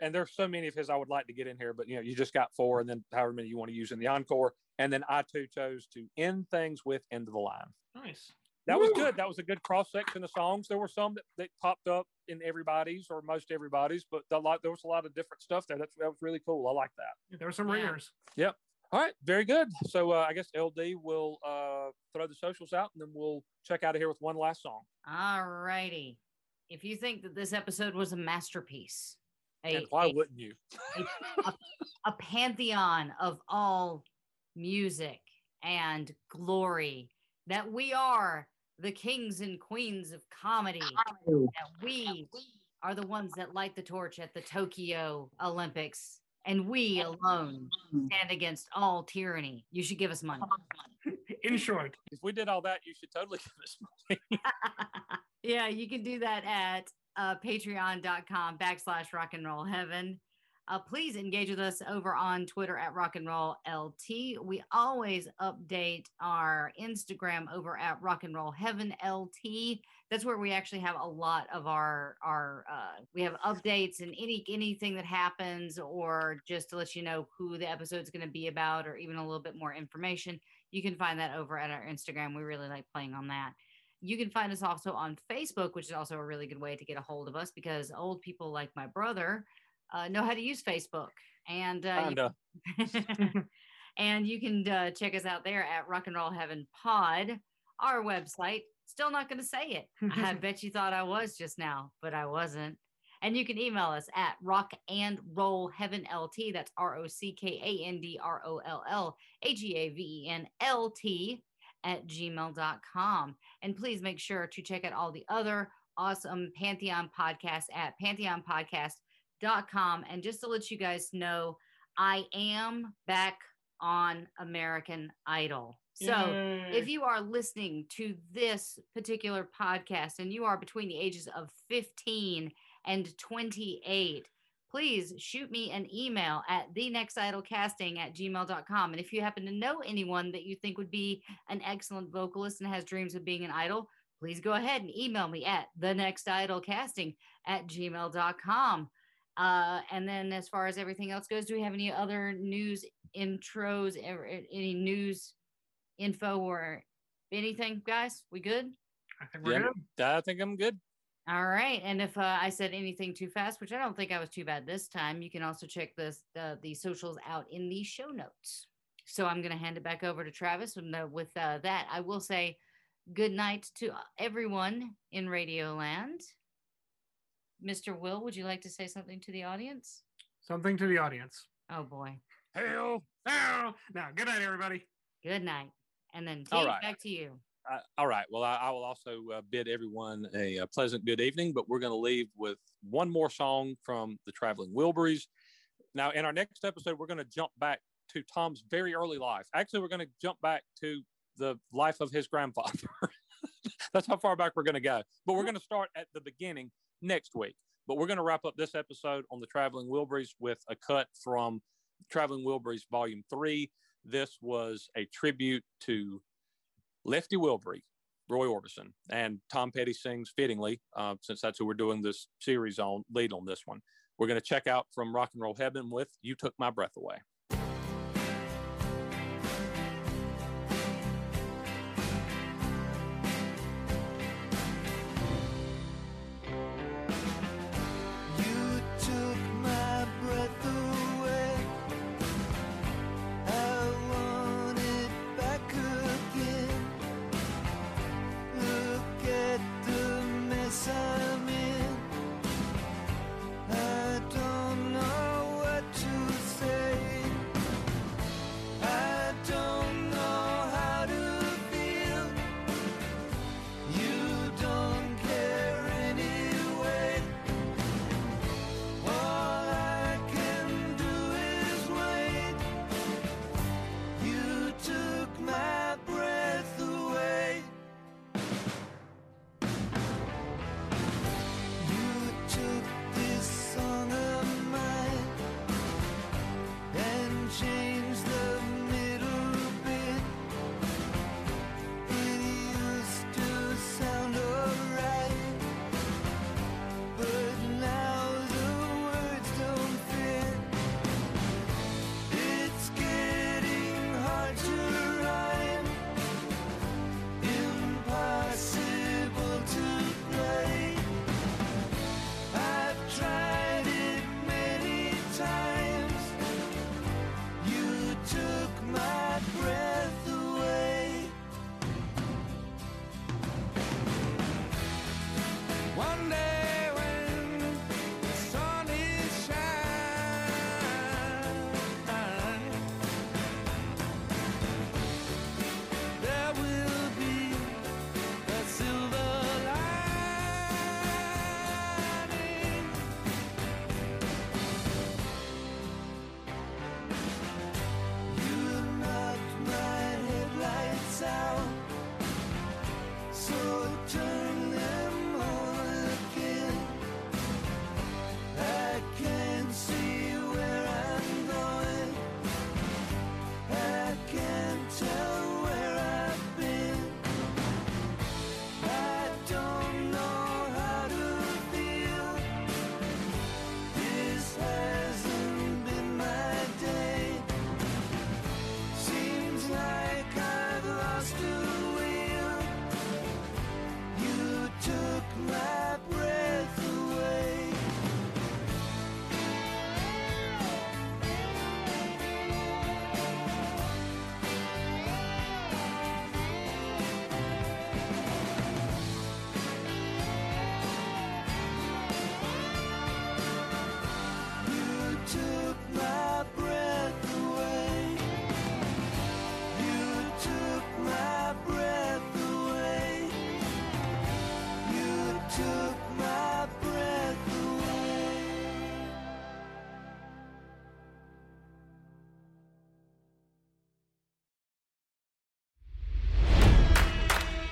and there's so many of his I would like to get in here, but you know, you just got four, and then however many you want to use in the encore. And then I too chose to end things with "End of the Line." Nice. That was good. That was a good cross section of songs. There were some that, that popped up in everybody's or most everybody's, but a lot there was a lot of different stuff there. That's that was really cool. I like that. There were some Yeah. ringers. Yep. All right, very good. So uh, I guess LD will uh, throw the socials out, and then we'll check out of here with one last song. All righty. If you think that this episode was a masterpiece, a, and why a- wouldn't you? a pantheon of all music and glory, that we are the kings and queens of comedy, that we are the ones that light the torch at the Tokyo Olympics, and we alone hmm. stand against all tyranny. You should give us money. In short, If we did all that, you should totally give us money. yeah, you can do that at uh, patreon.com backslash rock and roll heaven. Uh, please engage with us over on Twitter at rock and roll LT. We always update our Instagram over at rock and roll heaven LT. That's where we actually have a lot of our our uh, we have updates and any anything that happens or just to let you know who the episode is going to be about or even a little bit more information. You can find that over at our Instagram. We really like playing on that. You can find us also on Facebook, which is also a really good way to get a hold of us because old people like my brother uh, know how to use Facebook. And uh, you Kinda. and you can uh, check us out there at Rock and Roll Heaven Pod, our website. Still not going to say it. I bet you thought I was just now, but I wasn't. And you can email us at rock and roll heaven LT. That's R O C K A N D R O L L A G A V E N L T at gmail.com. And please make sure to check out all the other awesome Pantheon podcasts at pantheonpodcast.com. And just to let you guys know, I am back on American Idol. So if you are listening to this particular podcast and you are between the ages of 15 and 28, please shoot me an email at the next idolcasting at gmail.com. And if you happen to know anyone that you think would be an excellent vocalist and has dreams of being an idol, please go ahead and email me at the next idolcasting at gmail.com. Uh, and then as far as everything else goes, do we have any other news intros, any news info or anything, guys? We good? I think we're Yeah, good. I think I'm good. All right. And if uh, I said anything too fast, which I don't think I was too bad this time, you can also check this uh, the socials out in the show notes. So I'm going to hand it back over to Travis. And uh, with uh, that, I will say good night to everyone in Radioland. Mr. Will, would you like to say something to the audience? Something to the audience. Oh boy. Hell. Oh, no. Good night, everybody. Good night. And then All right. back to you. Uh, all right. Well, I, I will also uh, bid everyone a, uh pleasant good evening, but we're going to leave with one more song from the Traveling Wilburys. Now, in our next episode, we're going to jump back to Tom's very early life. Actually, we're going to jump back to the life of his grandfather. That's how far back we're going to go. But we're going to start at the beginning next week. But we're going to wrap up this episode on the Traveling Wilburys with a cut from Traveling Wilburys Volume 3. This was a tribute to Lefty Wilbury, Roy Orbison, and Tom Petty sings fittingly, uh, since that's who we're doing this series on, lead on this one. We're going to check out from Rock and Roll Heaven with You Took My Breath Away.